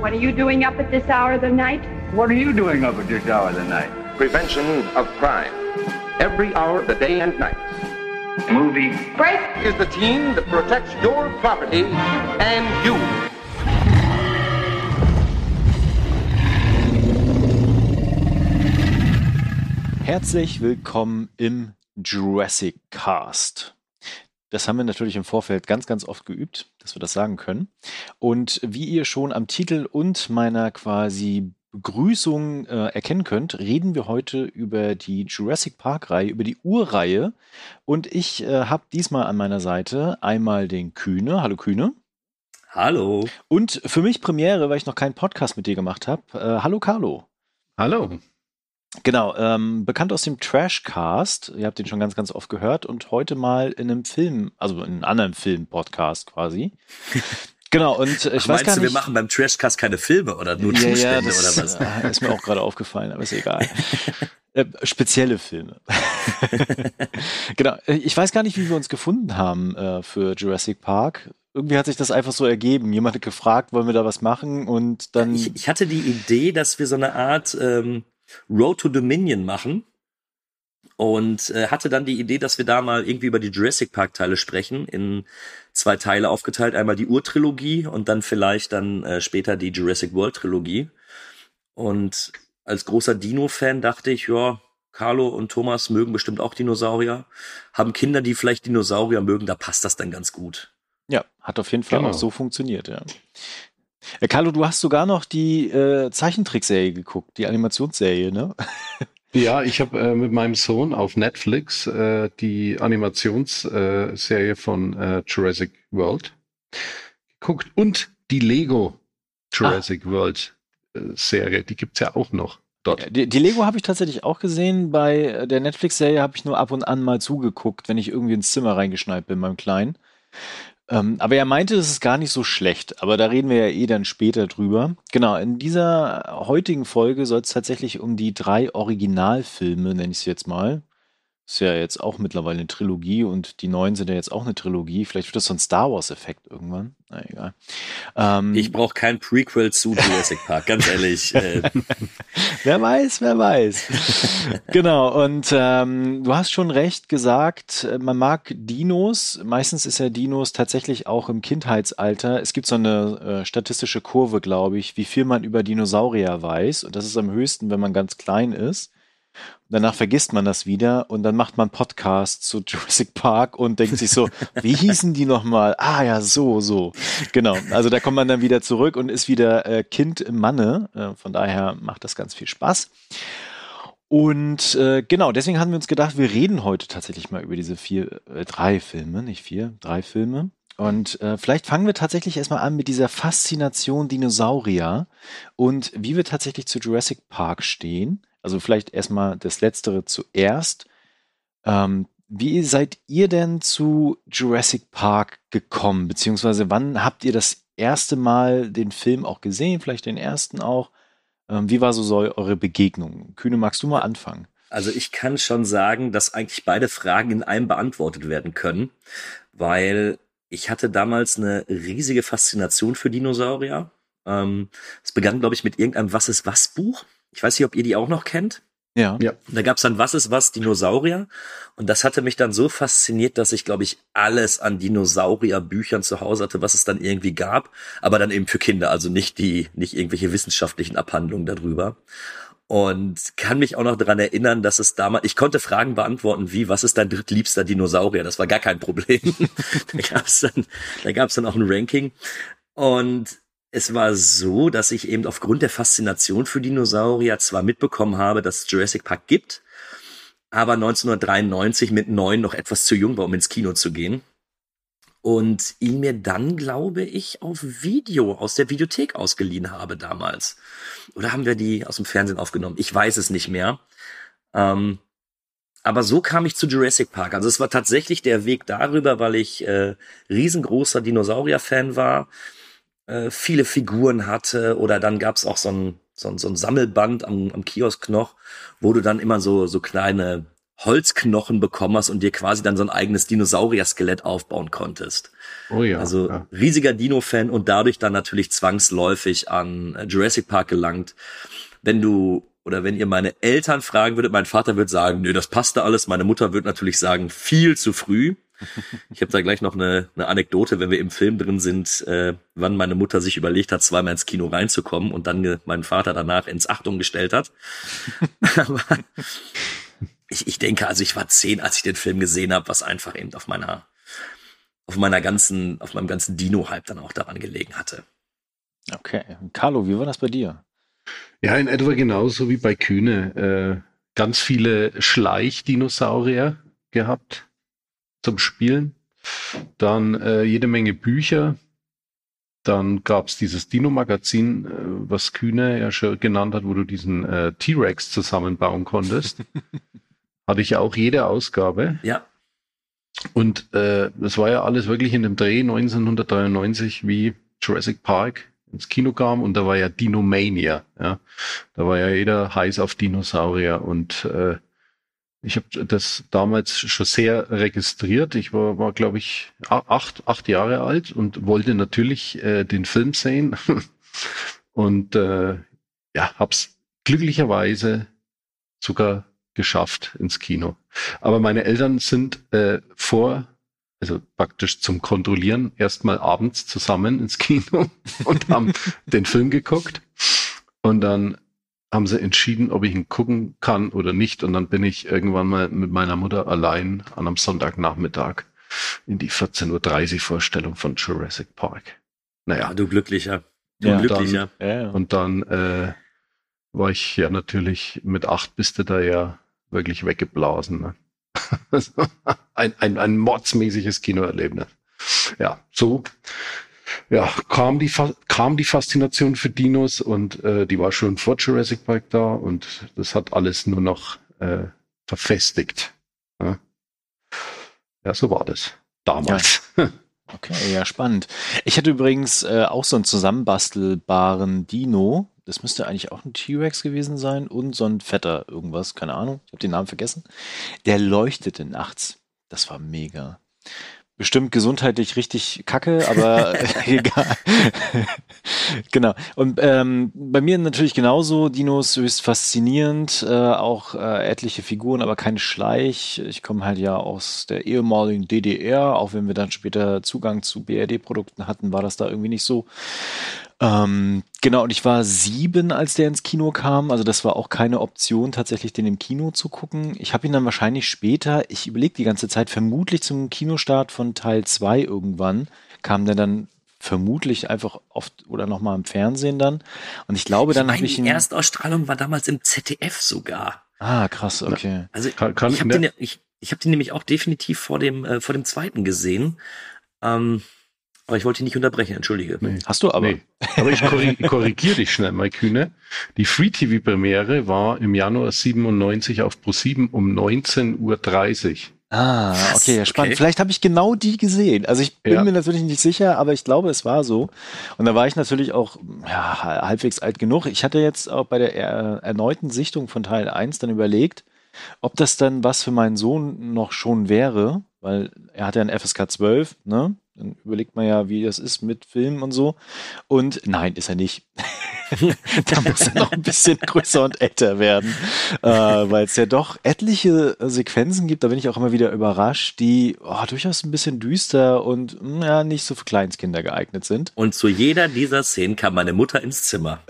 What are you doing up at this hour of the night? What are you doing up at this hour of the night? Prevention of crime. Every hour of the day and night. Movie. Break! Is the team that protects your property and you. Herzlich willkommen im Jurassic Cast. Das haben wir natürlich im Vorfeld ganz, ganz oft geübt, dass wir das sagen können. Und wie ihr schon am Titel und meiner quasi Begrüßung äh, erkennen könnt, reden wir heute über die Jurassic Park-Reihe, über die Urreihe. Und ich äh, habe diesmal an meiner Seite einmal den Kühne. Hallo Kühne. Hallo. Und für mich Premiere, weil ich noch keinen Podcast mit dir gemacht habe. Äh, hallo Carlo. Hallo. Genau, ähm, bekannt aus dem Trashcast. Ihr habt den schon ganz, ganz oft gehört und heute mal in einem Film, also in einem anderen Film-Podcast quasi. Genau, und ich Ach, weiß meinst gar du, nicht. wir machen beim Trashcast keine Filme oder nur ja, Zustände ja, das oder was? äh, ist mir auch gerade aufgefallen, aber ist egal. äh, spezielle Filme. genau, äh, ich weiß gar nicht, wie wir uns gefunden haben äh, für Jurassic Park. Irgendwie hat sich das einfach so ergeben. Jemand hat gefragt, wollen wir da was machen und dann. Ich, ich hatte die Idee, dass wir so eine Art ähm, Road to Dominion machen und äh, hatte dann die Idee, dass wir da mal irgendwie über die Jurassic Park Teile sprechen, in zwei Teile aufgeteilt, einmal die Urtrilogie und dann vielleicht dann äh, später die Jurassic World Trilogie. Und als großer Dino-Fan dachte ich, ja, Carlo und Thomas mögen bestimmt auch Dinosaurier, haben Kinder, die vielleicht Dinosaurier mögen, da passt das dann ganz gut. Ja, hat auf jeden Fall Genau. auch so funktioniert, ja. Äh, Carlo, du hast sogar noch die äh, Zeichentrickserie geguckt, die Animationsserie, ne? Ja, ich habe äh, mit meinem Sohn auf Netflix äh, die Animationsserie äh, von äh, Jurassic World geguckt und die Lego Jurassic World äh, Serie, die gibt's ja auch noch Die, die Lego habe ich tatsächlich auch gesehen. Bei der Netflix-Serie habe ich nur ab und an mal zugeguckt, wenn ich irgendwie ins Zimmer reingeschneit bin beim Kleinen. Ähm, aber er meinte, das ist gar nicht so schlecht. Aber da reden wir ja eh dann später drüber. Genau, in dieser heutigen Folge soll es tatsächlich um die drei Originalfilme, nenne ich es jetzt mal. Ist ja jetzt auch mittlerweile eine Trilogie und die neuen sind ja jetzt auch eine Trilogie. Vielleicht wird das so ein Star Wars-Effekt irgendwann. Na egal. Ähm, Ich brauche kein Prequel zu Jurassic Park, ganz ehrlich. Äh, Wer weiß, wer weiß. genau, und ähm, du hast schon recht gesagt, äh, man mag Dinos. Meistens ist ja Dinos tatsächlich auch im Kindheitsalter. Es gibt so eine äh, statistische Kurve, glaube ich, wie viel man über Dinosaurier weiß. Und das ist am höchsten, wenn man ganz klein ist. Danach vergisst man das wieder und dann macht man Podcasts zu Jurassic Park und denkt sich so, wie hießen die nochmal? Ah ja, so, so. Genau. Also da kommt man dann wieder zurück und ist wieder äh, Kind im Manne. Äh, von daher macht das ganz viel Spaß. Und äh, genau, deswegen haben wir uns gedacht, wir reden heute tatsächlich mal über diese vier, äh, drei Filme, nicht vier, drei Filme. Und äh, vielleicht fangen wir tatsächlich erstmal an mit dieser Faszination Dinosaurier und wie wir tatsächlich zu Jurassic Park stehen. Also vielleicht erstmal das Letztere zuerst. Ähm, wie seid ihr denn zu Jurassic Park gekommen? Beziehungsweise wann habt ihr das erste Mal den Film auch gesehen? Vielleicht den ersten auch? Ähm, wie war so, so eure Begegnung? Kühne, magst du mal anfangen? also ich kann schon sagen, dass eigentlich beide Fragen in einem beantwortet werden können, weil ich hatte damals eine riesige Faszination für Dinosaurier. Ähm, es begann, glaube ich, mit irgendeinem Was ist was Buch. Ich weiß nicht, ob ihr die auch noch kennt. Ja. Ja. Da gab's dann Was ist was Dinosaurier. Und das hatte mich dann so fasziniert, dass ich, glaube ich, alles an Dinosaurier-Büchern zu Hause hatte, was es dann irgendwie gab. Aber dann eben für Kinder, also nicht die, nicht irgendwelche wissenschaftlichen Abhandlungen darüber. Und kann mich auch noch daran erinnern, dass es damals, ich konnte Fragen beantworten wie, was ist dein drittliebster Dinosaurier? Das war gar kein Problem. da gab's dann, da gab's dann auch ein Ranking. Und es war so, dass ich eben aufgrund der Faszination für Dinosaurier zwar mitbekommen habe, dass es Jurassic Park gibt, aber 1993 mit neun noch etwas zu jung war, um ins Kino zu gehen. Und ihn mir dann, glaube ich, auf Video aus der Videothek ausgeliehen habe damals. Oder haben wir die aus dem Fernsehen aufgenommen? Ich weiß es nicht mehr. Ähm, aber so kam ich zu Jurassic Park. Also es war tatsächlich der Weg darüber, weil ich äh, riesengroßer Dinosaurier-Fan war, äh, viele Figuren hatte oder dann gab's auch so ein, so ein, so ein Sammelband am, am Kiosk noch, wo du dann immer so, so kleine Holzknochen bekommen hast und dir quasi dann so ein eigenes Dinosaurier-Skelett aufbauen konntest. Oh ja. Also ja. riesiger Dino-Fan und dadurch dann natürlich zwangsläufig an Jurassic Park gelangt. Wenn du oder wenn ihr meine Eltern fragen würdet, mein Vater würde sagen, nö, das passte alles. Meine Mutter würde natürlich sagen, viel zu früh. Ich habe da gleich noch eine, eine Anekdote, wenn wir im Film drin sind, äh, wann meine Mutter sich überlegt hat, zweimal ins Kino reinzukommen und dann meinen Vater danach ins Achtung gestellt hat. Aber ich, ich denke, also ich war zehn, als ich den Film gesehen habe, was einfach eben auf meiner, auf meiner ganzen, auf meinem ganzen Dino-Hype dann auch daran gelegen hatte. Okay. Carlo, wie war das bei dir? Ja, in etwa genauso wie bei Kühne. Äh, ganz viele Schleichdinosaurier gehabt zum Spielen. Dann äh, jede Menge Bücher. Dann gab's dieses Dino-Magazin, äh, was Kühne ja schon genannt hat, wo du diesen äh, T-Rex zusammenbauen konntest. Hatte ich auch jede Ausgabe. Ja, Und äh, das war ja alles wirklich in dem Dreh 1993, wie Jurassic Park ins Kino kam und da war ja Dinomania. Ja. Da war ja jeder heiß auf Dinosaurier und äh, ich habe das damals schon sehr registriert. Ich war, war glaube ich, acht, acht Jahre alt und wollte natürlich äh, den Film sehen. und äh, ja, hab's glücklicherweise sogar geschafft ins Kino. Aber meine Eltern sind äh, vor, also praktisch zum Kontrollieren, erstmal abends zusammen ins Kino und haben den Film geguckt. Und dann haben sie entschieden, ob ich ihn gucken kann oder nicht. Und dann bin ich irgendwann mal mit meiner Mutter allein an einem Sonntagnachmittag in die 14.30 Uhr Vorstellung von Jurassic Park. Naja, ja, du glücklicher. Du Ja, glücklicher. Ja, ja. und dann äh, war ich ja natürlich mit acht bist du da ja wirklich weggeblasen. Ne? Ein, ein, ein mordsmäßiges Kinoerlebnis. Ja, so ja, kam die, kam die Faszination für Dinos und äh, die war schon vor Jurassic Park da und das hat alles nur noch äh, verfestigt. Ja. ja, so war das damals. Okay, ja, spannend. Ich hatte übrigens äh, auch so einen zusammenbastelbaren Dino. Das müsste eigentlich auch ein T-Rex gewesen sein und so ein fetter irgendwas, keine Ahnung. Ich habe den Namen vergessen. Der leuchtete nachts. Das war mega. Bestimmt gesundheitlich richtig kacke, aber egal. genau. Und ähm, bei mir natürlich genauso. Dinos höchst faszinierend. Äh, auch äh, etliche Figuren, aber keine Schleich. Ich komme halt ja aus der ehemaligen DDR. Auch wenn wir dann später Zugang zu BRD-Produkten hatten, war das da irgendwie nicht so. Ähm, genau, und ich war sieben, als der ins Kino kam. Also das war auch keine Option, tatsächlich den im Kino zu gucken. Ich habe ihn dann wahrscheinlich später, ich überlege die ganze Zeit, vermutlich zum Kinostart von Teil 2 irgendwann, kam der dann vermutlich einfach oft oder nochmal im Fernsehen dann. Und ich glaube, dann ich habe ich die ihn. Erstausstrahlung war damals im ZDF sogar. Ah, krass, okay. Also Kann- kann ich habe der- den, ich, ich hab den nämlich auch definitiv vor dem, äh, vor dem zweiten gesehen. Ähm, aber ich wollte dich nicht unterbrechen, entschuldige. Nee. Hast du aber. Nee. Aber ich korri korrigiere dich schnell mal, Kühne. Die Free-TV-Premiere war im Januar 97 auf Pro7 um 19.30 Uhr. Ah, okay, ja, spannend. Okay. Vielleicht habe ich genau die gesehen. Also ich bin Ja. mir natürlich nicht sicher, aber ich glaube, es war so. Und da war ich natürlich auch ja, halbwegs alt genug. Ich hatte jetzt auch bei der er erneuten Sichtung von Teil 1 dann überlegt, ob das dann was für meinen Sohn noch schon wäre, weil er hat ja ein FSK 12, ne? Dann überlegt man ja, wie das ist mit Filmen und so. Und nein, ist er nicht. da muss er noch ein bisschen größer und älter werden, äh, weil es ja doch etliche Sequenzen gibt, da bin ich auch immer wieder überrascht, die oh, durchaus ein bisschen düster und mm, ja, nicht so für Kleinstkinder geeignet sind. Und zu jeder dieser Szenen kam meine Mutter ins Zimmer.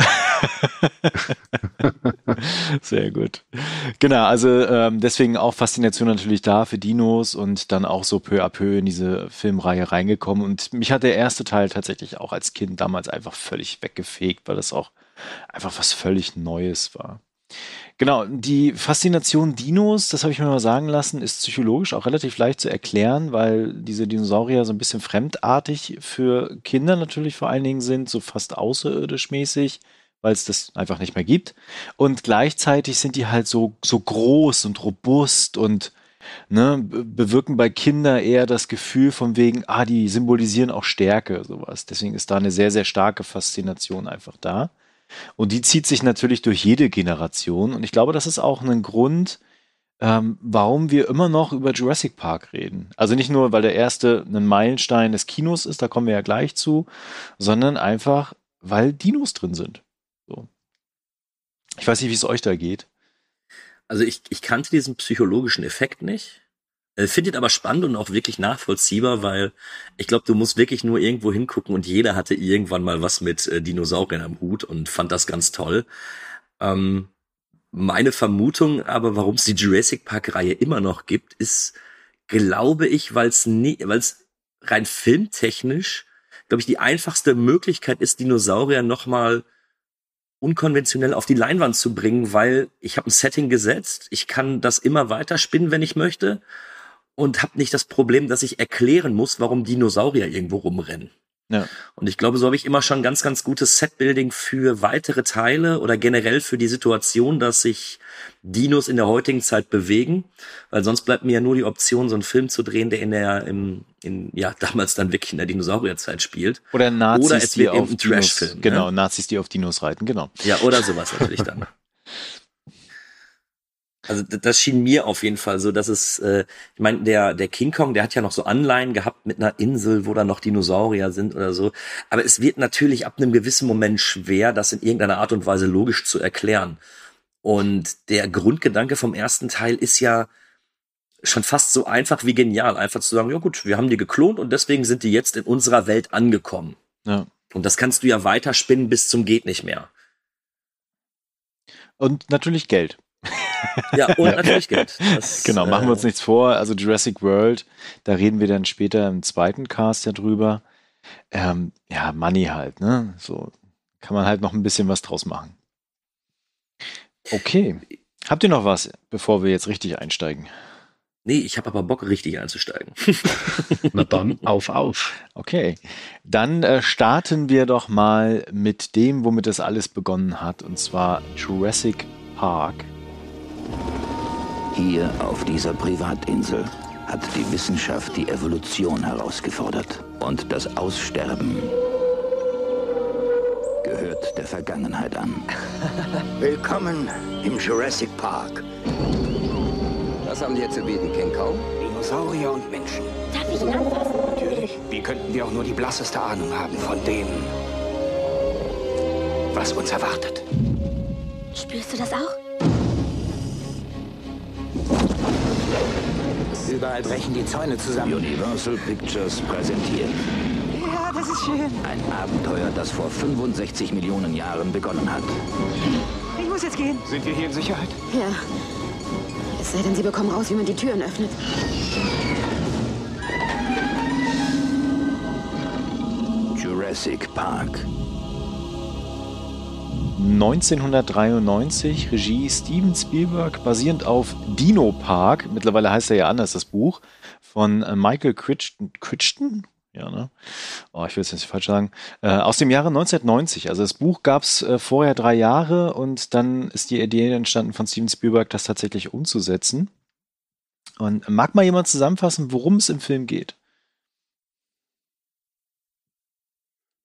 Sehr gut. Genau, also ähm, deswegen auch Faszination natürlich da für Dinos und dann auch so peu à peu in diese Filmreihe reingekommen. Und mich hat der erste Teil tatsächlich auch als Kind damals einfach völlig weggefegt, weil das auch einfach was völlig Neues war. Genau, die Faszination Dinos, das habe ich mir mal sagen lassen, ist psychologisch auch relativ leicht zu erklären, weil diese Dinosaurier so ein bisschen fremdartig für Kinder natürlich vor allen Dingen sind, so fast außerirdisch mäßig, weil es das einfach nicht mehr gibt. Und gleichzeitig sind die halt so, so groß und robust und ne, be- bewirken bei Kindern eher das Gefühl von wegen, ah, die symbolisieren auch Stärke, sowas. Deswegen ist da eine sehr, sehr starke Faszination einfach da. Und die zieht sich natürlich durch jede Generation. Und ich glaube, das ist auch ein Grund, ähm, warum wir immer noch über Jurassic Park reden. Also nicht nur, weil der erste ein Meilenstein des Kinos ist, da kommen wir ja gleich zu, sondern einfach, weil Dinos drin sind. Ich weiß nicht, wie es euch da geht. Also ich, ich kannte diesen psychologischen Effekt nicht. Äh, Findet aber spannend und auch wirklich nachvollziehbar, weil ich glaube, du musst wirklich nur irgendwo hingucken und jeder hatte irgendwann mal was mit äh, Dinosauriern am Hut und fand das ganz toll. Ähm, meine Vermutung aber, warum es die Jurassic Park Reihe immer noch gibt, ist, glaube ich, weil es weil es rein filmtechnisch, glaube ich, die einfachste Möglichkeit ist, Dinosaurier nochmal unkonventionell auf die Leinwand zu bringen, weil ich habe ein Setting gesetzt, ich kann das immer weiter spinnen, wenn ich möchte und habe nicht das Problem, dass ich erklären muss, warum Dinosaurier irgendwo rumrennen. Ja. Und ich glaube, so habe ich immer schon ganz, ganz gutes Setbuilding für weitere Teile oder generell für die Situation, dass sich Dinos in der heutigen Zeit bewegen, weil sonst bleibt mir ja nur die Option, so einen Film zu drehen, der in der, im, in, ja, damals dann wirklich in der Dinosaurierzeit spielt. Oder Nazis, oder es wird die auf Dinos, Genau, ne? Nazis, die auf Dinos reiten, genau. Ja, oder sowas natürlich dann. Also das schien mir auf jeden Fall so, dass es, äh, ich meine, der, der King Kong, der hat ja noch so Anleihen gehabt mit einer Insel, wo da noch Dinosaurier sind oder so. Aber es wird natürlich ab einem gewissen Moment schwer, das in irgendeiner Art und Weise logisch zu erklären. Und der Grundgedanke vom ersten Teil ist ja schon fast so einfach wie genial. Einfach zu sagen, ja gut, wir haben die geklont und deswegen sind die jetzt in unserer Welt angekommen. Ja. Und das kannst du ja weiterspinnen bis zum geht nicht mehr. Und natürlich Geld. Ja, und natürlich Geld. Das, genau, machen wir uns äh, nichts vor. Also Jurassic World, da reden wir dann später im zweiten Cast ja drüber. Ähm, ja, Money halt, ne? So kann man halt noch ein bisschen was draus machen. Okay. Habt ihr noch was, bevor wir jetzt richtig einsteigen? Nee, ich habe aber Bock, richtig einzusteigen. Na dann, auf, auf. Okay. Dann äh, starten wir doch mal mit dem, womit das alles begonnen hat, und zwar Jurassic Park. Hier auf dieser Privatinsel hat die Wissenschaft die Evolution herausgefordert. Und das Aussterben gehört der Vergangenheit an. Willkommen im Jurassic Park. Was haben die hier zu bieten, King Kong? Dinosaurier und Menschen. Darf ich ihn anfassen? Natürlich. Wie könnten wir auch nur die blasseste Ahnung haben von dem, was uns erwartet? Spürst du das auch? Überall brechen die Zäune zusammen. Universal Pictures präsentiert. Ja, das ist schön. Ein Abenteuer, das vor 65 Millionen Jahren begonnen hat. Ich muss jetzt gehen. Sind wir hier in Sicherheit? Ja. Es sei denn, Sie bekommen raus, wie man die Türen öffnet. Jurassic Park. 1993, Regie Steven Spielberg, basierend auf Dino Park, mittlerweile heißt er ja anders, das Buch, von äh, Michael Crichton, Crichton? Ja, ne? Oh, ich will es nicht falsch sagen. Äh, aus dem Jahre 1990. Also das Buch gab es äh, vorher drei Jahre und dann ist die Idee entstanden von Steven Spielberg, das tatsächlich umzusetzen. Und mag mal jemand zusammenfassen, worum es im Film geht?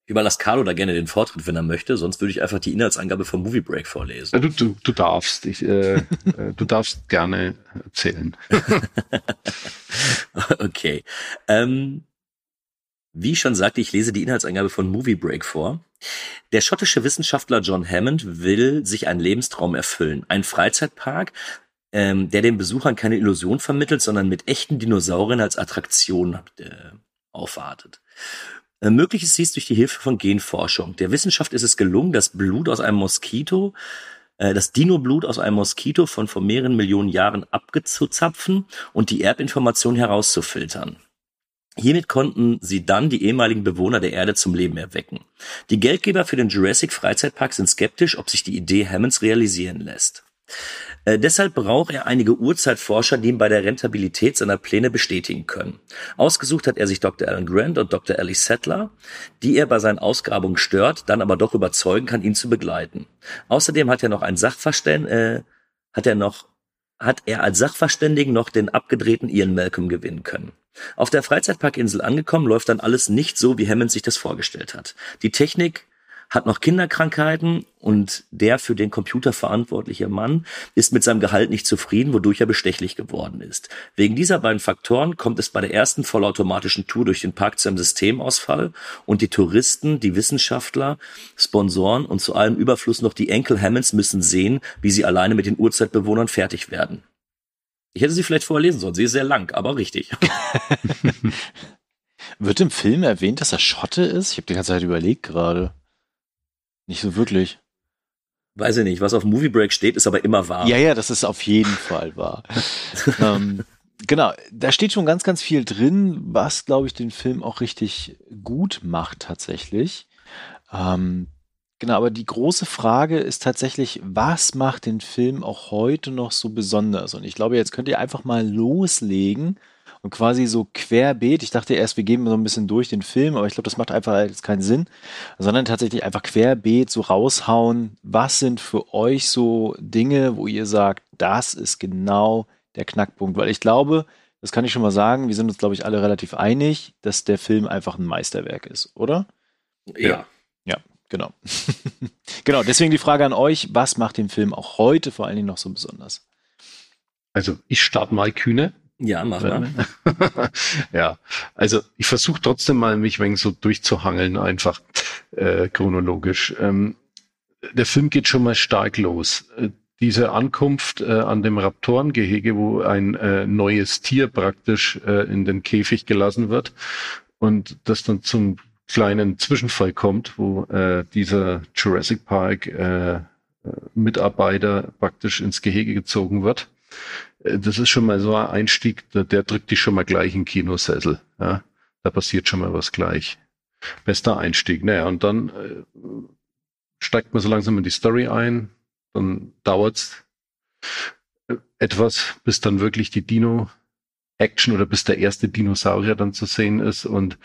Ich überlasse Carlo da gerne den Vortritt, wenn er möchte, sonst würde ich einfach die Inhaltsangabe vom Movie Break vorlesen. Du, du, du darfst. Ich, äh, äh du darfst gerne erzählen. okay. Ähm, wie schon sagte, ich lese die Inhaltsangabe von Movie Break vor. Der schottische Wissenschaftler John Hammond will sich einen Lebenstraum erfüllen. Ein Freizeitpark, ähm, der den Besuchern keine Illusion vermittelt, sondern mit echten Dinosauriern als Attraktion äh, aufwartet. Äh, möglich ist dies durch die Hilfe von Genforschung. Der Wissenschaft ist es gelungen, das Blut aus einem Moskito, äh, das Dino-Blut aus einem Moskito von vor mehreren Millionen Jahren abzuzapfen und die Erbinformation herauszufiltern. Hiermit konnten sie dann die ehemaligen Bewohner der Erde zum Leben erwecken. Die Geldgeber für den Jurassic Freizeitpark sind skeptisch, ob sich die Idee Hammonds realisieren lässt. Äh, deshalb braucht er einige Urzeitforscher, die ihm bei der Rentabilität seiner Pläne bestätigen können. Ausgesucht hat er sich Dr. Alan Grant und Dr. Ellie Settler, die er bei seinen Ausgrabungen stört, dann aber doch überzeugen kann, ihn zu begleiten. Außerdem hat er noch ein Sachverständ, äh, hat er noch hat er als Sachverständigen noch den abgedrehten Ian Malcolm gewinnen können. Auf der Freizeitparkinsel angekommen, läuft dann alles nicht so, wie Hammond sich das vorgestellt hat. Die Technik hat noch Kinderkrankheiten und der für den Computer verantwortliche Mann ist mit seinem Gehalt nicht zufrieden, wodurch er bestechlich geworden ist. Wegen dieser beiden Faktoren kommt es bei der ersten vollautomatischen Tour durch den Park zu einem Systemausfall und die Touristen, die Wissenschaftler, Sponsoren und zu allem Überfluss noch die Enkel Hammonds müssen sehen, wie sie alleine mit den Urzeitbewohnern fertig werden. Ich hätte sie vielleicht vorher lesen sollen. Sie ist sehr lang, aber richtig. Wird im Film erwähnt, dass er Schotte ist? Ich habe die ganze Zeit überlegt gerade. Nicht so wirklich. Weiß ich nicht. Was auf Movie Break steht, ist aber immer wahr. Ja, ja, das ist auf jeden Fall wahr. ähm, genau, da steht schon ganz, ganz viel drin, was, glaube ich, den Film auch richtig gut macht tatsächlich. Ähm, genau, aber die große Frage ist tatsächlich, was macht den Film auch heute noch so besonders? Und ich glaube, jetzt könnt ihr einfach mal loslegen und quasi so querbeet. Ich dachte erst, wir gehen so ein bisschen durch den Film, aber ich glaube, das macht einfach jetzt keinen Sinn, sondern tatsächlich einfach querbeet so raushauen. Was sind für euch so Dinge, wo ihr sagt, das ist genau der Knackpunkt? Weil ich glaube, das kann ich schon mal sagen, wir sind uns, glaube ich, alle relativ einig, dass der Film einfach ein Meisterwerk ist, oder? Ja. Ja, genau. genau, deswegen die Frage an euch, was macht den Film auch heute vor allen Dingen noch so besonders? Also ich starte mal kühne. Ja, mach mal. ja, also ich versuche trotzdem mal mich wegen so durchzuhangeln, einfach äh, chronologisch. Ähm, der Film geht schon mal stark los. Äh, diese Ankunft äh, an dem Raptorengehege, wo ein äh, neues Tier praktisch äh, in den Käfig gelassen wird und das dann zum kleinen Zwischenfall kommt, wo äh, dieser Jurassic Park äh, äh Mitarbeiter praktisch ins Gehege gezogen wird das ist schon mal so ein Einstieg, der, der drückt dich schon mal gleich in Kinosessel. Ja? Da passiert schon mal was gleich. Bester Einstieg. Naja, und dann äh, steigt man so langsam in die Story ein. Dann dauert's äh, etwas, bis dann wirklich die Dino-Action oder bis der erste Dinosaurier dann zu sehen ist. Und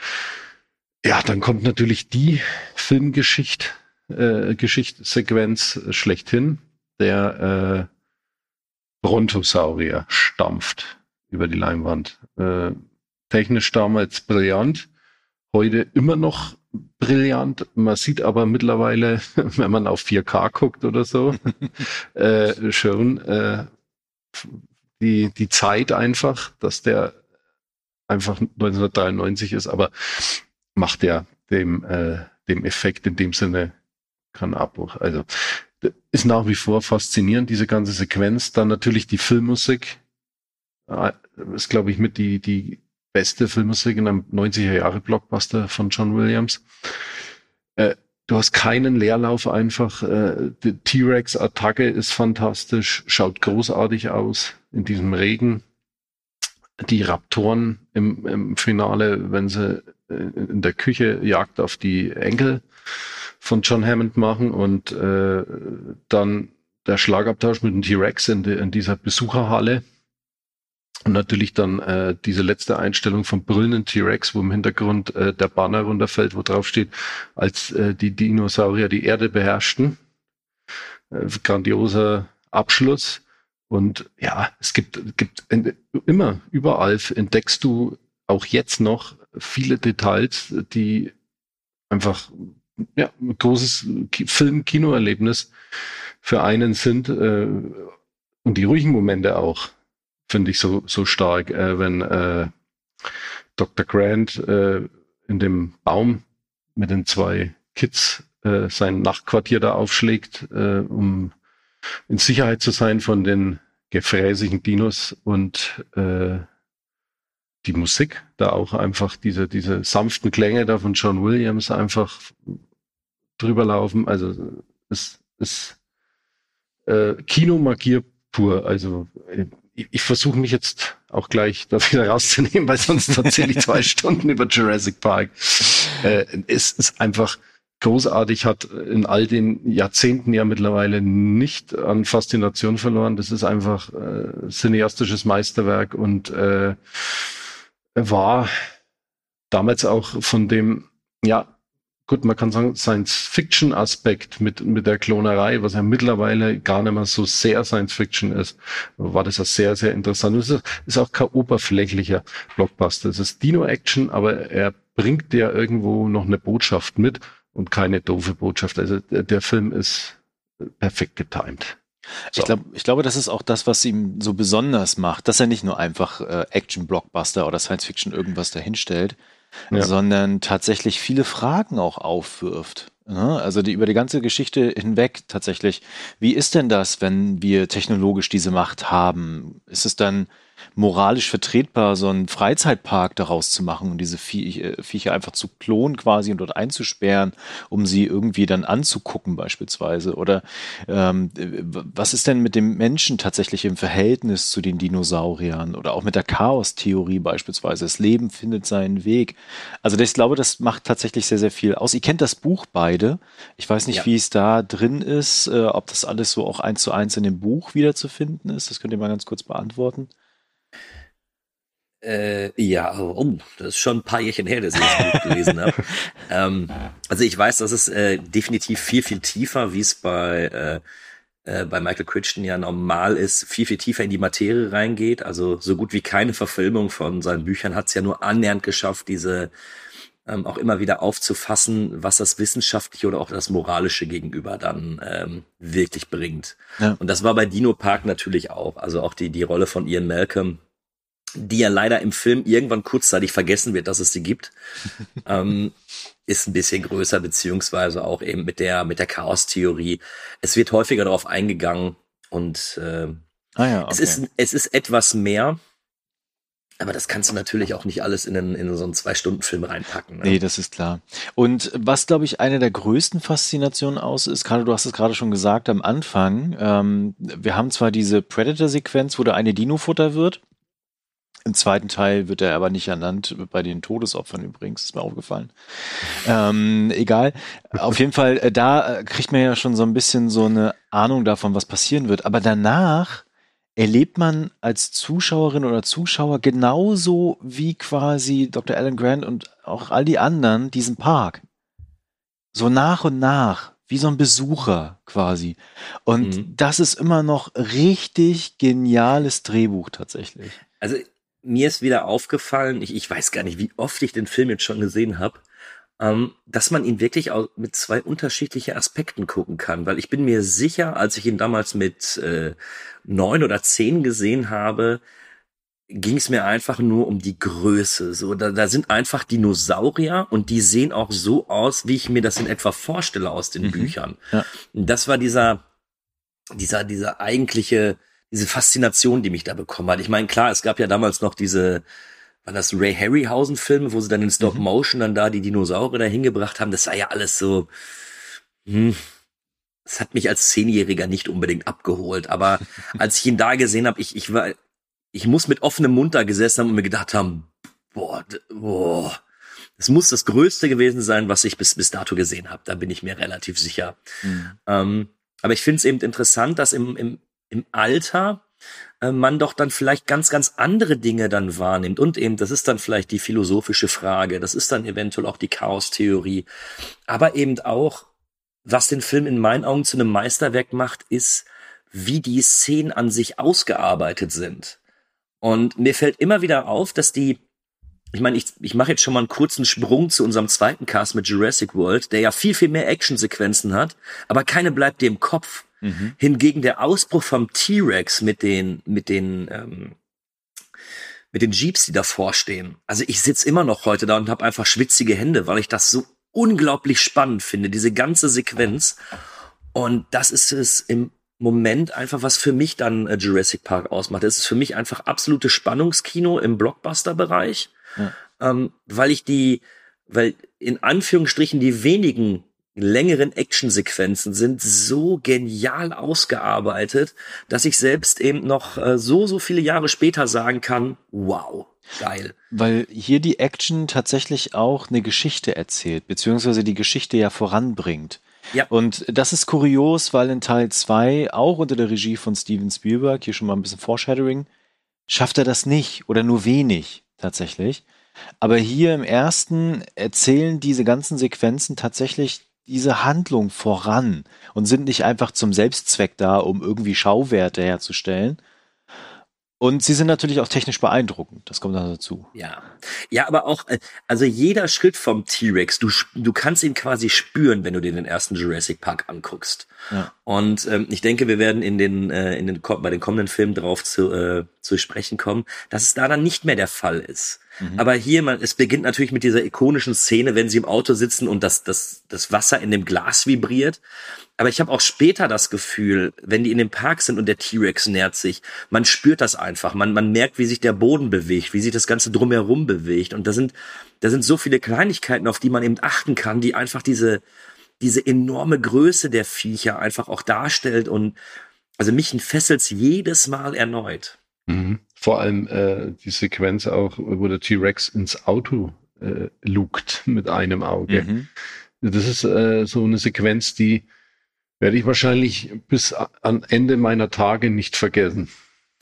ja, dann kommt natürlich die Filmgeschichte, äh, Geschichtssequenz schlechthin. Der äh, Brontosaurier stampft über die Leinwand. Äh, technisch damals brillant, heute immer noch brillant. Man sieht aber mittlerweile, wenn man auf 4K guckt oder so, äh, schon äh, die, die Zeit einfach, dass der einfach 1993 ist, aber macht ja dem, äh, dem Effekt in dem Sinne keinen Abbruch. Also ist nach wie vor faszinierend, diese ganze Sequenz. Dann natürlich die Filmmusik. Äh, ist, glaube ich, mit die, die beste Filmmusik in einem 90er Jahre Blockbuster von John Williams. Äh, du hast keinen Leerlauf einfach. Äh, die T-Rex-Attacke ist fantastisch, schaut großartig aus in diesem Regen. Die Raptoren im, im Finale, wenn sie in der Küche jagt auf die Enkel von John Hammond machen und äh, dann der Schlagabtausch mit dem T-Rex in, in dieser Besucherhalle. Und natürlich dann äh, diese letzte Einstellung vom brüllenden T-Rex, wo im Hintergrund äh, der Banner runterfällt, wo drauf steht, als äh, die Dinosaurier die Erde beherrschten. Äh, grandioser Abschluss. Und ja, es gibt, gibt immer, überall entdeckst du auch jetzt noch viele Details, die einfach ja, großes Film-Kino-Erlebnis für einen sind äh, und die ruhigen Momente auch, finde ich so, so stark, äh, wenn äh, Dr. Grant äh, in dem Baum mit den zwei Kids äh, sein Nachtquartier da aufschlägt, äh, um in Sicherheit zu sein von den gefräßigen Dinos und die Musik da auch einfach diese, diese sanften Klänge da von John Williams einfach drüber laufen. Also es ist äh, Kinomagier pur. Also ich, ich versuche mich jetzt auch gleich da wieder rauszunehmen, weil sonst erzähle ich zwei Stunden über Jurassic Park. Äh, es ist einfach großartig, hat in all den Jahrzehnten ja mittlerweile nicht an Faszination verloren. Das ist einfach äh, cineastisches Meisterwerk und äh, war damals auch von dem, ja, gut, man kann sagen, Science-Fiction-Aspekt mit, mit der Klonerei, was ja mittlerweile gar nicht mehr so sehr Science-Fiction ist, war das ja sehr, sehr interessant. Es ist, ist auch kein oberflächlicher Blockbuster. Es ist Dino-Action, aber er bringt ja irgendwo noch eine Botschaft mit. und keine doofe Botschaft. Also der, der Film ist perfekt getimed. So. Ich, glaub, ich glaube, das ist auch das, was ihm so besonders macht, dass er nicht nur einfach äh, Action-Blockbuster oder Science-Fiction irgendwas dahinstellt, ja. sondern tatsächlich viele Fragen auch aufwirft. Ne? Also die über die ganze Geschichte hinweg tatsächlich. Wie ist denn das, wenn wir technologisch diese Macht haben? Ist es dann moralisch vertretbar, so einen Freizeitpark daraus zu machen und diese äh, Viecher einfach zu klonen quasi und dort einzusperren, um sie irgendwie dann anzugucken beispielsweise? Oder ähm, was ist denn mit dem Menschen tatsächlich im Verhältnis zu den Dinosauriern oder auch mit der Chaos-Theorie beispielsweise? Das Leben findet seinen Weg. Also ich glaube, das macht tatsächlich sehr, sehr viel aus. Ihr kennt das Buch beide. Ich weiß nicht, ja. wie es da drin ist, äh, ob das alles so auch eins zu eins in dem Buch wiederzufinden ist. Das könnt ihr mal ganz kurz beantworten. Äh, ja, oh, das ist schon ein paar Jährchen her, dass ich das Buch gelesen habe. ähm, also ich weiß, dass es äh, definitiv viel, viel tiefer, wie es bei, äh, äh, bei Michael Crichton ja normal ist, viel, viel tiefer in die Materie reingeht. Also so gut wie keine Verfilmung von seinen Büchern hat es ja nur annähernd geschafft, diese ähm, auch immer wieder aufzufassen, was das Wissenschaftliche oder auch das Moralische gegenüber dann ähm, wirklich bringt. Ja. Und das war bei Dino Park natürlich auch. Also auch die, die Rolle von Ian Malcolm, die ja leider im Film irgendwann kurzzeitig vergessen wird, dass es sie gibt, ähm, ist ein bisschen größer, beziehungsweise auch eben mit der, mit der Chaos-Theorie. Es wird häufiger darauf eingegangen und äh, ah ja, okay. es, ist, es ist etwas mehr. Aber das kannst du natürlich auch nicht alles in, einen, in so einen Zwei-Stunden-Film reinpacken. Ne? Nee, das ist klar. Und was, glaube ich, eine der größten Faszinationen aus ist, Carlo, du hast es gerade schon gesagt am Anfang, ähm, wir haben zwar diese Predator-Sequenz, wo der eine Dino-Futter wird, im zweiten Teil wird er aber nicht ernannt, bei den Todesopfern übrigens, ist mir aufgefallen. Ähm, egal. Auf jeden Fall, äh, da äh, kriegt man ja schon so ein bisschen so eine Ahnung davon, was passieren wird. Aber danach erlebt man als Zuschauerin oder Zuschauer genauso wie quasi Dr. Alan Grant und auch all die anderen diesen Park. So nach und nach, wie so ein Besucher quasi. Und mhm. das ist immer noch richtig geniales Drehbuch tatsächlich. Also mir ist wieder aufgefallen, ich, ich weiß gar nicht, wie oft ich den Film jetzt schon gesehen habe, ähm, dass man ihn wirklich auch mit zwei unterschiedlichen Aspekten gucken kann. Weil ich bin mir sicher, als ich ihn damals mit äh, neun oder zehn gesehen habe, ging es mir einfach nur um die Größe. So, da, da sind einfach Dinosaurier und die sehen auch so aus, wie ich mir das in etwa vorstelle aus den mhm. Büchern. Ja. Das war dieser, dieser, dieser eigentliche diese Faszination, die mich da bekommen hat. Ich meine, klar, es gab ja damals noch diese, war das Ray Harryhausen Filme, wo sie dann in Stop mhm. Motion dann da die Dinosaurier da hingebracht haben. Das war ja alles so, hm, das hat mich als Zehnjähriger nicht unbedingt abgeholt. Aber als ich ihn da gesehen habe, ich, ich war, ich muss mit offenem Mund da gesessen haben und mir gedacht haben, boah, boah, es muss das Größte gewesen sein, was ich bis, bis dato gesehen habe. Da bin ich mir relativ sicher. Mhm. Ähm, aber ich finde es eben interessant, dass im, im im Alter äh, man doch dann vielleicht ganz, ganz andere Dinge dann wahrnimmt. Und eben, das ist dann vielleicht die philosophische Frage, das ist dann eventuell auch die Chaos-Theorie. Aber eben auch, was den Film in meinen Augen zu einem Meisterwerk macht, ist, wie die Szenen an sich ausgearbeitet sind. Und mir fällt immer wieder auf, dass die, ich meine, ich, ich mache jetzt schon mal einen kurzen Sprung zu unserem zweiten Cast mit Jurassic World, der ja viel, viel mehr Actionsequenzen hat, aber keine bleibt dir im Kopf. Mhm. Hingegen der Ausbruch vom T-Rex mit den, mit den, ähm, mit den Jeeps, die davor stehen. Also ich sitz immer noch heute da und habe einfach schwitzige Hände, weil ich das so unglaublich spannend finde, diese ganze Sequenz. Und das ist es im Moment einfach, was für mich dann äh, Jurassic Park ausmacht. Es ist für mich einfach absolute Spannungskino im Blockbuster-Bereich, ja. ähm, weil ich die, weil in Anführungsstrichen die wenigen längeren Actionsequenzen sind so genial ausgearbeitet, dass ich selbst eben noch äh, so, so viele Jahre später sagen kann, wow, geil. Weil hier die Action tatsächlich auch eine Geschichte erzählt, beziehungsweise die Geschichte ja voranbringt. Ja. Und das ist kurios, weil in Teil 2, auch unter der Regie von Steven Spielberg, hier schon mal ein bisschen Foreshadowing, schafft er das nicht oder nur wenig tatsächlich. Aber hier im ersten erzählen diese ganzen Sequenzen tatsächlich diese Handlung voran und sind nicht einfach zum Selbstzweck da, um irgendwie Schauwerte herzustellen. Und sie sind natürlich auch technisch beeindruckend. Das kommt dann dazu. Ja. Ja, aber auch, äh, also jeder Schritt vom T-Rex, du, du kannst ihn quasi spüren, wenn du dir den ersten Jurassic Park anguckst. Ja. Und ähm, ich denke, wir werden in den, äh, in den, bei den kommenden Filmen drauf zu, äh, zu sprechen kommen, dass es da dann nicht mehr der Fall ist. Mhm. Aber hier, man, es beginnt natürlich mit dieser ikonischen Szene, wenn sie im Auto sitzen und das, das, das Wasser in dem Glas vibriert. Aber ich habe auch später das Gefühl, wenn die in dem Park sind und der T-Rex nähert sich, man spürt das einfach. Man, man merkt, wie sich der Boden bewegt, wie sich das Ganze drumherum bewegt. Und da sind, da sind so viele Kleinigkeiten, auf die man eben achten kann, die einfach diese, diese enorme Größe der Viecher einfach auch darstellt. Und also mich fesselt's jedes Mal erneut. Mhm. Vor allem äh, die Sequenz auch, wo der T-Rex ins Auto äh, lugt mit einem Auge. Mhm. Das ist äh, so eine Sequenz, die werde ich wahrscheinlich bis an Ende meiner Tage nicht vergessen.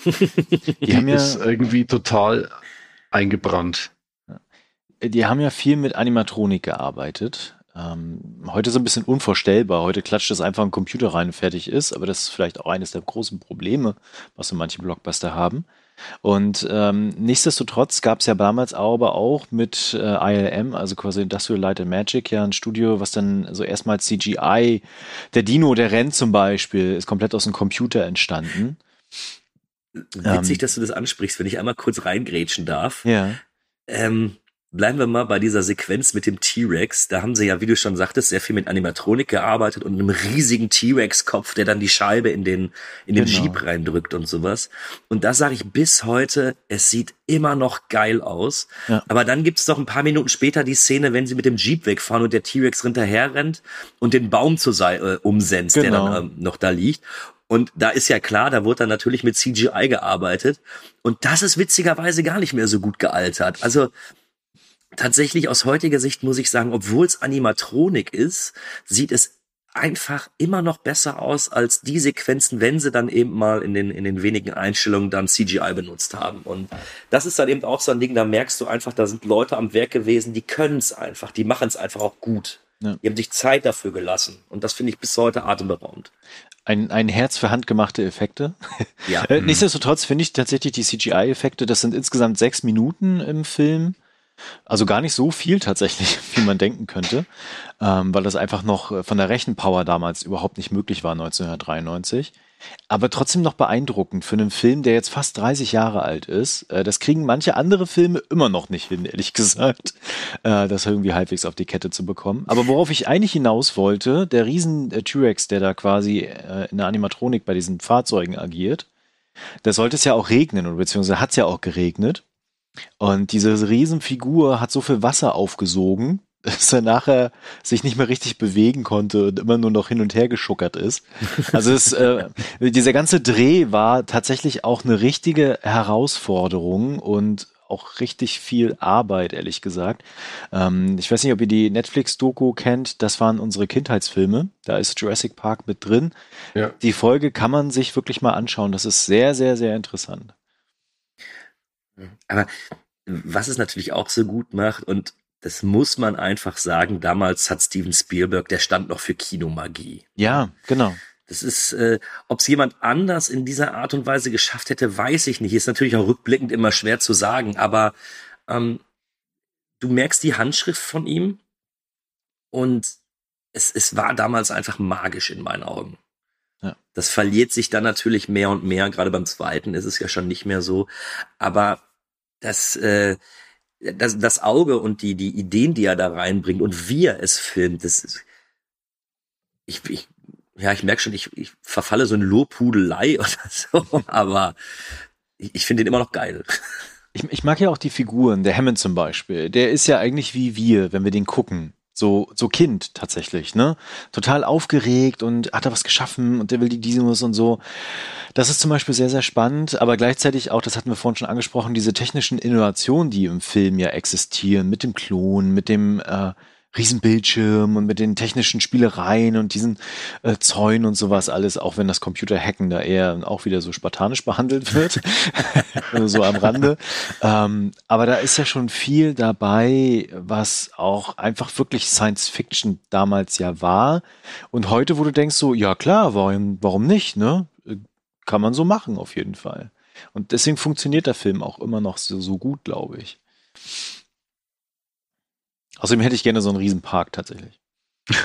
die haben ja, ist irgendwie total eingebrannt. Die haben ja viel mit Animatronik gearbeitet. Ähm, heute so ein bisschen unvorstellbar. Heute klatscht es einfach ein Computer rein und fertig ist, aber das ist vielleicht auch eines der großen Probleme, was so manche Blockbuster haben. Und ähm, nichtsdestotrotz gab es ja damals aber auch mit äh, ILM, also quasi Industrial Light and Magic, ja ein Studio, was dann so erstmals CGI, der Dino, der rennt zum Beispiel, ist komplett aus dem Computer entstanden. Witzig, ähm, dass du das ansprichst, wenn ich einmal kurz reingrätschen darf. Ja. Ähm, Bleiben wir mal bei dieser Sequenz mit dem T-Rex. Da haben sie ja, wie du schon sagtest, sehr viel mit Animatronik gearbeitet und einem riesigen T-Rex-Kopf, der dann die Scheibe in den, in den genau. Jeep reindrückt und sowas. Und da sage ich bis heute, es sieht immer noch geil aus. Ja. Aber dann gibt's doch ein paar Minuten später die Szene, wenn sie mit dem Jeep wegfahren und der T-Rex hinterher rennt und den Baum zur Seite äh, umsenzt, genau. der dann ähm, noch da liegt. Und da ist ja klar, da wurde dann natürlich mit CGI gearbeitet. Und das ist witzigerweise gar nicht mehr so gut gealtert. Also tatsächlich aus heutiger Sicht muss ich sagen, obwohl es Animatronik ist, sieht es einfach immer noch besser aus als die Sequenzen, wenn sie dann eben mal in den, in den wenigen Einstellungen dann CGI benutzt haben. Und das ist dann eben auch so ein Ding, da merkst du einfach, da sind Leute am Werk gewesen, die können es einfach, die machen es einfach auch gut. Ja. Die haben sich Zeit dafür gelassen. Und das finde ich bis heute atemberaubend. Ein, ein Herz für handgemachte Effekte. Ja. Äh, nichtsdestotrotz finde ich tatsächlich die CGI-Effekte, das sind insgesamt sechs Minuten im Film also gar nicht so viel tatsächlich, wie man denken könnte, ähm, weil das einfach noch äh, von der Rechenpower damals überhaupt nicht möglich war, 1993. Aber trotzdem noch beeindruckend für einen Film, der jetzt fast 30 Jahre alt ist. Äh, das kriegen manche andere Filme immer noch nicht hin, ehrlich gesagt, äh, das irgendwie halbwegs auf die Kette zu bekommen. Aber worauf ich eigentlich hinaus wollte, der riesen T-Rex, der da quasi in der Animatronik bei diesen Fahrzeugen agiert, da sollte es ja auch regnen, oder beziehungsweise hat es ja auch geregnet. Und diese Riesenfigur hat so viel Wasser aufgesogen, dass er nachher sich nicht mehr richtig bewegen konnte und immer nur noch hin und her geschuckert ist. Also es, äh, dieser ganze Dreh war tatsächlich auch eine richtige Herausforderung und auch richtig viel Arbeit, ehrlich gesagt. Ähm, ich weiß nicht, ob ihr die Netflix-Doku kennt. Das waren unsere Kindheitsfilme. Da ist Jurassic Park mit drin. Ja. Die Folge kann man sich wirklich mal anschauen. Das ist sehr, sehr, sehr interessant. Aber was es natürlich auch so gut macht und das muss man einfach sagen, damals hat Steven Spielberg, der stand noch für Kinomagie. Ja, genau. Das ist, äh, ob es jemand anders in dieser Art und Weise geschafft hätte, weiß ich nicht. Ist natürlich auch rückblickend immer schwer zu sagen, aber ähm, du merkst die Handschrift von ihm und es, es war damals einfach magisch in meinen Augen. Ja. Das verliert sich dann natürlich mehr und mehr. Gerade beim zweiten ist es ja schon nicht mehr so. Aber das, äh, das, das Auge und die, die Ideen, die er da reinbringt und wie er es filmt, das ist, ich, ich ja, ich merke schon, ich, ich verfalle so in Lobhudelei oder so, aber ich, ich finde ihn immer noch geil. Ich, ich mag ja auch die Figuren, der Hammond zum Beispiel. Der ist ja eigentlich wie wir, wenn wir den gucken so, so Kind tatsächlich, ne? Total aufgeregt und hat er was geschaffen und der will die Dinos und so. Das ist zum Beispiel sehr, sehr spannend, aber gleichzeitig auch, das hatten wir vorhin schon angesprochen, diese technischen Innovationen, die im Film ja existieren, mit dem Klon, mit dem äh, Riesenbildschirm und mit den technischen Spielereien und diesen äh, Zäunen und sowas alles, auch wenn das Computerhacken da eher auch wieder so spartanisch behandelt wird, so am Rande. Ähm, aber da ist ja schon viel dabei, was auch einfach wirklich Science Fiction damals ja war. Und heute, wo du denkst so, ja klar, warum, warum nicht, ne? Kann man so machen, auf jeden Fall. Und deswegen funktioniert der Film auch immer noch so, so gut, glaube ich. Außerdem hätte ich gerne so einen Riesenpark tatsächlich.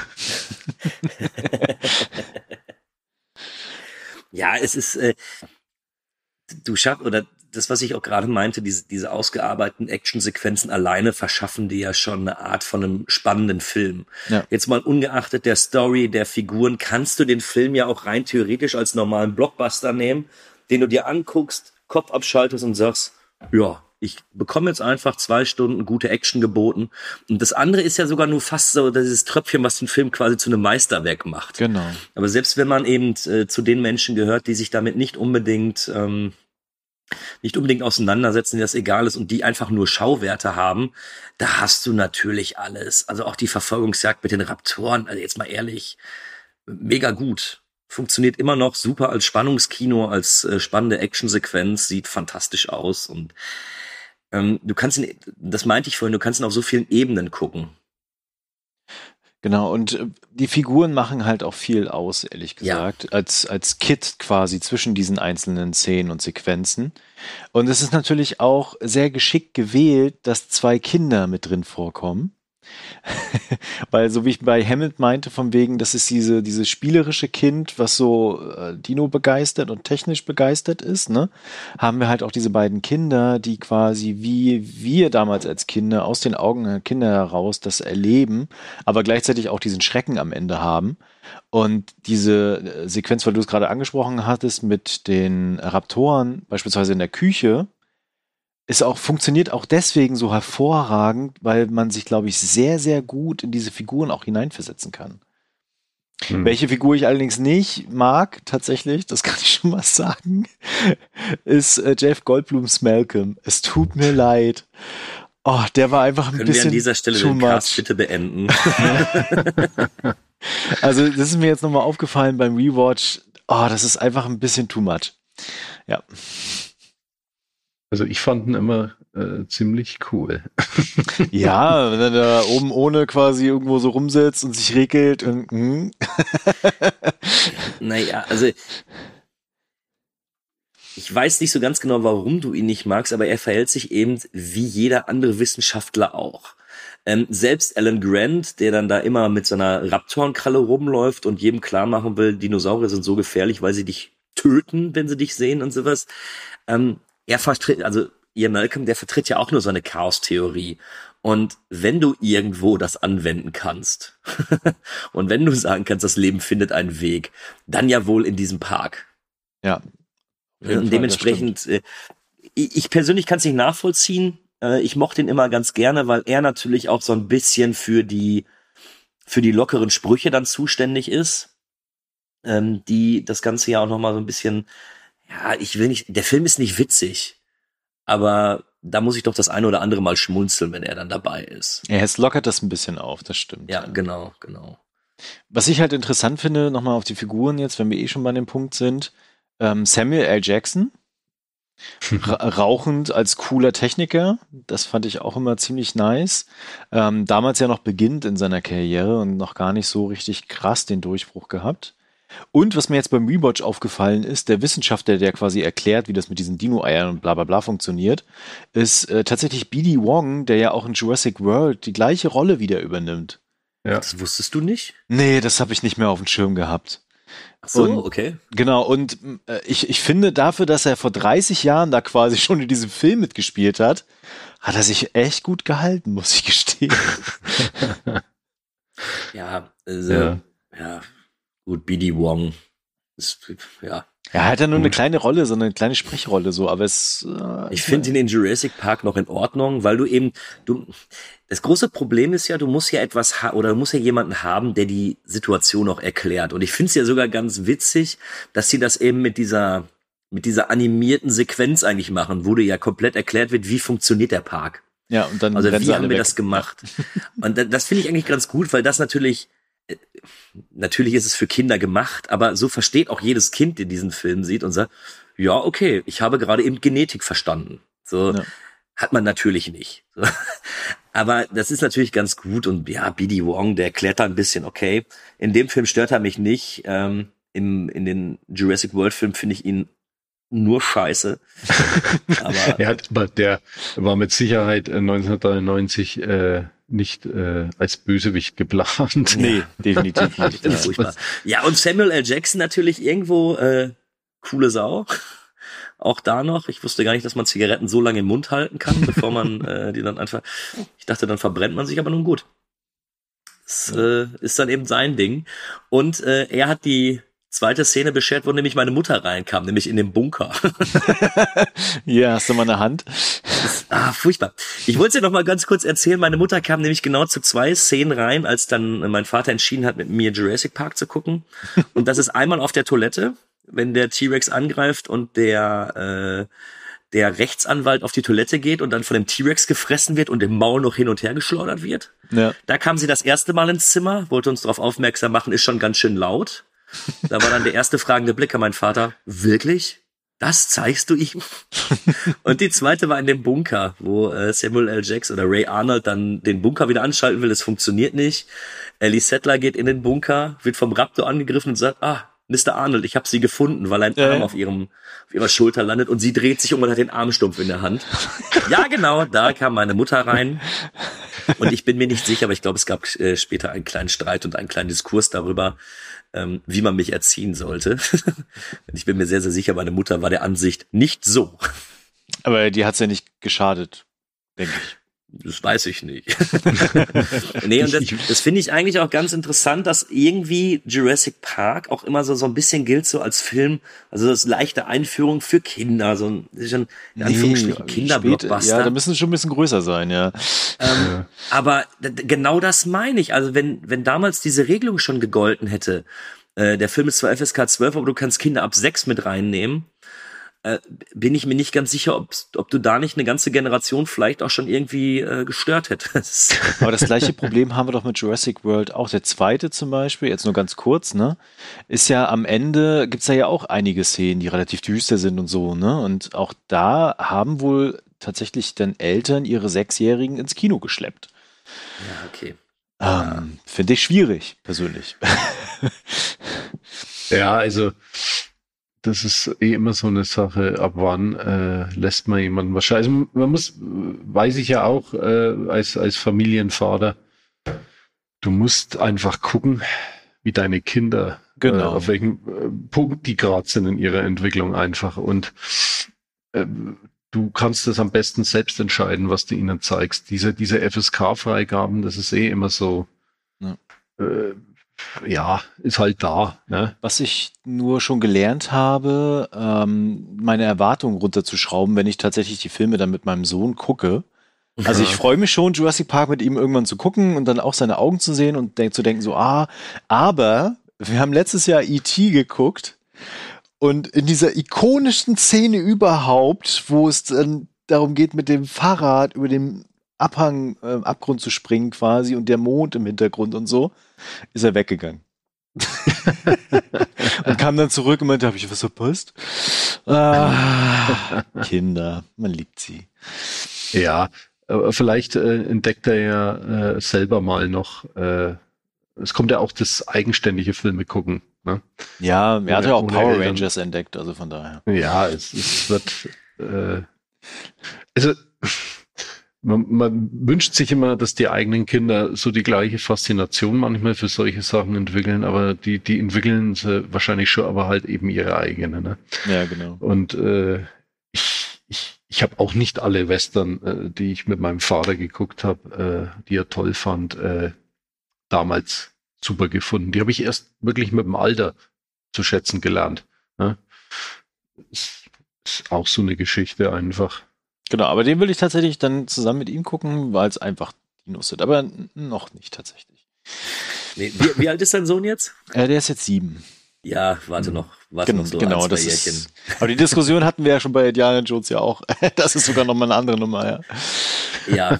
ja, es ist, äh, du schaffst, oder das, was ich auch gerade meinte, diese, diese ausgearbeiteten Actionsequenzen alleine verschaffen dir ja schon eine Art von einem spannenden Film. Ja. Jetzt mal ungeachtet der Story, der Figuren, kannst du den Film ja auch rein theoretisch als normalen Blockbuster nehmen, den du dir anguckst, Kopf abschaltest und sagst, ja, ich bekomme jetzt einfach zwei Stunden gute Action geboten. Und das andere ist ja sogar nur fast so dieses Tröpfchen, was den Film quasi zu einem Meisterwerk macht. Genau. Aber selbst wenn man eben äh, zu den Menschen gehört, die sich damit nicht unbedingt ähm, nicht unbedingt auseinandersetzen, die das egal ist und die einfach nur Schauwerte haben, da hast du natürlich alles. Also auch die Verfolgungsjagd mit den Raptoren, also jetzt mal ehrlich, mega gut. Funktioniert immer noch super als Spannungskino, als äh, spannende Actionsequenz, sieht fantastisch aus und ähm, du kannst ihn, das meinte ich vorhin, du kannst ihn auf so vielen Ebenen gucken. Genau, und äh, die Figuren machen halt auch viel aus, ehrlich gesagt, ja. als, als Kit quasi zwischen diesen einzelnen Szenen und Sequenzen. Und es ist natürlich auch sehr geschickt gewählt, dass zwei Kinder mit drin vorkommen. Weil so wie ich bei Hammond meinte, von wegen, das ist diese, dieses spielerische Kind, was so äh, Dino begeistert und technisch begeistert ist, ne? Haben wir halt auch diese beiden Kinder, die quasi wie wir damals als Kinder aus den Augen der Kinder heraus das erleben, aber gleichzeitig auch diesen Schrecken am Ende haben. Und diese äh, Sequenz, weil du es gerade angesprochen hattest, mit den Raptoren, beispielsweise in der Küche, ist auch, funktioniert auch deswegen so hervorragend, weil man sich, glaube ich, sehr, sehr gut in diese Figuren auch hineinversetzen kann. Hm. Welche Figur ich allerdings nicht mag, tatsächlich, das kann ich schon mal sagen, ist äh, Jeff Goldblums Malcolm. Es tut mir leid. Oh, der war einfach ein Können bisschen. wir an dieser Stelle den Cast bitte beenden? also, das ist mir jetzt nochmal aufgefallen beim Rewatch. Oh, das ist einfach ein bisschen too much. Ja. Also ich fand ihn immer äh, ziemlich cool. ja, wenn er da oben ohne quasi irgendwo so rumsitzt und sich regelt und hm. Naja, also ich weiß nicht so ganz genau, warum du ihn nicht magst, aber er verhält sich eben wie jeder andere Wissenschaftler auch. Ähm, selbst Alan Grant, der dann da immer mit seiner Raptorenkralle rumläuft und jedem klar machen will, Dinosaurier sind so gefährlich, weil sie dich töten, wenn sie dich sehen und sowas. Ähm, er vertritt, also ihr Malcolm, der vertritt ja auch nur so eine Chaos-Theorie. Und wenn du irgendwo das anwenden kannst und wenn du sagen kannst, das Leben findet einen Weg, dann ja wohl in diesem Park. Ja. Und dementsprechend, äh, ich persönlich kann es nicht nachvollziehen. Äh, ich mochte ihn immer ganz gerne, weil er natürlich auch so ein bisschen für die für die lockeren Sprüche dann zuständig ist, ähm, die das Ganze ja auch noch mal so ein bisschen ja, ich will nicht, der Film ist nicht witzig, aber da muss ich doch das eine oder andere Mal schmunzeln, wenn er dann dabei ist. Ja, es lockert das ein bisschen auf, das stimmt. Ja, genau, genau. Was ich halt interessant finde, nochmal auf die Figuren jetzt, wenn wir eh schon bei dem Punkt sind, ähm, Samuel L. Jackson, rauchend als cooler Techniker, das fand ich auch immer ziemlich nice. Ähm, damals ja noch beginnt in seiner Karriere und noch gar nicht so richtig krass den Durchbruch gehabt. Und was mir jetzt beim Rewatch aufgefallen ist, der Wissenschaftler, der quasi erklärt, wie das mit diesen Dino-Eiern und bla bla bla funktioniert, ist äh, tatsächlich B.D. Wong, der ja auch in Jurassic World die gleiche Rolle wieder übernimmt. Ja. Das wusstest du nicht? Nee, das habe ich nicht mehr auf dem Schirm gehabt. Ach so, und, okay. Genau, und äh, ich, ich finde dafür, dass er vor 30 Jahren da quasi schon in diesem Film mitgespielt hat, hat er sich echt gut gehalten, muss ich gestehen. ja, also, ja. ja Gut, BD Wong ist, ja. Er hat ja nur gut. eine kleine Rolle, so eine kleine Sprechrolle so, aber es. Äh, ich finde ihn in Jurassic Park noch in Ordnung, weil du eben, du, das große Problem ist ja, du musst ja etwas ha oder du musst ja jemanden haben, der die Situation auch erklärt. Und ich finde es ja sogar ganz witzig, dass sie das eben mit dieser, mit dieser animierten Sequenz eigentlich machen, wo dir ja komplett erklärt wird, wie funktioniert der Park. Ja, und dann. Also wie haben wir weg. das gemacht? und das finde ich eigentlich ganz gut, weil das natürlich natürlich ist es für Kinder gemacht, aber so versteht auch jedes Kind, der diesen Film sieht und sagt, ja, okay, ich habe gerade eben Genetik verstanden. So ja. hat man natürlich nicht. So. Aber das ist natürlich ganz gut und ja, BD Wong, der da ein bisschen, okay. In dem Film stört er mich nicht. Ähm, im, in den Jurassic World Film finde ich ihn nur Scheiße. aber, er hat, aber der war mit Sicherheit 1993 äh, nicht äh, als Bösewicht geplant. Nee, definitiv nicht. Furchtbar. Ja, und Samuel L. Jackson natürlich irgendwo äh, coole Sau. Auch da noch. Ich wusste gar nicht, dass man Zigaretten so lange im Mund halten kann, bevor man äh, die dann einfach. Ich dachte, dann verbrennt man sich, aber nun gut. Das äh, ist dann eben sein Ding. Und äh, er hat die zweite Szene beschert, wo nämlich meine Mutter reinkam, nämlich in den Bunker. ja, hast du mal eine Hand? Das, ah, furchtbar. Ich wollte es dir noch mal ganz kurz erzählen. Meine Mutter kam nämlich genau zu zwei Szenen rein, als dann mein Vater entschieden hat, mit mir Jurassic Park zu gucken. Und das ist einmal auf der Toilette, wenn der T-Rex angreift und der äh, der Rechtsanwalt auf die Toilette geht und dann von dem T-Rex gefressen wird und im Maul noch hin und her geschleudert wird. Ja. Da kam sie das erste Mal ins Zimmer, wollte uns darauf aufmerksam machen, ist schon ganz schön laut. Da war dann der erste fragende Blick an meinen Vater. Wirklich? Das zeigst du ihm? Und die zweite war in dem Bunker, wo äh, Samuel L. Jackson oder Ray Arnold dann den Bunker wieder anschalten will. Es funktioniert nicht. Ellie Settler geht in den Bunker, wird vom Raptor angegriffen und sagt, ah, Mr. Arnold, ich habe sie gefunden, weil ein Arm auf ihrem auf ihrer Schulter landet und sie dreht sich um und hat den Armstumpf in der Hand. ja, genau, da kam meine Mutter rein. Und ich bin mir nicht sicher, aber ich glaube, es gab äh, später einen kleinen Streit und einen kleinen Diskurs darüber, ähm, wie man mich erziehen sollte. ich bin mir sehr, sehr sicher, meine Mutter war der Ansicht nicht so. Aber die hat's ja nicht geschadet, denke ich. Das weiß ich nicht. nee, und das, das finde ich eigentlich auch ganz interessant, dass irgendwie Jurassic Park auch immer so, so ein bisschen gilt so als Film, also das leichte Einführung für Kinder, so ein, in Anführungsstrichen nee, Kinderblockbuster. Ja, da müssen schon ein bisschen größer sein, ja. Ähm, ja. Aber genau das meine ich. Also wenn, wenn damals diese Regelung schon gegolten hätte, äh, der Film ist zwar FSK 12, aber du kannst Kinder ab 6 mit reinnehmen, äh, bin ich mir nicht ganz sicher, ob, ob du da nicht eine ganze Generation vielleicht auch schon irgendwie äh, gestört hättest. Aber das gleiche Problem haben wir doch mit Jurassic World auch. Der zweite zum Beispiel, jetzt nur ganz kurz, ne, ist ja am Ende, gibt's da ja auch einige Szenen, die relativ düster sind und so, ne? Und auch da haben wohl tatsächlich dann Eltern ihre Sechsjährigen ins Kino geschleppt. Ja, okay. Ähm, Finde ich schwierig, persönlich. ja, also das ist eh immer so eine Sache, ab wann äh, lässt man jemanden wahrscheinlich. Also man muss, weiß ich ja auch, äh, als, als Familienvater, du musst einfach gucken, wie deine Kinder, genau. äh, auf welchem äh, Punkt die gerade sind in ihrer Entwicklung einfach. Und äh, du kannst das am besten selbst entscheiden, was du ihnen zeigst. Diese, diese FSK-Freigaben, das ist eh immer so. Ja. Äh, ja, ist halt da. Ne? Was ich nur schon gelernt habe, ähm, meine Erwartungen runterzuschrauben, wenn ich tatsächlich die Filme dann mit meinem Sohn gucke. Also ich freue mich schon, Jurassic Park mit ihm irgendwann zu gucken und dann auch seine Augen zu sehen und denk, zu denken so, ah, aber wir haben letztes Jahr E.T. geguckt und in dieser ikonischsten Szene überhaupt, wo es dann darum geht, mit dem Fahrrad über den Abhang, äh, Abgrund zu springen quasi und der Mond im Hintergrund und so, ist er weggegangen. und kam dann zurück und meinte, habe ich was verpasst? Ah, Kinder, man liebt sie. Ja, vielleicht äh, entdeckt er ja äh, selber mal noch. Äh, es kommt ja auch das eigenständige Filme gucken. Ne? Ja, er hat ja auch Power Eltern. Rangers entdeckt, also von daher. Ja, es, es wird. Äh, also man, man wünscht sich immer, dass die eigenen Kinder so die gleiche Faszination manchmal für solche Sachen entwickeln, aber die, die entwickeln sie wahrscheinlich schon, aber halt eben ihre eigene. Ne? Ja, genau. Und äh, ich, ich, ich habe auch nicht alle Western, äh, die ich mit meinem Vater geguckt habe, äh, die er toll fand, äh, damals super gefunden. Die habe ich erst wirklich mit dem Alter zu schätzen gelernt. Ne? Ist, ist auch so eine Geschichte einfach. Genau, aber den will ich tatsächlich dann zusammen mit ihm gucken, weil es einfach Dinos sind. Aber noch nicht tatsächlich. Nee, wie, wie, alt ist dein Sohn jetzt? Äh, der ist jetzt sieben. Ja, warte noch. Warte genau, noch so genau, das ist, Aber die Diskussion hatten wir ja schon bei Indiana Jones ja auch. Das ist sogar nochmal eine andere Nummer, ja. Ja.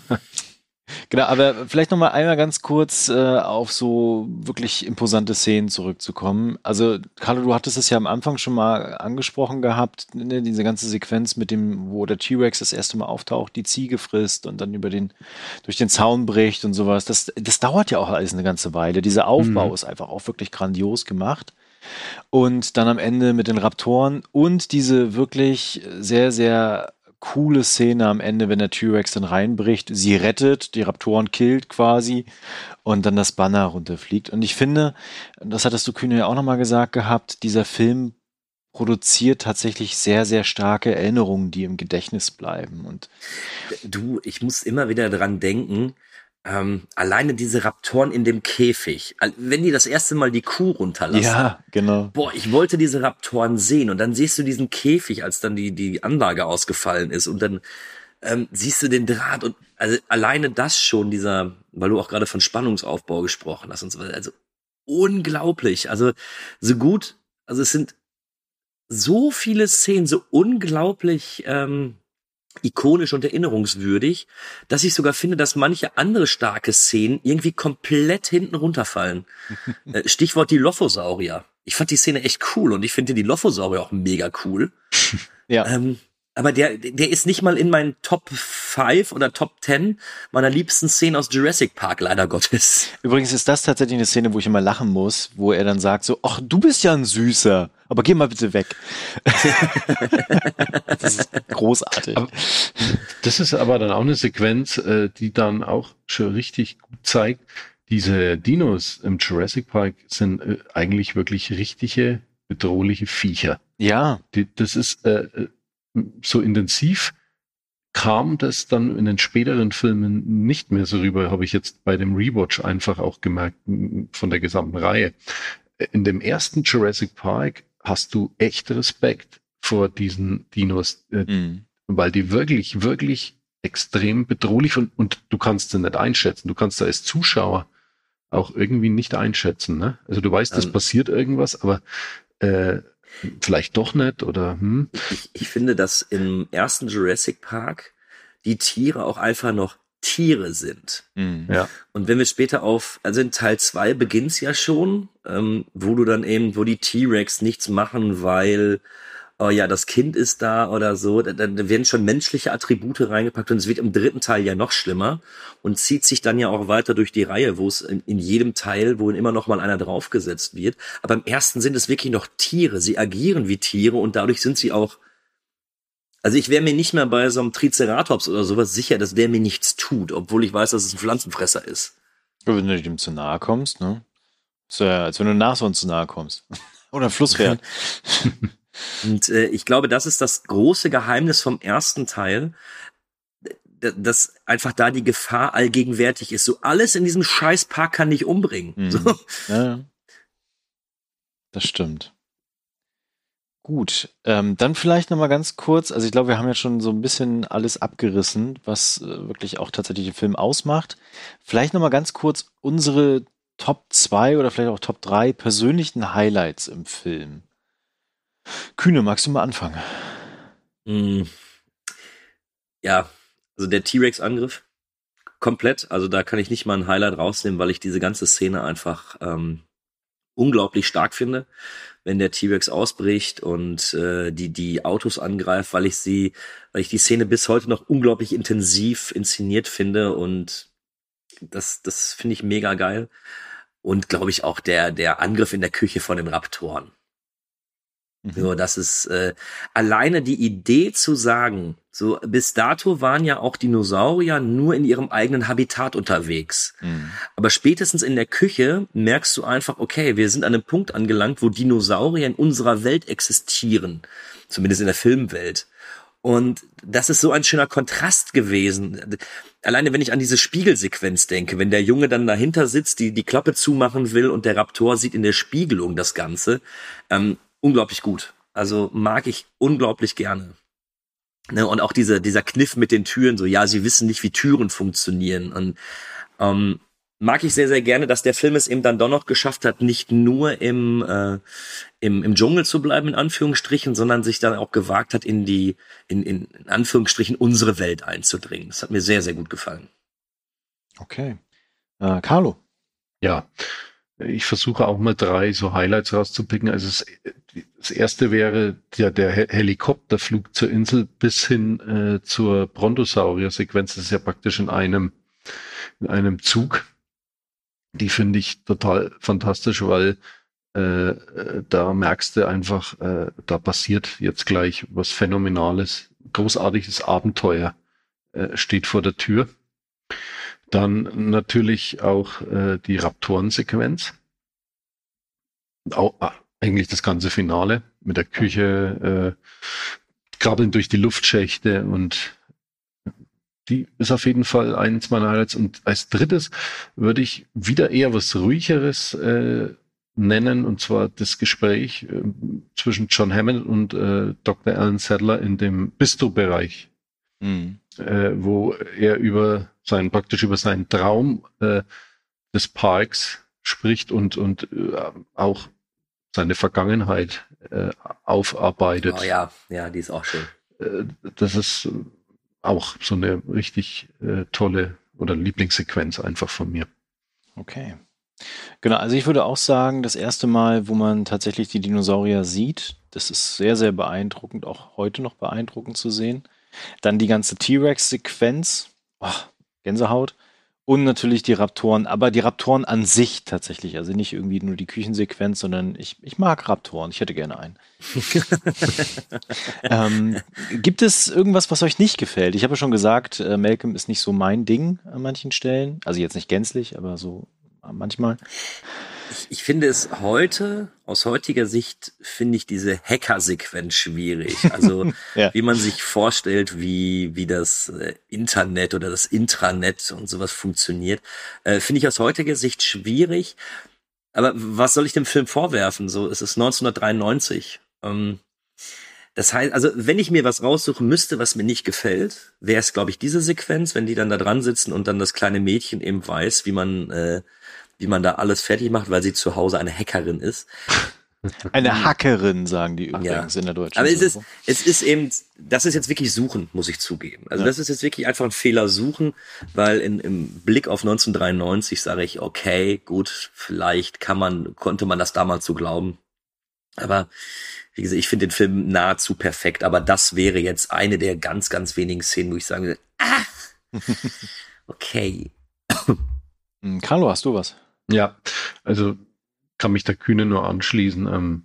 Genau, aber vielleicht noch mal einmal ganz kurz äh, auf so wirklich imposante Szenen zurückzukommen. Also, Carlo, du hattest es ja am Anfang schon mal angesprochen gehabt, ne, diese ganze Sequenz mit dem, wo der T-Rex das erste Mal auftaucht, die Ziege frisst und dann über den, durch den Zaun bricht und sowas. Das, das dauert ja auch alles eine ganze Weile. Dieser Aufbau mhm. ist einfach auch wirklich grandios gemacht. Und dann am Ende mit den Raptoren und diese wirklich sehr, sehr coole Szene am Ende, wenn der T-Rex dann reinbricht, sie rettet, die Raptoren killt quasi und dann das Banner runterfliegt. Und ich finde, das hattest du Kühne ja auch nochmal gesagt gehabt, dieser Film produziert tatsächlich sehr, sehr starke Erinnerungen, die im Gedächtnis bleiben. Und du, ich muss immer wieder dran denken, ähm, alleine diese Raptoren in dem Käfig, wenn die das erste Mal die Kuh runterlassen. Ja, genau. Boah, ich wollte diese Raptoren sehen und dann siehst du diesen Käfig, als dann die, die Anlage ausgefallen ist und dann ähm, siehst du den Draht und also alleine das schon, dieser, weil du auch gerade von Spannungsaufbau gesprochen hast und so weiter, also unglaublich. Also so gut, also es sind so viele Szenen, so unglaublich ähm, ikonisch und erinnerungswürdig, dass ich sogar finde, dass manche andere starke Szenen irgendwie komplett hinten runterfallen. Äh, Stichwort die Lophosaurier. Ich fand die Szene echt cool und ich finde die Lophosaurier auch mega cool. Ja. Ähm, aber der, der ist nicht mal in meinen Top 5 oder Top 10 meiner liebsten Szenen aus Jurassic Park, leider Gottes. Übrigens ist das tatsächlich eine Szene, wo ich immer lachen muss, wo er dann sagt so, ach, du bist ja ein Süßer, aber geh mal bitte weg. das ist großartig. Aber das ist aber dann auch eine Sequenz, äh, die dann auch schon richtig gut zeigt, diese Dinos im Jurassic Park sind äh, eigentlich wirklich richtige bedrohliche Viecher. Ja. Die, das ist äh, so intensiv kam das dann in den späteren Filmen nicht mehr so rüber, habe ich jetzt bei dem Rewatch einfach auch gemerkt von der gesamten Reihe. In dem ersten Jurassic Park hast du echt Respekt vor diesen Dinos, äh, mhm. weil die wirklich, wirklich extrem bedrohlich und, und du kannst sie nicht einschätzen. Du kannst da als Zuschauer auch irgendwie nicht einschätzen. Ne? Also du weißt, es ähm, passiert irgendwas, aber äh, vielleicht doch nicht oder hm? Ich, ich finde, dass im ersten Jurassic Park die Tiere auch einfach noch Tiere sind. Mhm. Ja. Und wenn wir später auf, also in Teil zwei beginnt's ja schon, ähm, wo du dann eben, wo die T-Rex nichts machen, weil oh ja, das Kind ist da oder so, dann werden schon menschliche Attribute reingepackt und es wird im dritten Teil ja noch schlimmer und zieht sich dann ja auch weiter durch die Reihe, wo es in, in jedem Teil, wo immer noch mal einer draufgesetzt wird. Aber im ersten sind es wirklich noch Tiere. Sie agieren wie Tiere und dadurch sind sie auch also ich wäre mir nicht mehr bei so einem Triceratops oder sowas sicher, dass der mir nichts tut, obwohl ich weiß, dass es ein Pflanzenfresser ist. Wenn du dem zu nahe kommst, ne? So, ja, als wenn du nach so zu nahe kommst. Oder Flusspferd. Und äh, ich glaube, das ist das große Geheimnis vom ersten Teil, dass einfach da die Gefahr allgegenwärtig ist. So alles in diesem Scheißpark kann dich umbringen. Mhm. So. Ja, das stimmt. Gut, ähm, dann vielleicht noch mal ganz kurz. Also ich glaube, wir haben ja schon so ein bisschen alles abgerissen, was äh, wirklich auch tatsächlich den Film ausmacht. Vielleicht noch mal ganz kurz unsere Top 2 oder vielleicht auch Top 3 persönlichen Highlights im Film. Kühne, magst du mal anfangen? Mm. Ja, also der T-Rex-Angriff komplett. Also da kann ich nicht mal ein Highlight rausnehmen, weil ich diese ganze Szene einfach ähm, unglaublich stark finde, wenn der T-Rex ausbricht und äh, die die Autos angreift, weil ich sie, weil ich die Szene bis heute noch unglaublich intensiv inszeniert finde und das das finde ich mega geil und glaube ich auch der der Angriff in der Küche von den Raptoren. Mhm. So, das ist äh, alleine die Idee zu sagen, so bis dato waren ja auch Dinosaurier nur in ihrem eigenen Habitat unterwegs. Mhm. Aber spätestens in der Küche merkst du einfach, okay, wir sind an einem Punkt angelangt, wo Dinosaurier in unserer Welt existieren, zumindest in der Filmwelt. Und das ist so ein schöner Kontrast gewesen. Alleine wenn ich an diese Spiegelsequenz denke, wenn der Junge dann dahinter sitzt, die die Klappe zumachen will und der Raptor sieht in der Spiegelung das Ganze. Ähm, unglaublich gut. Also mag ich unglaublich gerne. Ne, und auch diese, dieser Kniff mit den Türen, so, ja, sie wissen nicht, wie Türen funktionieren. Und ähm, mag ich sehr, sehr gerne, dass der Film es eben dann doch noch geschafft hat, nicht nur im, äh, im, im Dschungel zu bleiben, in Anführungsstrichen, sondern sich dann auch gewagt hat, in die, in, in, in Anführungsstrichen, unsere Welt einzudringen. Das hat mir sehr, sehr gut gefallen. Okay. Äh, Carlo. Ja, ich versuche auch mal drei so Highlights rauszupicken. Also es, das erste wäre ja der Helikopterflug zur Insel bis hin äh, zur Brontosaurier-Sequenz. Das ist ja praktisch in einem, in einem Zug. Die finde ich total fantastisch, weil äh, da merkst du einfach, äh, da passiert jetzt gleich was Phänomenales, großartiges Abenteuer äh, steht vor der Tür. Dann natürlich auch äh, die Raptoren-Sequenz. Auch, ah, eigentlich das ganze Finale mit der Küche, äh, krabbeln durch die Luftschächte und die ist auf jeden Fall eins meiner Highlights. Und als drittes würde ich wieder eher was ruhigeres äh, nennen, und zwar das Gespräch äh, zwischen John Hammond und äh, Dr. Alan Sadler in dem Bistro-Bereich, mhm. äh, wo er über seinen, praktisch über seinen Traum äh, des Parks spricht und, und äh, auch seine Vergangenheit äh, aufarbeitet. Oh ja, ja, die ist auch schön. Äh, das ist auch so eine richtig äh, tolle oder Lieblingssequenz einfach von mir. Okay. Genau, also ich würde auch sagen, das erste Mal, wo man tatsächlich die Dinosaurier sieht, das ist sehr, sehr beeindruckend, auch heute noch beeindruckend zu sehen. Dann die ganze T-Rex-Sequenz, oh, Gänsehaut. Und natürlich die Raptoren, aber die Raptoren an sich tatsächlich, also nicht irgendwie nur die Küchensequenz, sondern ich, ich mag Raptoren, ich hätte gerne einen. ähm, gibt es irgendwas, was euch nicht gefällt? Ich habe ja schon gesagt, äh, Malcolm ist nicht so mein Ding an manchen Stellen, also jetzt nicht gänzlich, aber so manchmal. Ich, ich finde es heute, aus heutiger Sicht, finde ich diese Hacker-Sequenz schwierig. Also, ja. wie man sich vorstellt, wie, wie das äh, Internet oder das Intranet und sowas funktioniert, äh, finde ich aus heutiger Sicht schwierig. Aber was soll ich dem Film vorwerfen? So, es ist 1993. Ähm, das heißt, also wenn ich mir was raussuchen müsste, was mir nicht gefällt, wäre es, glaube ich, diese Sequenz, wenn die dann da dran sitzen und dann das kleine Mädchen eben weiß, wie man äh, wie man da alles fertig macht, weil sie zu Hause eine Hackerin ist. Eine Hackerin, sagen die übrigens ja. in der deutschen Aber es ist, es ist eben, das ist jetzt wirklich Suchen, muss ich zugeben. Also ja. das ist jetzt wirklich einfach ein Fehler Suchen, weil in, im Blick auf 1993 sage ich, okay, gut, vielleicht kann man, konnte man das damals so glauben. Aber wie gesagt, ich finde den Film nahezu perfekt, aber das wäre jetzt eine der ganz, ganz wenigen Szenen, wo ich sagen würde, ah, okay. Hm, Carlo, hast du was? Ja, also kann mich der Kühne nur anschließen. Ähm,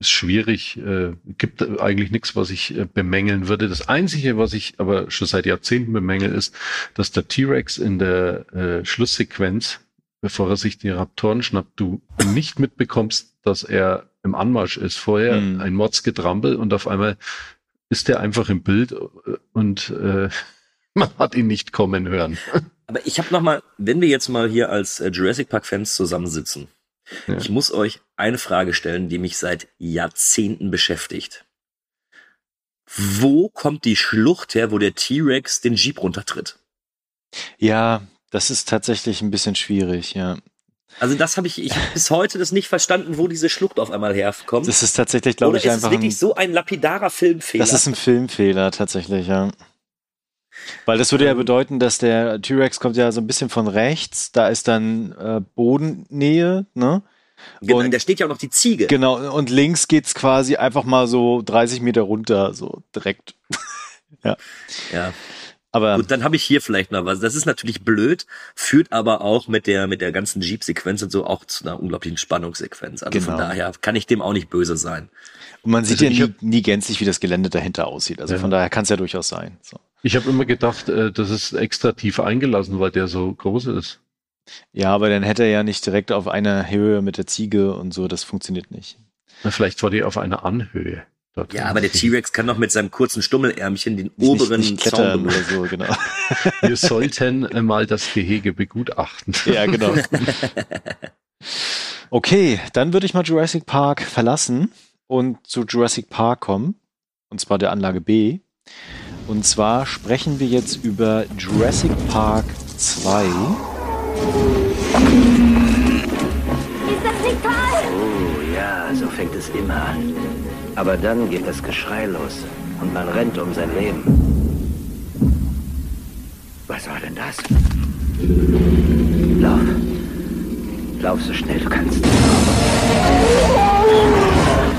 ist schwierig, äh, gibt eigentlich nichts, was ich äh, bemängeln würde. Das Einzige, was ich aber schon seit Jahrzehnten bemängel, ist, dass der T-Rex in der äh, Schlusssequenz, bevor er sich die Raptoren schnappt, du nicht mitbekommst, dass er im Anmarsch ist. Vorher mhm. ein Mordsgetrampel und auf einmal ist er einfach im Bild und äh, man hat ihn nicht kommen hören. Aber ich habe noch mal, wenn wir jetzt mal hier als äh, Jurassic Park Fans zusammensitzen, ja. ich muss euch eine Frage stellen, die mich seit Jahrzehnten beschäftigt. Wo kommt die Schlucht her, wo der T-Rex den Jeep runtertritt? Ja, das ist tatsächlich ein bisschen schwierig, ja. Also das habe ich, ich hab bis heute das nicht verstanden, wo diese Schlucht auf einmal herkommt. Das ist tatsächlich, glaube ich, einfach. Das ist wirklich ein, so ein lapidarer Filmfehler. Das ist ein Filmfehler tatsächlich, ja. Weil das würde ja ähm. bedeuten, dass der T-Rex kommt ja so ein bisschen von rechts, da ist dann äh, Bodennähe, ne? Genau, und da steht ja auch noch die Ziege. Genau, und links geht's quasi einfach mal so 30 Meter runter, so direkt. ja. Ja. Aber gut, dann habe ich hier vielleicht noch was. Das ist natürlich blöd, führt aber auch mit der mit der ganzen Jeep-Sequenz und so auch zu einer unglaublichen Spannungssequenz. Also genau. von daher kann ich dem auch nicht böse sein. Und man sieht also ja nie, nie, gänzlich, wie das Gelände dahinter aussieht. Also ja. von daher kann es ja durchaus sein. So. Ich habe immer gedacht, äh, das ist extra tief eingelassen, weil der so groß ist. Ja, aber dann hätte er ja nicht direkt auf einer Höhe mit der Ziege und so, das funktioniert nicht. Na, vielleicht war die auf einer Anhöhe. Dort ja, aber der T-Rex kann doch mit seinem kurzen Stummelärmchen den nicht, oberen nicht, nicht Zaun oder so, genau. Wir sollten mal das Gehege begutachten. Ja, genau. Okay, dann würde ich mal Jurassic Park verlassen und zu Jurassic Park kommen. Und zwar der Anlage B. Und zwar sprechen wir jetzt über Jurassic Park 2. Ist das nicht toll? Oh ja, so fängt es immer an. Aber dann geht das Geschrei los und man rennt um sein Leben. Was war denn das? Lauf. Lauf so schnell du kannst.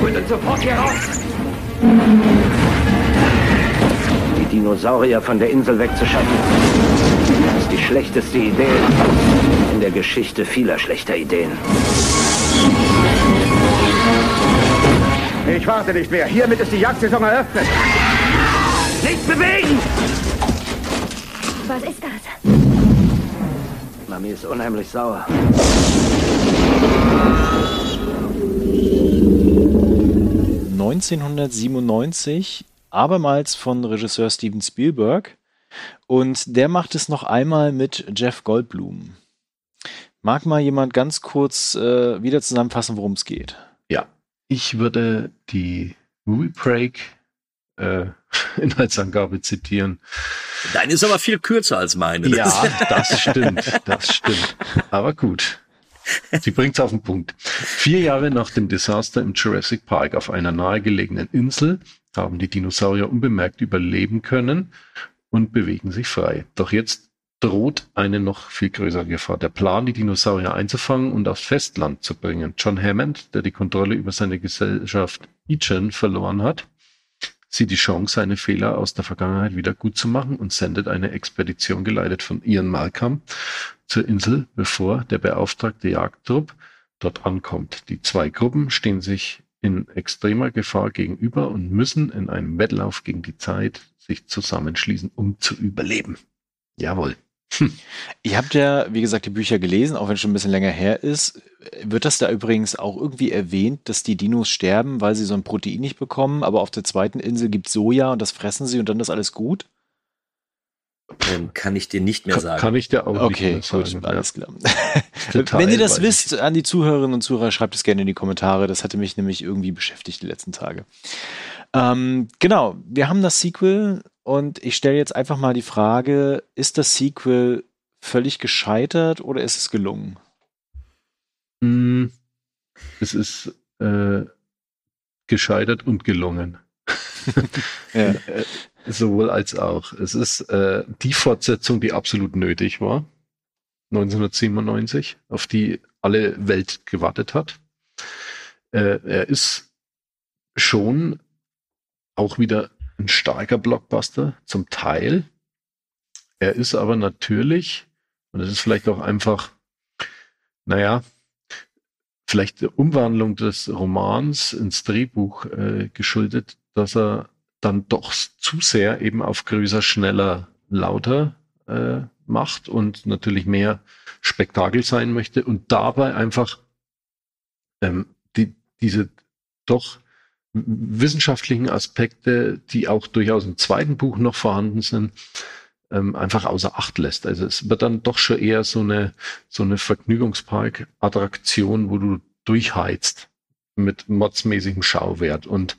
Holt uns sofort hier raus! Dinosaurier von der Insel wegzuschaffen, ist die schlechteste Idee in der Geschichte vieler schlechter Ideen. Ich warte nicht mehr. Hiermit ist die Jagdsaison eröffnet. Nicht bewegen! Was ist das? Mami ist unheimlich sauer. 1997, abermals von Regisseur Steven Spielberg. Und der macht es noch einmal mit Jeff Goldblum. Mag mal jemand ganz kurz äh, wieder zusammenfassen, worum es geht? Ich würde die Movie Break äh, Inhaltsangabe zitieren. Deine ist aber viel kürzer als meine. Ja, das stimmt, das stimmt. Aber gut. Sie bringt es auf den Punkt. Vier Jahre nach dem Desaster im Jurassic Park auf einer nahegelegenen Insel haben die Dinosaurier unbemerkt überleben können und bewegen sich frei. Doch jetzt droht eine noch viel größere Gefahr. Der Plan, die Dinosaurier einzufangen und aufs Festland zu bringen. John Hammond, der die Kontrolle über seine Gesellschaft Ichen verloren hat, sieht die Chance, seine Fehler aus der Vergangenheit wieder gut zu machen und sendet eine Expedition geleitet von Ian Malcolm zur Insel, bevor der beauftragte Jagdtrupp dort ankommt. Die zwei Gruppen stehen sich in extremer Gefahr gegenüber und müssen in einem Wettlauf gegen die Zeit sich zusammenschließen, um zu überleben. Jawohl. Hm. Ihr habt ja, wie gesagt, die Bücher gelesen, auch wenn es schon ein bisschen länger her ist. Wird das da übrigens auch irgendwie erwähnt, dass die Dinos sterben, weil sie so ein Protein nicht bekommen, aber auf der zweiten Insel gibt es Soja und das fressen sie und dann ist alles gut? Ähm, kann ich dir nicht mehr sagen. Kann ich dir auch okay, nicht mehr sagen. Okay, gut, alles klar. Wenn ihr das wisst, an die Zuhörerinnen und Zuhörer, schreibt es gerne in die Kommentare. Das hatte mich nämlich irgendwie beschäftigt die letzten Tage. Ähm, genau, wir haben das Sequel und ich stelle jetzt einfach mal die Frage, ist das Sequel völlig gescheitert oder ist es gelungen? Mm, es ist äh, gescheitert und gelungen. ja. Äh, sowohl als auch. Es ist äh, die Fortsetzung, die absolut nötig war. 1997, auf die alle Welt gewartet hat. Äh, er ist schon auch wieder ein starker Blockbuster, zum Teil. Er ist aber natürlich, und das ist vielleicht auch einfach, naja, vielleicht der Umwandlung des Romans ins Drehbuch äh, geschuldet, dass er dann doch zu sehr eben auf größer, schneller, lauter äh, macht und natürlich mehr Spektakel sein möchte und dabei einfach ähm, die, diese doch wissenschaftlichen Aspekte, die auch durchaus im zweiten Buch noch vorhanden sind, ähm, einfach außer Acht lässt. Also es wird dann doch schon eher so eine, so eine Vergnügungspark-Attraktion, wo du durchheizt mit modsmäßigem Schauwert. Und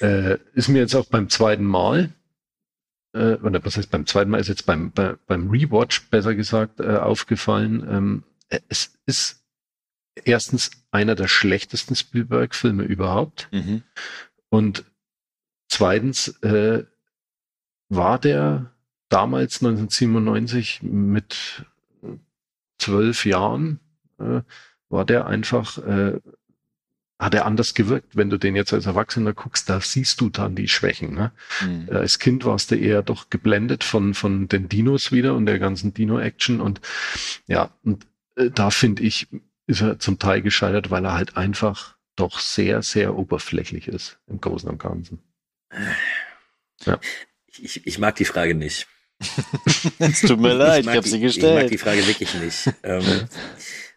äh, ist mir jetzt auch beim zweiten Mal, äh, oder was heißt beim zweiten Mal, ist jetzt beim, bei, beim Rewatch besser gesagt äh, aufgefallen. Ähm, es ist erstens einer der schlechtesten Spielberg-Filme überhaupt. Mhm. Und zweitens äh, war der damals 1997 mit zwölf Jahren, äh, war der einfach, äh, hat er anders gewirkt. Wenn du den jetzt als Erwachsener guckst, da siehst du dann die Schwächen. Ne? Mhm. Äh, als Kind warst du eher doch geblendet von, von den Dinos wieder und der ganzen Dino-Action und ja, und äh, da finde ich, ist er zum Teil gescheitert, weil er halt einfach doch sehr, sehr oberflächlich ist im Großen und Ganzen. Ja. Ich, ich mag die Frage nicht. es tut mir leid, ich, ich habe sie gestellt. Ich mag die Frage wirklich nicht. ähm,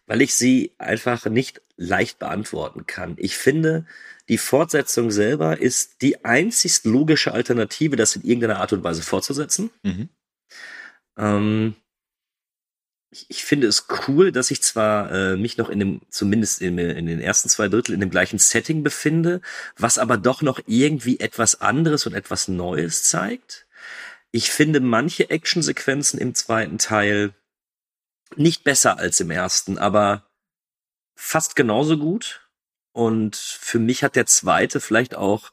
weil ich sie einfach nicht leicht beantworten kann. Ich finde, die Fortsetzung selber ist die einzigst logische Alternative, das in irgendeiner Art und Weise fortzusetzen. Mhm. Ähm, ich, ich finde es cool, dass ich zwar äh, mich noch in dem, zumindest in, in den ersten zwei Drittel in dem gleichen Setting befinde, was aber doch noch irgendwie etwas anderes und etwas Neues zeigt. Ich finde manche Actionsequenzen im zweiten Teil nicht besser als im ersten, aber fast genauso gut. Und für mich hat der zweite vielleicht auch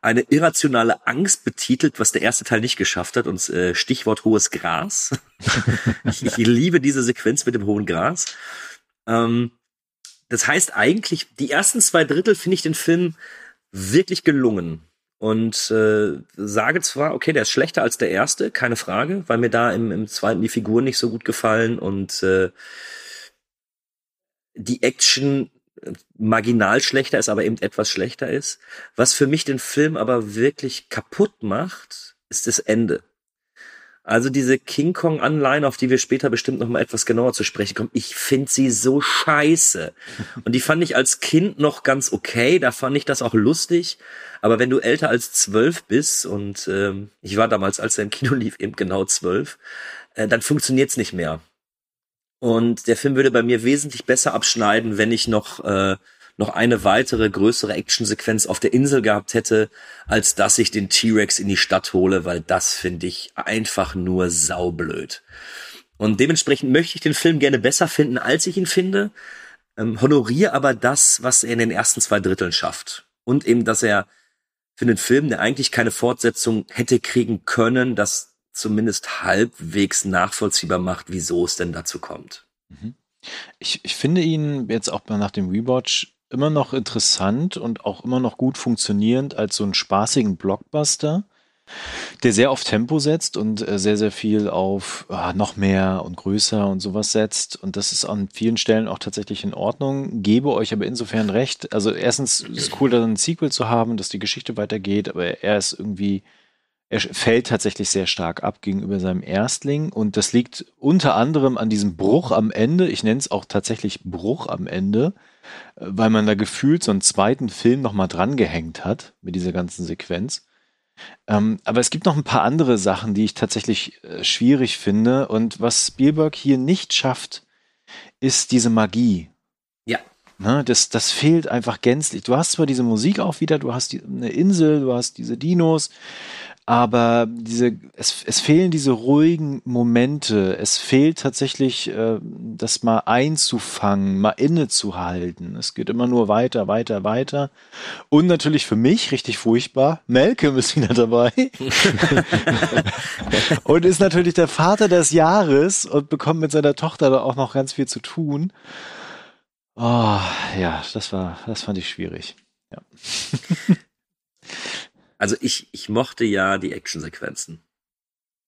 eine irrationale Angst betitelt, was der erste Teil nicht geschafft hat, und äh, Stichwort hohes Gras. ich, ich, liebe diese Sequenz mit dem hohen Gras. Ähm, das heißt eigentlich, die ersten zwei Drittel finde ich den Film wirklich gelungen. Und äh, sage zwar, okay, der ist schlechter als der erste, keine Frage, weil mir da im, im zweiten die Figuren nicht so gut gefallen und äh, die Action marginal schlechter ist, aber eben etwas schlechter ist. Was für mich den Film aber wirklich kaputt macht, ist das Ende. Also diese King Kong Anleihen, auf die wir später bestimmt noch mal etwas genauer zu sprechen kommen, ich finde sie so scheiße. Und die fand ich als Kind noch ganz okay, da fand ich das auch lustig. Aber wenn du älter als zwölf bist und ähm, ich war damals, als er im Kino lief, eben genau zwölf, äh, dann funktioniert's nicht mehr. Und der Film würde bei mir wesentlich besser abschneiden, wenn ich noch äh, noch eine weitere größere Actionsequenz auf der Insel gehabt hätte, als dass ich den T-Rex in die Stadt hole, weil das finde ich einfach nur saublöd. Und dementsprechend möchte ich den Film gerne besser finden, als ich ihn finde, ähm, honoriere aber das, was er in den ersten zwei Dritteln schafft. Und eben, dass er für einen Film, der eigentlich keine Fortsetzung hätte kriegen können, das zumindest halbwegs nachvollziehbar macht, wieso es denn dazu kommt. Mhm. Ich, ich finde ihn jetzt auch nach dem Rewatch immer noch interessant und auch immer noch gut funktionierend als so einen spaßigen Blockbuster, der sehr auf Tempo setzt und äh, sehr, sehr viel auf ah, noch mehr und größer und sowas setzt. Und das ist an vielen Stellen auch tatsächlich in Ordnung. Gebe euch aber insofern recht. Also erstens ist es cool, dann ein Sequel zu haben, dass die Geschichte weitergeht, aber er ist irgendwie er fällt tatsächlich sehr stark ab gegenüber seinem Erstling und das liegt unter anderem an diesem Bruch am Ende. Ich nenne es auch tatsächlich Bruch am Ende, weil man da gefühlt so einen zweiten Film nochmal drangehängt hat mit dieser ganzen Sequenz. Ähm, aber es gibt noch ein paar andere Sachen, die ich tatsächlich äh, schwierig finde. Und was Spielberg hier nicht schafft, ist diese Magie. Ja. Ne, das, das fehlt einfach gänzlich. Du hast zwar diese Musik auch wieder, du hast die, eine Insel, du hast diese Dinos, aber diese, es, es fehlen diese ruhigen Momente. Es fehlt tatsächlich, äh, das mal einzufangen, mal innezuhalten. Es geht immer nur weiter, weiter, weiter. Und natürlich für mich richtig furchtbar. Malcolm ist wieder dabei. und ist natürlich der Vater des Jahres und bekommt mit seiner Tochter da auch noch ganz viel zu tun. Oh, ja, das war, das fand ich schwierig. Ja. Also ich, ich mochte ja die Actionsequenzen.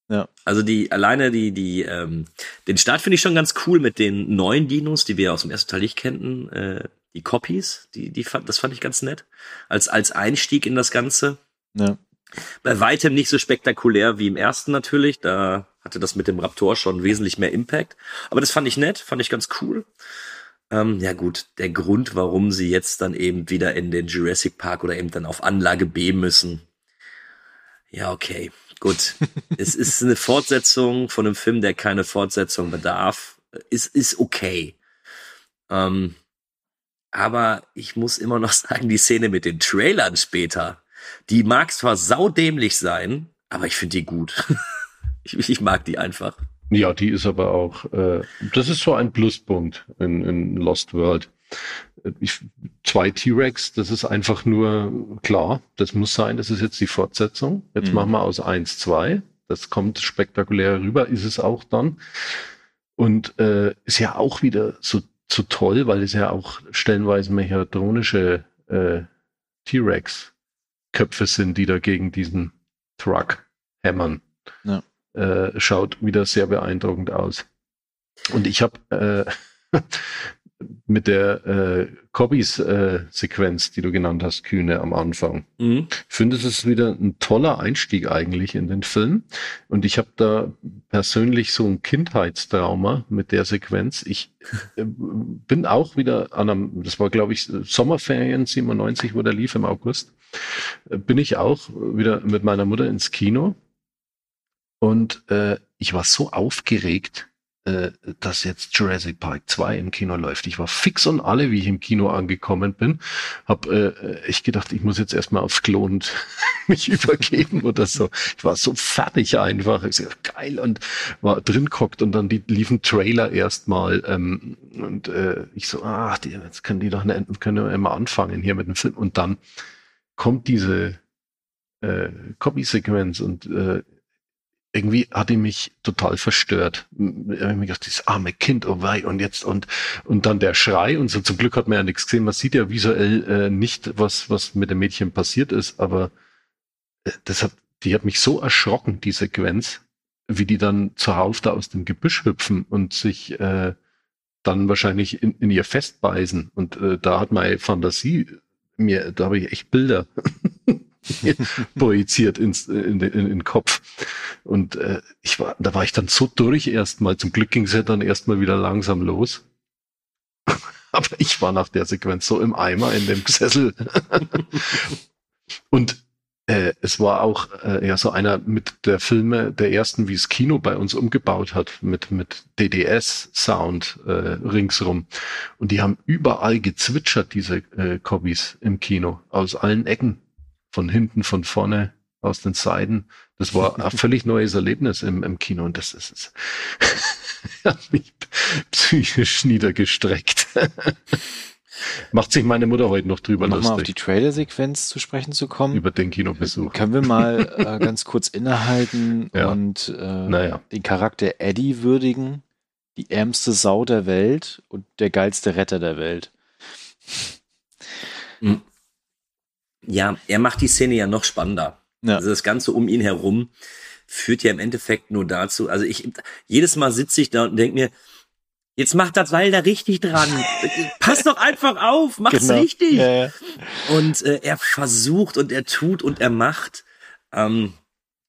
Ja. Also die, alleine die, die, ähm, den Start finde ich schon ganz cool mit den neuen Dinos, die wir aus dem ersten Teil nicht kennten, äh, die Copies, die, die fand, das fand ich ganz nett. Als, als Einstieg in das Ganze. Ja. Bei weitem nicht so spektakulär wie im ersten natürlich. Da hatte das mit dem Raptor schon wesentlich mehr Impact. Aber das fand ich nett, fand ich ganz cool. Ähm, ja gut, der Grund, warum sie jetzt dann eben wieder in den Jurassic Park oder eben dann auf Anlage B müssen. Ja, okay, gut. es ist eine Fortsetzung von einem Film, der keine Fortsetzung bedarf. Ist, ist okay. Ähm, aber ich muss immer noch sagen, die Szene mit den Trailern später, die mag zwar saudämlich sein, aber ich finde die gut. ich, ich mag die einfach. Ja, die ist aber auch, äh, das ist so ein Pluspunkt in, in Lost World. Ich, zwei T-Rex, das ist einfach nur klar, das muss sein, das ist jetzt die Fortsetzung. Jetzt mhm. machen wir aus eins zwei. Das kommt spektakulär rüber, ist es auch dann. Und äh, ist ja auch wieder so, so toll, weil es ja auch stellenweise mechatronische äh, T-Rex-Köpfe sind, die da gegen diesen Truck hämmern. Ja äh, schaut wieder sehr beeindruckend aus. Und ich habe äh, mit der äh, Cobbys-Sequenz, äh, die du genannt hast, Kühne am Anfang, mhm. finde es wieder ein toller Einstieg eigentlich in den Film. Und ich habe da persönlich so ein Kindheitstrauma mit der Sequenz. Ich äh, bin auch wieder an einem, das war glaube ich Sommerferien 97, wo der lief im August, äh, bin ich auch wieder mit meiner Mutter ins Kino und äh, ich war so aufgeregt, äh, dass jetzt Jurassic Park 2 im Kino läuft. Ich war fix und alle, wie ich im Kino angekommen bin. Hab äh, ich gedacht, ich muss jetzt erstmal aufs Klo und mich übergeben oder so. Ich war so fertig einfach. Ich so, geil und war drin guckt und dann die liefen Trailer erstmal ähm, und äh, ich so, ach, die, jetzt können die doch ne, können wir immer anfangen hier mit dem Film und dann kommt diese äh, Copy-Sequenz und äh, irgendwie hat die mich total verstört. Ich habe mir gedacht, dieses arme Kind, oh wei, und jetzt und und dann der Schrei und so. Zum Glück hat man ja nichts gesehen. Man sieht ja visuell äh, nicht, was was mit dem Mädchen passiert ist, aber äh, das hat, die hat mich so erschrocken, die Sequenz, wie die dann zuhauf da aus dem Gebüsch hüpfen und sich äh, dann wahrscheinlich in, in ihr festbeißen. Und äh, da hat meine Fantasie mir, da habe ich echt Bilder projiziert ins, in, in, in den Kopf. Und äh, ich war, da war ich dann so durch erstmal. Zum Glück ging es ja dann erstmal wieder langsam los. Aber ich war nach der Sequenz so im Eimer in dem Sessel. Und äh, es war auch äh, ja so einer mit der Filme der ersten, wie es Kino bei uns umgebaut hat, mit mit DDS-Sound äh, ringsrum. Und die haben überall gezwitschert, diese äh, Cobbys im Kino, aus allen Ecken, von hinten, von vorne, aus den Seiten. Das war ein völlig neues Erlebnis im, im Kino und das ist es. hat mich psychisch niedergestreckt. Macht sich meine Mutter heute noch drüber um lustig. Mal auf die Trailer-Sequenz zu sprechen zu kommen. Über den Kinobesuch. Können wir mal äh, ganz kurz innehalten Ja. und äh, Naja. den Charakter Eddie würdigen? Die ärmste Sau der Welt und der geilste Retter der Welt. Ja, er macht die Szene ja noch spannender. Ja. Also das Ganze um ihn herum führt ja im Endeffekt nur dazu. Also ich jedes Mal sitze ich da und denke mir, jetzt macht das Weil da richtig dran. Pass doch einfach auf, mach's Genau. richtig. Ja, ja. Und äh, er versucht und er tut und er macht. Ähm,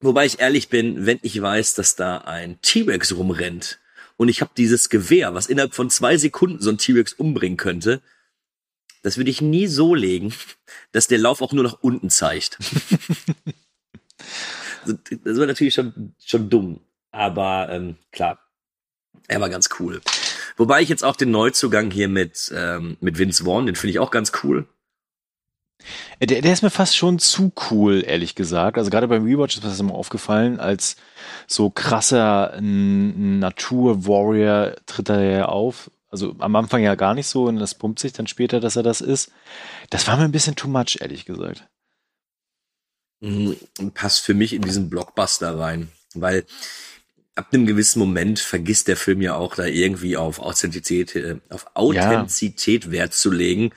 wobei ich ehrlich bin, wenn ich weiß, dass da ein T-Rex rumrennt und ich habe dieses Gewehr, was innerhalb von zwei Sekunden so ein T-Rex umbringen könnte, das würde ich nie so legen, dass der Lauf auch nur nach unten zeigt. Das war natürlich schon, schon dumm. Aber ähm, klar, er war ganz cool. Wobei ich jetzt auch den Neuzugang hier mit, ähm, mit Vince Vaughn, den finde ich auch ganz cool. Äh, Der, der ist mir fast schon zu cool, ehrlich gesagt. Also gerade beim Rewatch ist mir das immer aufgefallen, als so krasser Natur-Warrior tritt er ja auf. Also am Anfang ja gar nicht so und das pumpt sich dann später, dass er das ist. Das war mir ein bisschen too much, ehrlich gesagt. Mhm, passt für mich in diesen Blockbuster rein, weil ab einem gewissen Moment vergisst der Film ja auch da irgendwie auf Authentizität, äh, auf Authentizität Wert zu legen.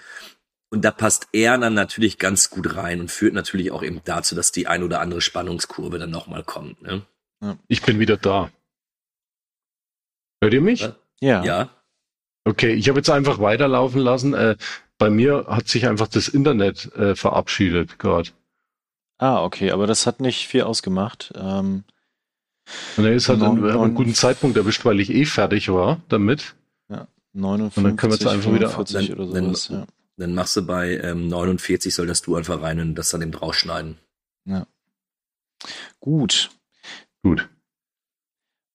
Und da passt er dann natürlich ganz gut rein und führt natürlich auch eben dazu, dass die ein oder andere Spannungskurve dann nochmal kommt. Ne? Ich bin wieder da. Hört ihr mich? Ja. Ja. Okay, ich habe jetzt einfach weiterlaufen lassen. Äh, bei mir hat sich einfach das Internet äh, verabschiedet gerade. Ah, okay, aber das hat nicht viel ausgemacht. Ähm, Und er ist halt einen, einen guten Zeitpunkt erwischt, weil ich eh fertig war damit. 59, Und dann können wir jetzt einfach wieder- 45 Dann- oder dann- sowas. Ja. Dann machst du bei ähm, 49, solltest du einfach rein und das dann eben rausschneiden. Gut. Gut.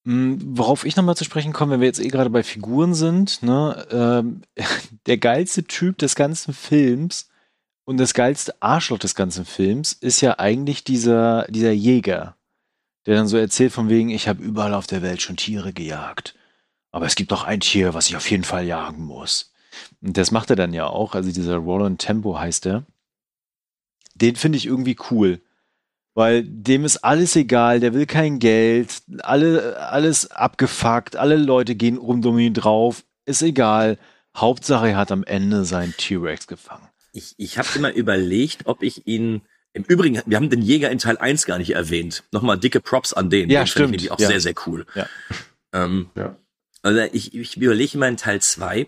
Mm, Worauf ich nochmal zu sprechen komme, wenn wir jetzt eh gerade bei Figuren sind, ne, ähm, der geilste Typ des ganzen Films und das geilste Arschloch des ganzen Films ist ja eigentlich dieser, dieser Jäger, der dann so erzählt von wegen, ich habe überall auf der Welt schon Tiere gejagt. Aber es gibt noch ein Tier, was ich auf jeden Fall jagen muss. Und das macht er dann ja auch, also dieser Roland Tempo heißt er. Den finde ich irgendwie cool. Weil dem ist alles egal, der will kein Geld, alle, alles abgefuckt, alle Leute gehen rum um ihn drauf, ist egal. Hauptsache, er hat am Ende seinen T-Rex gefangen. Ich, ich habe immer überlegt, ob ich ihn. Im Übrigen, wir haben den Jäger in Teil 1 gar nicht erwähnt. Nochmal dicke Props an den. Ja, den stimmt. Finde ich nämlich auch Ja. sehr, sehr cool. Ja. Ähm, Ja. Also ich, ich überlege immer in Teil 2,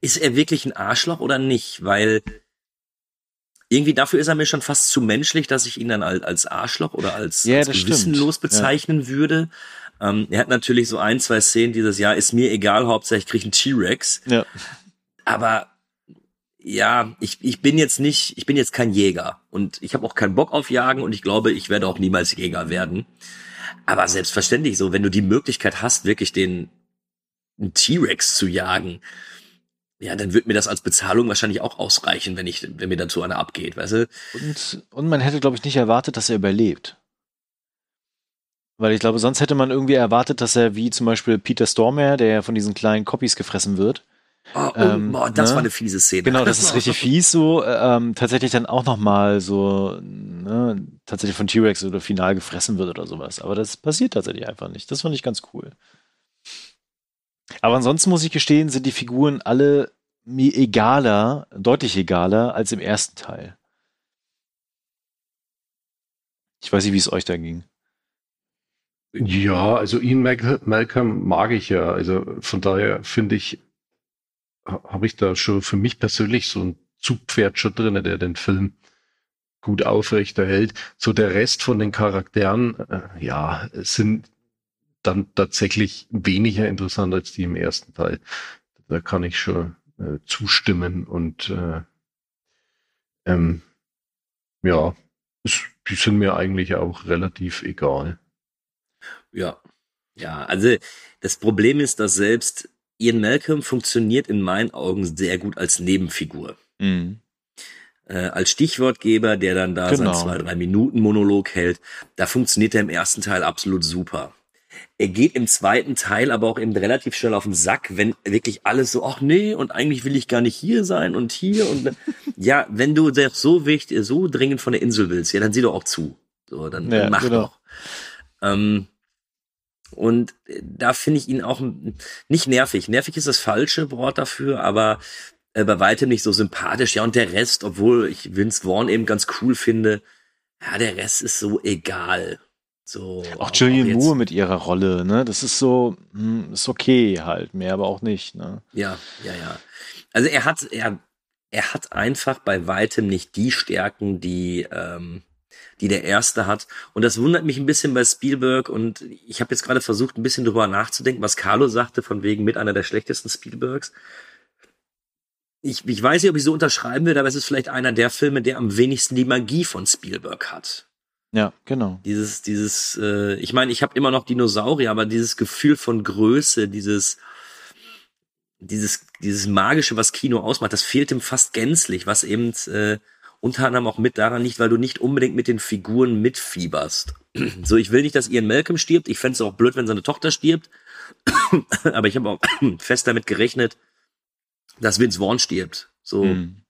ist er wirklich ein Arschloch oder nicht? Weil irgendwie dafür ist er mir schon fast zu menschlich, dass ich ihn dann als, als Arschloch oder als, Ja, als das stimmt. gewissenlos bezeichnen würde. Ähm, er hat natürlich so ein, zwei Szenen dieses Jahr, ist mir egal, hauptsächlich krieg ich einen T-Rex. Ja. Aber ja, ich, ich bin jetzt nicht, ich bin jetzt kein Jäger und ich habe auch keinen Bock auf Jagen und ich glaube, ich werde auch niemals Jäger werden. Aber selbstverständlich so, wenn du die Möglichkeit hast, wirklich den T-Rex zu jagen, ja, dann wird mir das als Bezahlung wahrscheinlich auch ausreichen, wenn ich, wenn mir dazu einer abgeht, weißt du? Und, und man hätte, glaube ich, nicht erwartet, dass er überlebt. Weil ich glaube, sonst hätte man irgendwie erwartet, dass er wie zum Beispiel Peter Stormare, der ja von diesen kleinen Copies gefressen wird. Oh, oh, Ähm, boah, das ne? war eine fiese Szene. Genau, das ist richtig fies so. Ähm, tatsächlich dann auch nochmal so, ne, tatsächlich von T-Rex oder final gefressen wird oder sowas. Aber das passiert tatsächlich einfach nicht. Das fand ich ganz cool. Aber ansonsten muss ich gestehen, sind die Figuren alle mir egaler, deutlich egaler als im ersten Teil. Ich weiß nicht, wie es euch da ging. Ja, also Ian Malcolm mag ich ja. Also von daher finde ich, habe ich da schon für mich persönlich so ein Zugpferd schon drin, der den Film gut aufrechterhält. So der Rest von den Charakteren, äh, ja, sind dann tatsächlich weniger interessant als die im ersten Teil. Da kann ich schon äh, zustimmen und äh, ähm, ja, es, die sind mir eigentlich auch relativ egal. Ja, ja, also das Problem ist, dass selbst Ian Malcolm funktioniert in meinen Augen sehr gut als Nebenfigur. Mhm. Äh, als Stichwortgeber, der dann da genau. sein zwei, drei Minuten Monolog hält, da funktioniert er im ersten Teil absolut super. Er geht im zweiten Teil aber auch eben relativ schnell auf den Sack, wenn wirklich alles so, ach nee, und eigentlich will ich gar nicht hier sein und hier und ja, wenn du so wichtig, so dringend von der Insel willst, ja, dann sieh doch auch zu. So, dann, ja, dann mach genau. doch. Ähm, und da finde ich ihn auch nicht nervig. Nervig ist das falsche Wort dafür, aber äh, bei weitem nicht so sympathisch. Ja, und der Rest, obwohl ich Vince Vaughn eben ganz cool finde, ja, der Rest ist so egal. So, auch Julian Moore mit ihrer Rolle, ne? Das ist so, hm, ist okay halt, mehr aber auch nicht, ne? Ja, ja, ja. Also er hat, er, er hat einfach bei weitem nicht die Stärken, die, ähm, die der erste hat. Und das wundert mich ein bisschen bei Spielberg. Und ich habe jetzt gerade versucht, ein bisschen drüber nachzudenken, was Carlo sagte, von wegen mit einer der schlechtesten Spielbergs. Ich, ich weiß nicht, ob ich so unterschreiben will, aber es ist vielleicht einer der Filme, der am wenigsten die Magie von Spielberg hat. Ja, genau. Dieses, dieses, äh, ich meine, ich habe immer noch Dinosaurier, aber dieses Gefühl von Größe, dieses, dieses, dieses magische, was Kino ausmacht, das fehlt ihm fast gänzlich, was eben äh, unter anderem auch mit daran liegt, weil du nicht unbedingt mit den Figuren mitfieberst. so, ich will nicht, dass Ian Malcolm stirbt. Ich fände es auch blöd, wenn seine Tochter stirbt. aber ich habe auch fest damit gerechnet, dass Vince Vaughn stirbt. So. Hm.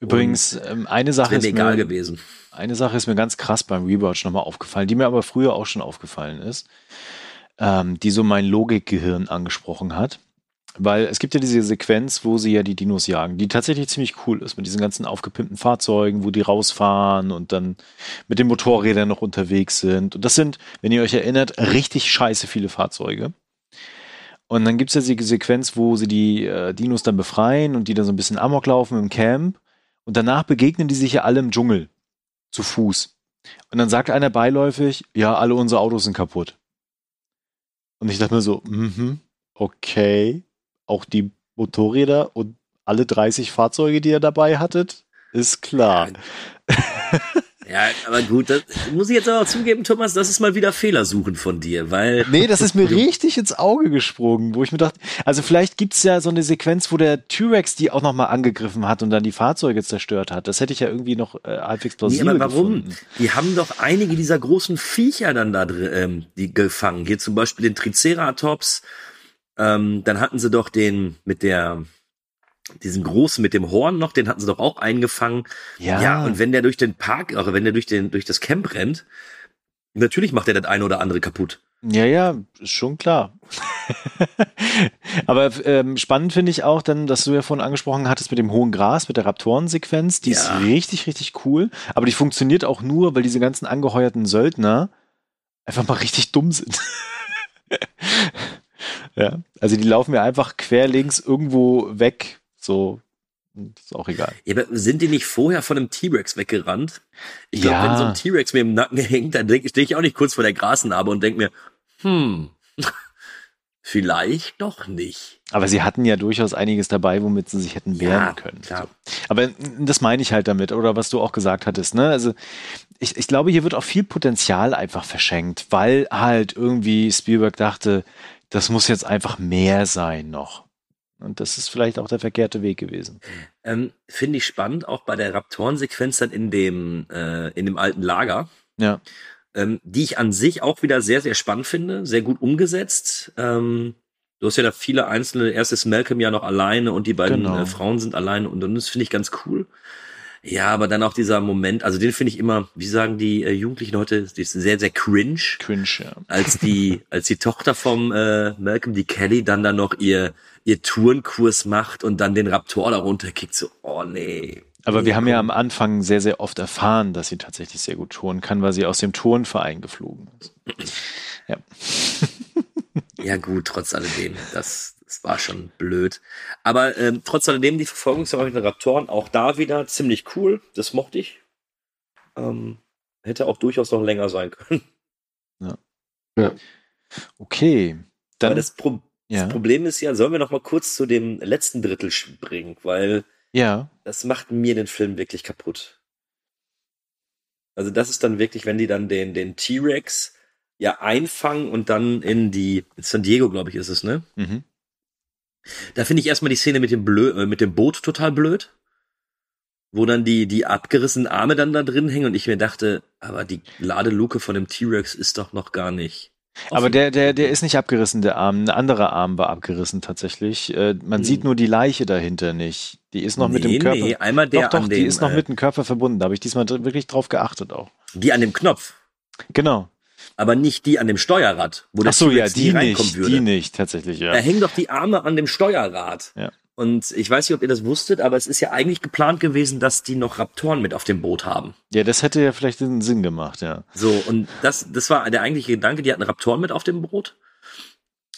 Übrigens, ähm, eine Sache ist mir egal gewesen. Eine Sache ist mir ganz krass beim Rewatch nochmal aufgefallen, die mir aber früher auch schon aufgefallen ist, ähm, die so mein Logikgehirn angesprochen hat. Weil es gibt ja diese Sequenz, wo sie ja die Dinos jagen, die tatsächlich ziemlich cool ist, mit diesen ganzen aufgepimpten Fahrzeugen, wo die rausfahren und dann mit den Motorrädern noch unterwegs sind. Und das sind, wenn ihr euch erinnert, richtig scheiße viele Fahrzeuge. Und dann gibt es ja die Sequenz, wo sie die äh, Dinos dann befreien und die dann so ein bisschen Amok laufen im Camp. Und danach begegnen die sich ja alle im Dschungel zu Fuß. Und dann sagt einer beiläufig, ja, alle unsere Autos sind kaputt. Und ich dachte mir so, mhm, okay, auch die Motorräder und alle 30 Fahrzeuge, die ihr dabei hattet, ist klar. Ja, aber gut, das muss ich jetzt aber zugeben, Thomas, das ist mal wieder Fehlersuchen von dir, weil. Nee, das ist mir richtig ins Auge gesprungen, wo ich mir dachte, also vielleicht gibt's ja so eine Sequenz, wo der T-Rex die auch nochmal angegriffen hat und dann die Fahrzeuge zerstört hat. Das hätte ich ja irgendwie noch äh, halbwegs plausibel nee, aber warum? Gefunden. Die haben doch einige dieser großen Viecher dann da drin, ähm, die gefangen. Hier zum Beispiel den Triceratops, ähm, dann hatten sie doch den mit der diesen großen mit dem Horn noch, den hatten sie doch auch eingefangen. Ja. Ja, und wenn der durch den Park, oder wenn der durch den, durch das Camp rennt, natürlich macht er das eine oder andere kaputt. Ja, ja, ist schon klar. Aber ähm, spannend finde ich auch dann, dass du ja vorhin angesprochen hattest mit dem hohen Gras, mit der Raptorensequenz. Die ja. ist richtig, richtig cool. Aber die funktioniert auch nur, weil diese ganzen angeheuerten Söldner einfach mal richtig dumm sind. ja, also die laufen mir einfach quer links irgendwo weg so, ist auch egal. Ja, aber sind die nicht vorher von einem T-Rex weggerannt? Ich glaube, ja. wenn so ein T-Rex mir im Nacken hängt, dann stehe ich auch nicht kurz vor der Grasnarbe und denke mir, hm, vielleicht doch nicht. Aber sie hatten ja durchaus einiges dabei, womit sie sich hätten wehren ja, können. So. Aber das meine ich halt damit, oder was du auch gesagt hattest. Ne? Also ich, ich glaube, hier wird auch viel Potenzial einfach verschenkt, weil halt irgendwie Spielberg dachte, das muss jetzt einfach mehr sein noch. Und das ist vielleicht auch der verkehrte Weg gewesen. Ähm, Finde ich spannend, auch bei der Raptorensequenz dann in dem, äh, in dem alten Lager. Ja. Ähm, die ich an sich auch wieder sehr, sehr spannend finde, sehr gut umgesetzt. Ähm, du hast ja da viele einzelne, erst ist Malcolm ja noch alleine und die beiden genau. äh, Frauen sind alleine und, und das finde ich ganz cool. Ja, aber dann auch dieser Moment, also den finde ich immer, wie sagen die äh, Jugendlichen heute, die ist sehr, sehr cringe. Cringe, ja. Als die, als die Tochter vom äh, Malcolm, die Kelly, dann da noch ihr, ihr Tourenkurs macht und dann den Raptor darunter kickt, so, oh nee. Aber Nee, wir haben ja am Anfang sehr, sehr oft erfahren, dass sie tatsächlich sehr gut turnen kann, weil sie aus dem Turnverein geflogen ist. Ja. Ja gut, trotz alledem, das, das war schon blöd. Aber ähm, trotz alledem, die Verfolgungsjagd mit den Raptoren, auch da wieder ziemlich cool. Das mochte ich. Ähm, hätte auch durchaus noch länger sein können. Okay. Dann, Aber das, Pro ja. das Problem ist ja, sollen wir noch mal kurz zu dem letzten Drittel springen, weil ja. das macht mir den Film wirklich kaputt. Also das ist dann wirklich, wenn die dann den, den T-Rex ja einfangen und dann in die, in San Diego, glaube ich, ist es, ne? Mhm. Da finde ich erstmal die Szene mit dem, Blö äh, mit dem Boot total blöd. Wo dann die, die abgerissenen Arme dann da drin hängen und ich mir dachte, aber die Ladeluke von dem T-Rex ist doch noch gar nicht. Aber der, der, der ist nicht abgerissen, der Arm. Ein anderer Arm war abgerissen tatsächlich. Äh, man Hm. sieht nur die Leiche dahinter nicht. Die ist noch mit Nee, dem Körper. nee, einmal der doch, doch, die dem, ist noch äh, mit dem Körper verbunden. Da habe ich diesmal wirklich drauf geachtet auch. Die an dem Knopf, Genau. Aber nicht die an dem Steuerrad, wo der Ach so, ja, die reinkommen nicht, würde. die nicht, tatsächlich, ja. Da hängen doch die Arme an dem Steuerrad. Ja. Und ich weiß nicht, ob ihr das wusstet, aber es ist ja eigentlich geplant gewesen, dass die noch Raptoren mit auf dem Boot haben. Ja, das hätte ja vielleicht einen Sinn gemacht, ja. So, und das, das war der eigentliche Gedanke, die hatten Raptoren mit auf dem Boot.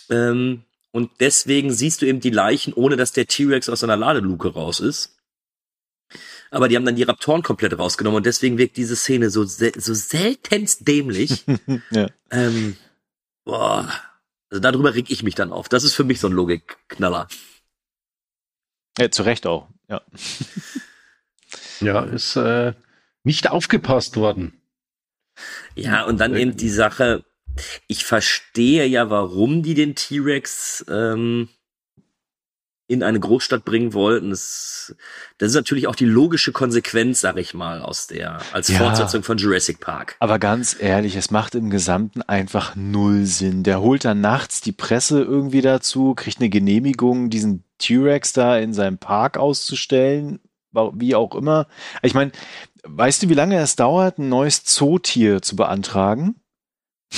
Ähm, und deswegen siehst du eben die Leichen, ohne dass der T-Rex aus seiner Ladeluke raus ist. Aber die haben dann die Raptoren komplett rausgenommen und deswegen wirkt diese Szene so, sel so seltenst dämlich. ja. ähm, boah, also darüber reg ich mich dann auf. Das ist für mich so ein Logikknaller. ja. Zu Recht auch, ja. Ja, ist äh, nicht aufgepasst worden. Ja, und dann eben die Sache, ich verstehe ja, warum die den T-Rex ähm, in eine Großstadt bringen wollten. Das, das ist natürlich auch die logische Konsequenz, sag ich mal, aus der, als Ja. Fortsetzung von Jurassic Park. Aber ganz ehrlich, es macht im Gesamten einfach null Sinn. Der holt dann nachts die Presse irgendwie dazu, kriegt eine Genehmigung, diesen T-Rex da in seinem Park auszustellen, wie auch immer. Ich meine, weißt du, wie lange es dauert, ein neues Zootier zu beantragen?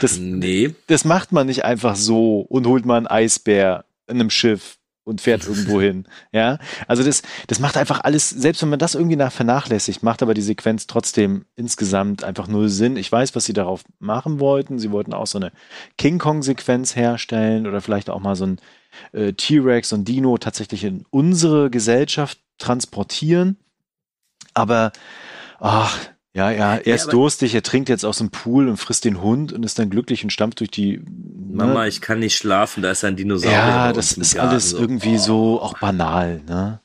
Das, Nee. das macht man nicht einfach so und holt mal einen Eisbär einem Schiff und fährt irgendwo hin. Ja, also das, das macht einfach alles, selbst wenn man das irgendwie nach vernachlässigt, macht aber die Sequenz trotzdem insgesamt einfach null Sinn. Ich weiß, was sie darauf machen wollten. Sie wollten auch so eine King Kong-Sequenz herstellen oder vielleicht auch mal so ein äh, T-Rex und Dino tatsächlich in unsere Gesellschaft transportieren. Aber, ach, ja, ja, er ist durstig, er trinkt jetzt aus dem Pool und frisst den Hund und ist dann glücklich und stampft durch die. Mama, ne? ich kann nicht schlafen, da ist ein Dinosaurier. Ja, das ist Garten. alles So, irgendwie oh. so auch banal, ne?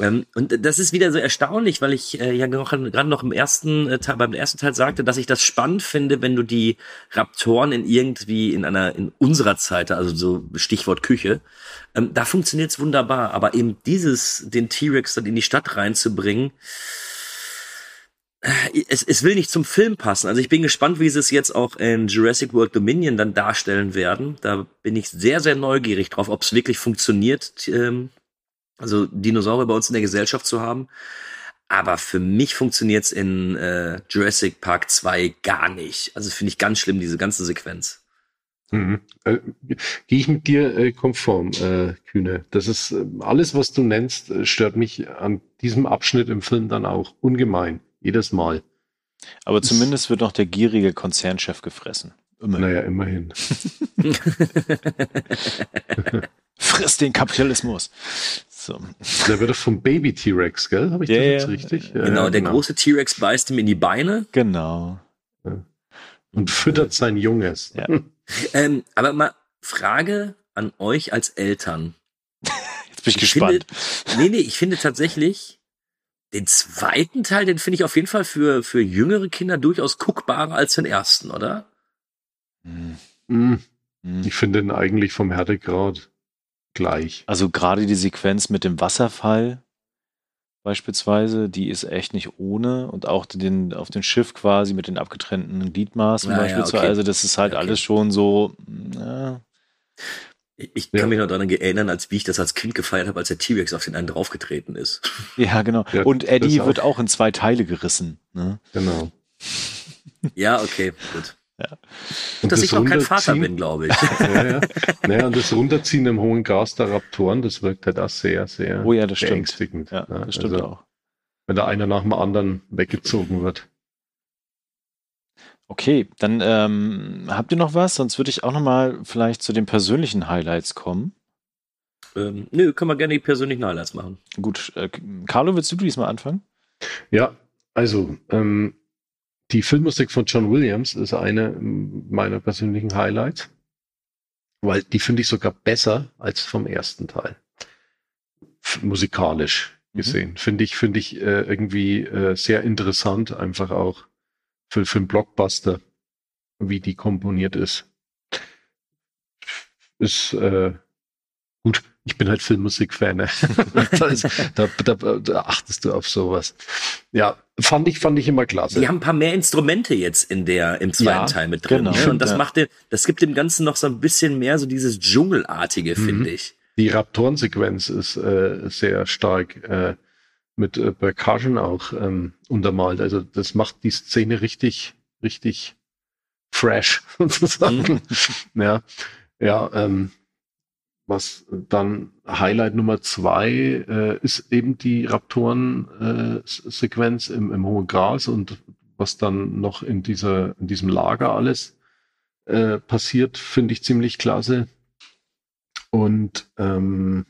Ähm, und das ist wieder so erstaunlich, weil ich äh, ja noch- gerade noch im ersten äh, Teil, beim ersten Teil sagte, dass ich das spannend finde, wenn du die Raptoren in irgendwie in einer in unserer Zeit, also so Stichwort Küche, ähm, da funktioniert's wunderbar. Aber eben dieses, den T-Rex dann in die Stadt reinzubringen, es, es will nicht zum Film passen. Also ich bin gespannt, wie sie es jetzt auch in Jurassic World Dominion dann darstellen werden. Da bin ich sehr, sehr neugierig drauf, ob es wirklich funktioniert, ähm, also Dinosaurier bei uns in der Gesellschaft zu haben. Aber für mich funktioniert's in äh, Jurassic Park 2 gar nicht. Also finde ich ganz schlimm, diese ganze Sequenz. Mhm. Äh, Gehe ich mit dir äh, konform, äh, Kühne. Das ist äh, alles, was du nennst, äh, stört mich an diesem Abschnitt im Film dann auch ungemein. Jedes Mal. Aber zumindest wird noch der gierige Konzernchef gefressen. Immerhin. Naja, immerhin. Friss den Kapitalismus. So. Der wird doch vom Baby T-Rex, gell? Habe ich Ja, das ja. jetzt richtig? Ja, genau, ja, der große T-Rex beißt ihm in die Beine. Genau. Und füttert sein Junges. Ja. Ähm, aber mal Frage an euch als Eltern. Jetzt bin ich, Ich gespannt. Finde, nee, nee, ich finde tatsächlich, den zweiten Teil, den finde ich auf jeden Fall für, für jüngere Kinder durchaus guckbarer als den ersten, oder? Hm, Mhm. hm. Ich finde ihn eigentlich vom Härtegrad gleich. Also gerade die Sequenz mit dem Wasserfall beispielsweise, die ist echt nicht ohne und auch den auf dem Schiff quasi mit den abgetrennten Gliedmaßen Ja, ja, beispielsweise. okay. Also das ist halt Okay. alles schon so. Ja, Ich, ich Ja. kann mich noch daran erinnern, als wie ich das als Kind gefeiert habe, als der T-Rex auf den einen draufgetreten ist. ja genau. Ja, und das Eddie auch. wird auch in zwei Teile gerissen. Ne? Genau. Ja, okay, gut. Ja. Und dass ich noch kein Vater bin, glaube ich. ja, ja. Naja, und das Runterziehen im hohen Gras der Raptoren, das wirkt halt auch sehr, sehr oh ja, das beängstigend. Stimmt. Ja, das stimmt also, auch. Wenn da einer nach dem anderen weggezogen wird. Okay, dann ähm, habt ihr noch was? Sonst würde ich auch noch mal vielleicht zu den persönlichen Highlights kommen. Ähm, nö, können wir gerne die persönlichen Highlights machen. Gut, äh, Carlo, willst du diesmal anfangen? Ja, also ähm, die Filmmusik von John Williams ist eine meiner persönlichen Highlights, weil die finde ich sogar besser als vom ersten Teil. F musikalisch mhm. gesehen. Mhm. Finde ich, finde ich äh, irgendwie äh, sehr interessant, einfach auch für, für einen Blockbuster, wie die komponiert ist. Ist äh, gut, ich bin halt Filmmusik-Fan. Ne? da, da, da, achtest du auf sowas. Ja, fand ich, fand ich immer klasse. Die haben ein paar mehr Instrumente jetzt in der, im zweiten ja, Teil mit drin. Genau, ne? Und das macht den, das gibt dem Ganzen noch so ein bisschen mehr so dieses Dschungelartige, mhm. finde ich. Die Raptorensequenz ist äh, sehr stark äh, mit äh, Percussion auch ähm, untermalt. Also das macht die Szene richtig, richtig fresh sozusagen. Mhm. ja, ja, ähm, was dann Highlight Nummer zwei äh, ist eben die Raptoren-Sequenz äh, im, im hohen Gras und was dann noch in dieser in diesem Lager alles äh, passiert, finde ich ziemlich klasse. Und ähm,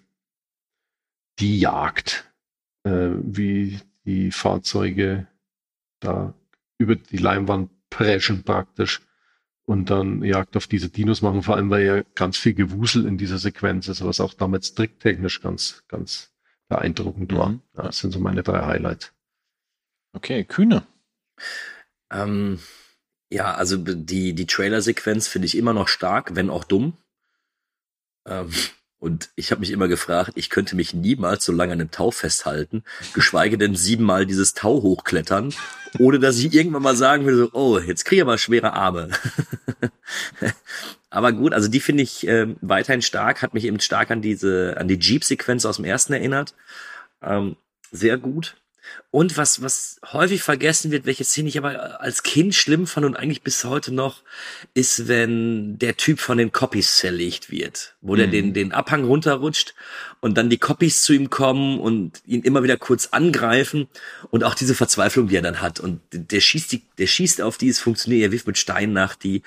die Jagd, äh, wie die Fahrzeuge da über die Leinwand preschen praktisch und dann Jagd auf diese Dinos machen, vor allem weil ja ganz viel Gewusel in dieser Sequenz ist, was auch damals tricktechnisch ganz, ganz beeindruckend war. Mhm. Ja, das sind so meine drei Highlights. Okay, Kühne. Ähm, ja, also die, die Trailer-Sequenz finde ich immer noch stark, wenn auch dumm. Ähm, und ich habe mich immer gefragt, ich könnte mich niemals so lange an einem Tau festhalten, geschweige denn siebenmal dieses Tau hochklettern, ohne dass ich irgendwann mal sagen würde, oh, jetzt kriege ich aber schwere Arme. aber gut, also die finde ich äh, weiterhin stark, hat mich eben stark an diese, an die Jeep-Sequenz aus dem ersten erinnert. Ähm, sehr gut. Und was, was häufig vergessen wird, welche Szene ich aber als Kind schlimm fand und eigentlich bis heute noch, ist, wenn der Typ von den Copies zerlegt wird, wo mhm. der den, den Abhang runterrutscht und dann die Copies zu ihm kommen und ihn immer wieder kurz angreifen und auch diese Verzweiflung, die er dann hat und der schießt die, der schießt auf die, es funktioniert, er wirft mit Steinen nach die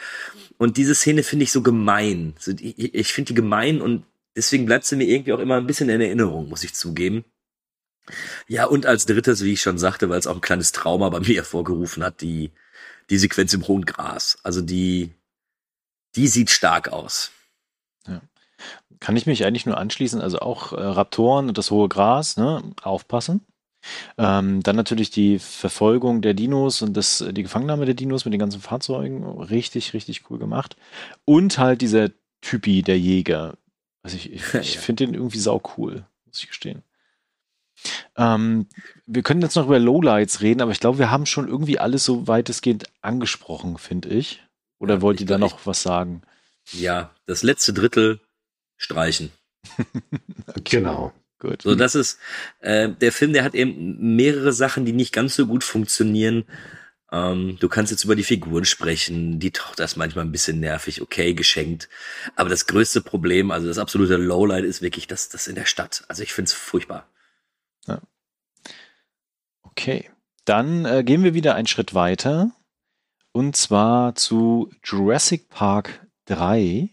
und diese Szene finde ich so gemein. Ich, ich finde die gemein und deswegen bleibt sie mir irgendwie auch immer ein bisschen in Erinnerung, muss ich zugeben. Ja, und als drittes, wie ich schon sagte, weil es auch ein kleines Trauma bei mir hervorgerufen hat, die, die Sequenz im hohen Gras. Also die, die sieht stark aus. Ja. Kann ich mich eigentlich nur anschließen, also auch äh, Raptoren und das hohe Gras, ne, aufpassen. Ähm, dann natürlich die Verfolgung der Dinos und das, die Gefangennahme der Dinos mit den ganzen Fahrzeugen. Richtig, richtig cool gemacht. Und halt dieser Typi, der Jäger. Also ich, ich, ich finde den irgendwie sau cool, muss ich gestehen. Ähm, wir können jetzt noch über Lowlights reden, aber ich glaube, wir haben schon irgendwie alles so weitestgehend angesprochen, finde ich. Oder ja, wollt ihr da noch was sagen? Ja, das letzte Drittel streichen. okay. Genau. Gut. So, das ist äh, der Film, der hat eben mehrere Sachen, die nicht ganz so gut funktionieren. Ähm, du kannst jetzt über die Figuren sprechen. Die Tochter ist manchmal ein bisschen nervig, okay, geschenkt. Aber das größte Problem, also das absolute Lowlight, ist wirklich das, das in der Stadt. Also ich finde es furchtbar. Ja. Okay, dann äh, gehen wir wieder einen Schritt weiter. Und zwar zu Jurassic Park 3.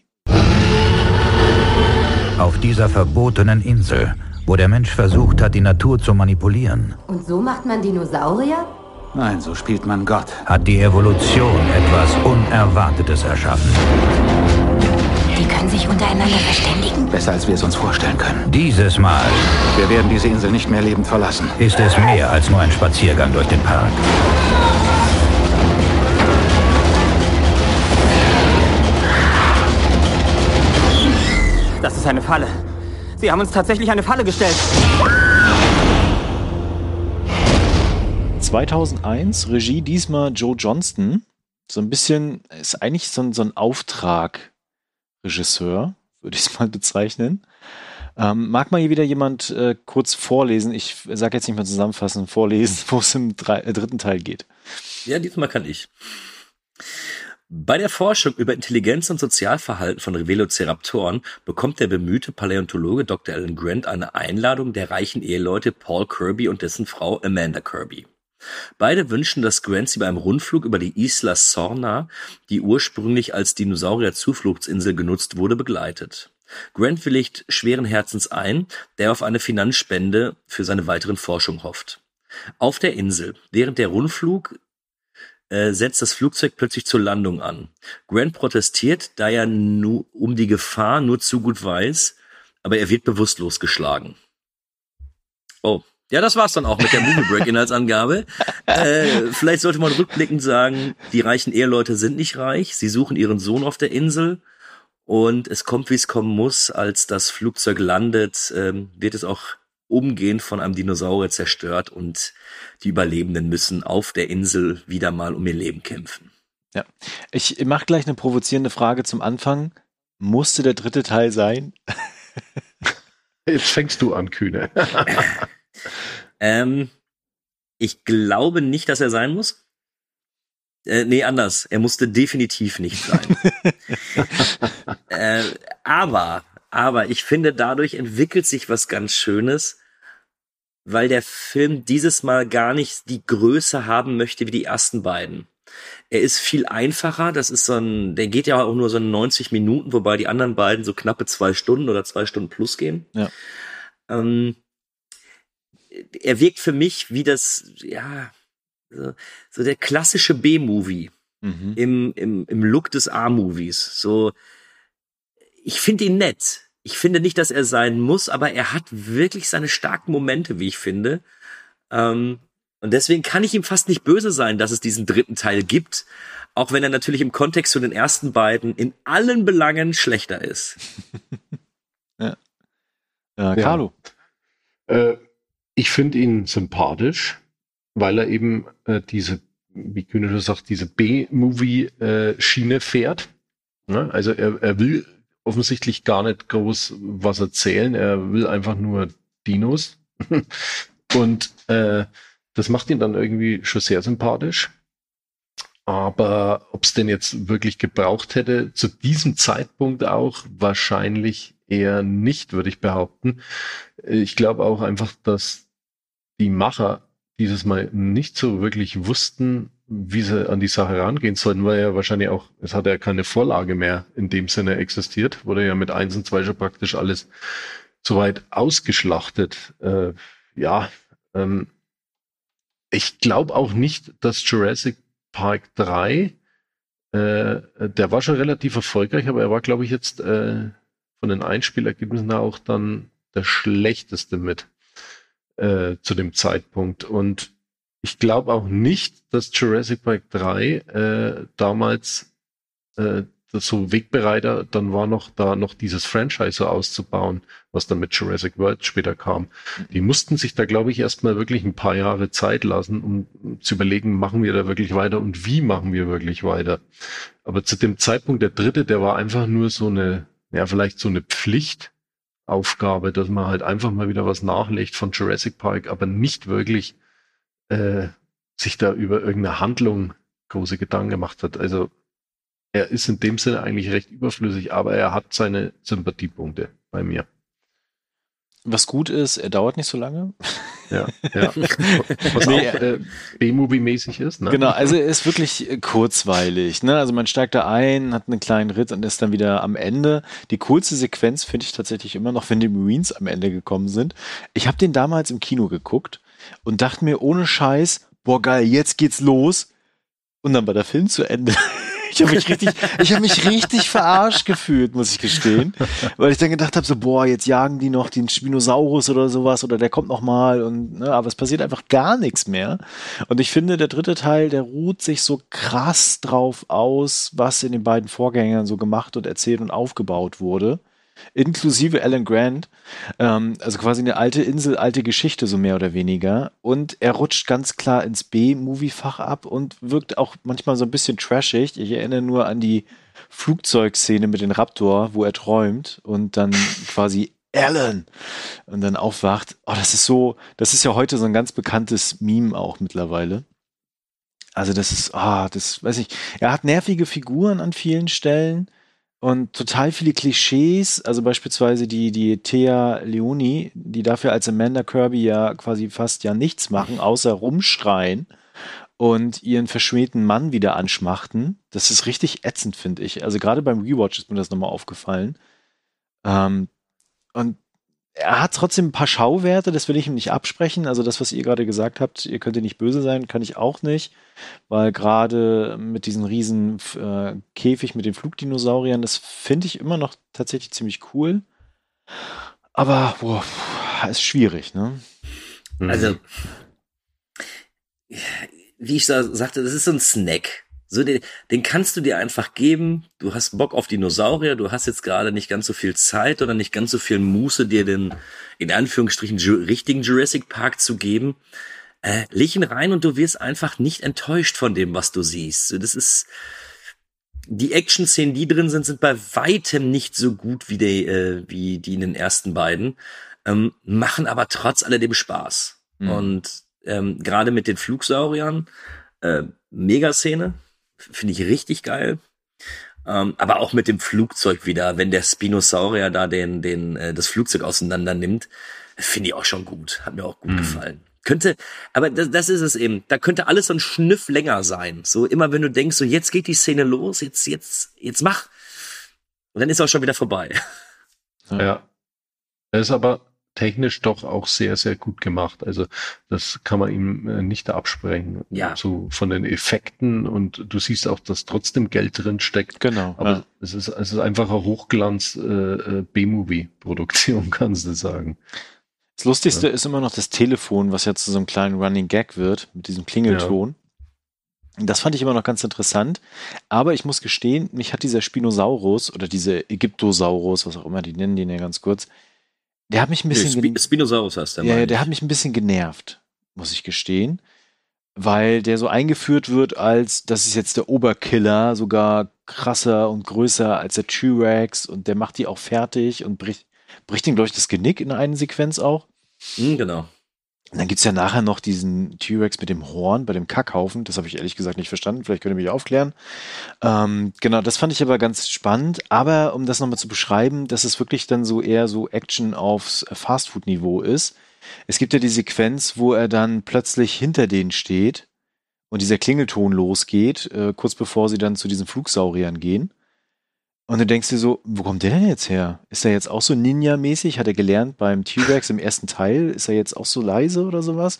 Auf dieser verbotenen Insel, wo der Mensch versucht hat, die Natur zu manipulieren. Und so macht man Dinosaurier? Nein, so spielt man Gott. Hat die Evolution etwas Unerwartetes erschaffen. Die können sich untereinander verständigen. Besser, als wir es uns vorstellen können. Dieses Mal. Wir werden diese Insel nicht mehr lebend verlassen. Ist es mehr als nur ein Spaziergang durch den Park. Das ist eine Falle. Sie haben uns tatsächlich eine Falle gestellt. 2001, Regie diesmal Joe Johnston. So ein bisschen, ist eigentlich so ein, so ein Auftrag Regisseur, würde ich es mal bezeichnen. Ähm, mag mal hier wieder jemand äh, kurz vorlesen? Ich sage jetzt nicht mal zusammenfassen, vorlesen, wo es im drei, äh, dritten Teil geht. Ja, diesmal kann ich. Bei der Forschung über Intelligenz und Sozialverhalten von Velociraptoren bekommt der bemühte Paläontologe Dr. Alan Grant eine Einladung der reichen Eheleute Paul Kirby und dessen Frau Amanda Kirby. Beide wünschen, dass Grant sie beim Rundflug über die Isla Sorna, die ursprünglich als Dinosaurier-Zufluchtsinsel genutzt wurde, begleitet. Grant willigt schweren Herzens ein, der auf eine Finanzspende für seine weiteren Forschung hofft. Auf der Insel, während der Rundflug äh, setzt das Flugzeug plötzlich zur Landung an. Grant protestiert, da er nu, um die Gefahr nur zu gut weiß, aber er wird bewusstlos geschlagen. Oh, ja, das war's dann auch mit der Movie Break Inhaltsangabe. äh, vielleicht sollte man rückblickend sagen, die reichen Eheleute sind nicht reich, sie suchen ihren Sohn auf der Insel und es kommt, wie es kommen muss, als das Flugzeug landet, ähm, wird es auch umgehend von einem Dinosaurier zerstört und die Überlebenden müssen auf der Insel wieder mal um ihr Leben kämpfen. Ja, ich mache gleich eine provozierende Frage zum Anfang. Musste der dritte Teil sein? Jetzt fängst du an, Kühne. ähm, ich glaube nicht, dass er sein muss. Äh, nee, anders. Er musste definitiv nicht sein. äh, aber, aber ich finde, dadurch entwickelt sich was ganz Schönes, weil der Film dieses Mal gar nicht die Größe haben möchte wie die ersten beiden. Er ist viel einfacher. Das ist so ein, der geht ja auch nur so 90 Minuten, wobei die anderen beiden so knappe zwei Stunden oder zwei Stunden plus gehen. Ja. Ähm, er wirkt für mich wie das, ja, so, so der klassische B-Movie mhm. im, im, im Look des A-Movies. So, ich finde ihn nett. Ich finde nicht, dass er sein muss, aber er hat wirklich seine starken Momente, wie ich finde. Ähm, und deswegen kann ich ihm fast nicht böse sein, dass es diesen dritten Teil gibt, auch wenn er natürlich im Kontext zu den ersten beiden in allen Belangen schlechter ist. ja. Ja, Carlo. Ja. Äh, ich finde ihn sympathisch, weil er eben äh, diese, wie Kühne schon sagt, diese B-Movie-Schiene äh, fährt. Ne? Also er, er will offensichtlich gar nicht groß was erzählen. Er will einfach nur Dinos. Und äh, das macht ihn dann irgendwie schon sehr sympathisch. Aber ob es denn jetzt wirklich gebraucht hätte, zu diesem Zeitpunkt auch wahrscheinlich eher nicht, würde ich behaupten. Ich glaube auch einfach, dass die Macher dieses Mal nicht so wirklich wussten, wie sie an die Sache rangehen sollten, weil ja wahrscheinlich auch, es hat ja keine Vorlage mehr in dem Sinne existiert, wurde ja mit eins und zwei schon praktisch alles soweit ausgeschlachtet. Äh, ja, ähm, ich glaube auch nicht, dass Jurassic Park 3, äh, der war schon relativ erfolgreich, aber er war, glaube ich, jetzt äh, von den Einspielergebnissen auch dann der schlechteste mit äh, zu dem Zeitpunkt. Und ich glaube auch nicht, dass Jurassic Park 3 äh, damals äh, so Wegbereiter dann war noch da noch dieses Franchise so auszubauen, was dann mit Jurassic World später kam. Die mussten sich da, glaube ich, erstmal wirklich ein paar Jahre Zeit lassen, um zu überlegen, machen wir da wirklich weiter und wie machen wir wirklich weiter. Aber zu dem Zeitpunkt der dritte, der war einfach nur so eine, ja, vielleicht so eine Pflicht, Aufgabe, dass man halt einfach mal wieder was nachlegt von Jurassic Park, aber nicht wirklich äh, sich da über irgendeine Handlung große Gedanken gemacht hat. Also er ist in dem Sinne eigentlich recht überflüssig, aber er hat seine Sympathiepunkte bei mir. Was gut ist, er dauert nicht so lange. Ja, ja. Was nee, auch äh, B-Movie-mäßig ist. Ne? Genau, also er ist wirklich äh, kurzweilig. Ne? Also man steigt da ein, hat einen kleinen Ritt und ist dann wieder am Ende. Die coolste Sequenz finde ich tatsächlich immer noch, wenn die Marines am Ende gekommen sind. Ich habe den damals im Kino geguckt und dachte mir ohne Scheiß, boah geil, jetzt geht's los. Und dann war der Film zu Ende. Ich habe mich richtig, ich habe mich richtig verarscht gefühlt, muss ich gestehen, weil ich dann gedacht habe, so boah, jetzt jagen die noch den Spinosaurus oder sowas oder der kommt noch mal und ne, aber es passiert einfach gar nichts mehr. Und ich finde, der dritte Teil, der ruht sich so krass drauf aus, was in den beiden Vorgängern so gemacht und erzählt und aufgebaut wurde inklusive Alan Grant. Ähm, also quasi eine alte Insel, alte Geschichte, so mehr oder weniger. Und er rutscht ganz klar ins B-Movie-Fach ab und wirkt auch manchmal so ein bisschen trashig. Ich erinnere nur an die Flugzeugszene mit dem Raptor, wo er träumt und dann quasi Alan und dann aufwacht. Oh, das ist so, das ist ja heute so ein ganz bekanntes Meme auch mittlerweile. Also das ist, ah, das weiß ich. Er hat nervige Figuren an vielen Stellen und total viele Klischees. Also beispielsweise die, die Thea Leoni, die dafür als Amanda Kirby ja quasi fast ja nichts machen, außer rumschreien und ihren verschmähten Mann wieder anschmachten. Das ist richtig ätzend, finde ich. Also gerade beim Rewatch ist mir das nochmal aufgefallen. Ähm, und er hat trotzdem ein paar Schauwerte, das will ich ihm nicht absprechen. Also das, was ihr gerade gesagt habt, ihr könnt nicht böse sein, kann ich auch nicht. Weil gerade mit diesem riesen äh, Käfig mit den Flugdinosauriern, das finde ich immer noch tatsächlich ziemlich cool. Aber boah, ist schwierig, ne? Also, wie ich da sagte, das ist so ein Snack. So, den, den kannst du dir einfach geben. Du hast Bock auf Dinosaurier, du hast jetzt gerade nicht ganz so viel Zeit oder nicht ganz so viel Muße, dir den, in Anführungsstrichen, richtigen Jurassic Park zu geben. Äh, leg ihn rein und du wirst einfach nicht enttäuscht von dem, was du siehst. Das ist, die Action-Szenen, die drin sind, sind bei weitem nicht so gut wie die, äh, wie die in den ersten beiden, ähm, machen aber trotz alledem Spaß. Mhm. Und ähm, gerade mit den Flugsauriern, äh, Megaszene, Finde ich richtig geil. Ähm, aber auch mit dem Flugzeug wieder, wenn der Spinosaurier da den, den, äh, das Flugzeug auseinander nimmt, finde ich auch schon gut. Hat mir auch gut mhm. gefallen. Könnte, aber das, das ist es eben. Da könnte alles so ein Schniff länger sein. So immer, wenn du denkst, so jetzt geht die Szene los, jetzt, jetzt, jetzt mach. Und dann ist auch schon wieder vorbei. Ja. ja. Er ist aber technisch doch auch sehr, sehr gut gemacht. Also das kann man ihm äh, nicht absprechen. Ja. So von den Effekten und du siehst auch, dass trotzdem Geld drin steckt. Genau. Aber ja. es, ist, es ist einfach eine Hochglanz äh, äh B-Movie-Produktion, kannst du sagen. Das Lustigste ja. ist immer noch das Telefon, was ja zu so einem kleinen Running Gag wird, mit diesem Klingelton. Ja. Das fand ich immer noch ganz interessant. Aber ich muss gestehen, mich hat dieser Spinosaurus oder diese Ägyptosaurus, was auch immer, die nennen den ja ganz kurz, der hat mich ein bisschen. Sp Spinosaurus heißt der. Ja, ja, der hat mich ein bisschen genervt, muss ich gestehen. Weil der so eingeführt wird, als das ist jetzt der Oberkiller, sogar krasser und größer als der T-Rex und der macht die auch fertig und bricht, bricht ihm, glaube ich, das Genick in einer Sequenz auch. Mhm, genau. Und dann gibt's ja nachher noch diesen T-Rex mit dem Horn bei dem Kackhaufen. Das habe ich ehrlich gesagt nicht verstanden. Vielleicht könnt ihr mich aufklären. Ähm, genau, das fand ich aber ganz spannend. Aber um das nochmal zu beschreiben, dass es wirklich dann so eher so Action aufs Fastfood-Niveau ist. Es gibt ja die Sequenz, wo er dann plötzlich hinter denen steht und dieser Klingelton losgeht, äh, kurz bevor sie dann zu diesen Flugsauriern gehen. Und du denkst dir so, wo kommt der denn jetzt her? Ist er jetzt auch so Ninja-mäßig? Hat er gelernt beim T-Rex im ersten Teil? Ist er jetzt auch so leise oder sowas?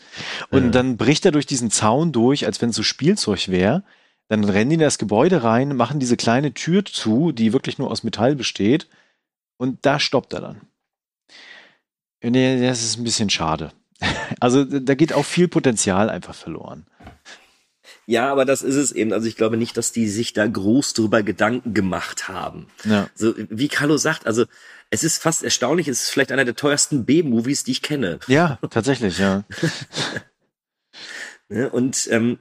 Und ja. dann bricht er durch diesen Zaun durch, als wenn es so Spielzeug wäre. Dann rennen die in das Gebäude rein, machen diese kleine Tür zu, die wirklich nur aus Metall besteht. Und da stoppt er dann. Nee, das ist ein bisschen schade. Also da geht auch viel Potenzial einfach verloren. Ja, aber das ist es eben. Also ich glaube nicht, dass die sich da groß drüber Gedanken gemacht haben. Ja. So wie Carlo sagt, also es ist fast erstaunlich, es ist vielleicht einer der teuersten B-Movies, die ich kenne. Ja, tatsächlich, ja. Ne, und ähm,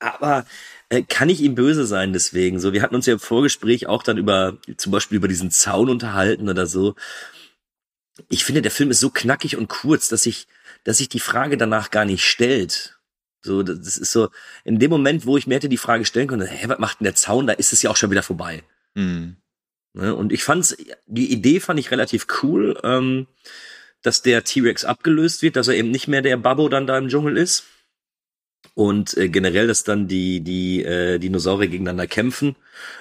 aber äh, kann ich ihm böse sein deswegen? So, wir hatten uns ja im Vorgespräch auch dann über zum Beispiel über diesen Zaun unterhalten oder so. Ich finde, der Film ist so knackig und kurz, dass sich dass sich die Frage danach gar nicht stellt. So, das ist so, in dem Moment, wo ich mir hätte die Frage stellen können, hä, was macht denn der Zaun, da ist es ja auch schon wieder vorbei. Mhm. Ne, und ich fand's, die Idee fand ich relativ cool, ähm, dass der T-Rex abgelöst wird, dass er eben nicht mehr der Babbo dann da im Dschungel ist. Und äh, generell, dass dann die, die äh, Dinosaurier gegeneinander kämpfen.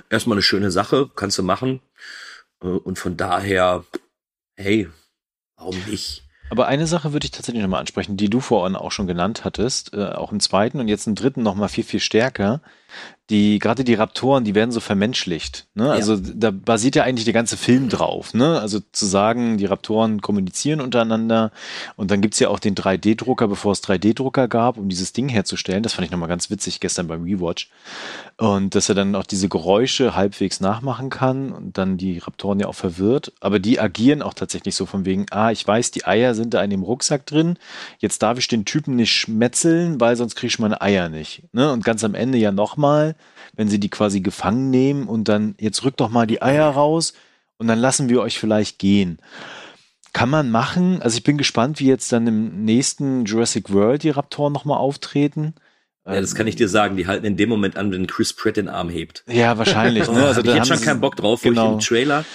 Erstmal eine schöne Sache, kannst du machen. Äh, und von daher, hey, warum nicht? Aber eine Sache würde ich tatsächlich nochmal ansprechen, die du vorhin auch schon genannt hattest, äh, auch im zweiten und jetzt im dritten nochmal viel, viel stärker die, gerade die Raptoren, die werden so vermenschlicht. Ne? Also ja. da basiert ja eigentlich der ganze Film drauf. Ne? Also zu sagen, die Raptoren kommunizieren untereinander und dann gibt's ja auch den 3D-Drucker, bevor es 3D-Drucker gab, um dieses Ding herzustellen. Das fand ich nochmal ganz witzig gestern beim Rewatch. Und dass er dann auch diese Geräusche halbwegs nachmachen kann und dann die Raptoren ja auch verwirrt. Aber die agieren auch tatsächlich so von wegen, ah, ich weiß, die Eier sind da in dem Rucksack drin. Jetzt darf ich den Typen nicht schmetzeln, weil sonst kriege ich meine Eier nicht. Ne? Und ganz am Ende ja nochmal wenn sie die quasi gefangen nehmen und dann, jetzt rückt doch mal die Eier raus und dann lassen wir euch vielleicht gehen. Kann man machen. Also ich bin gespannt, wie jetzt dann im nächsten Jurassic World die Raptoren nochmal auftreten. Ja, das kann ich dir sagen. Die halten in dem Moment an, wenn Chris Pratt den Arm hebt. Ja, wahrscheinlich. Ne? Also da ich jetzt schon keinen Bock drauf, wo genau. ich im Trailer.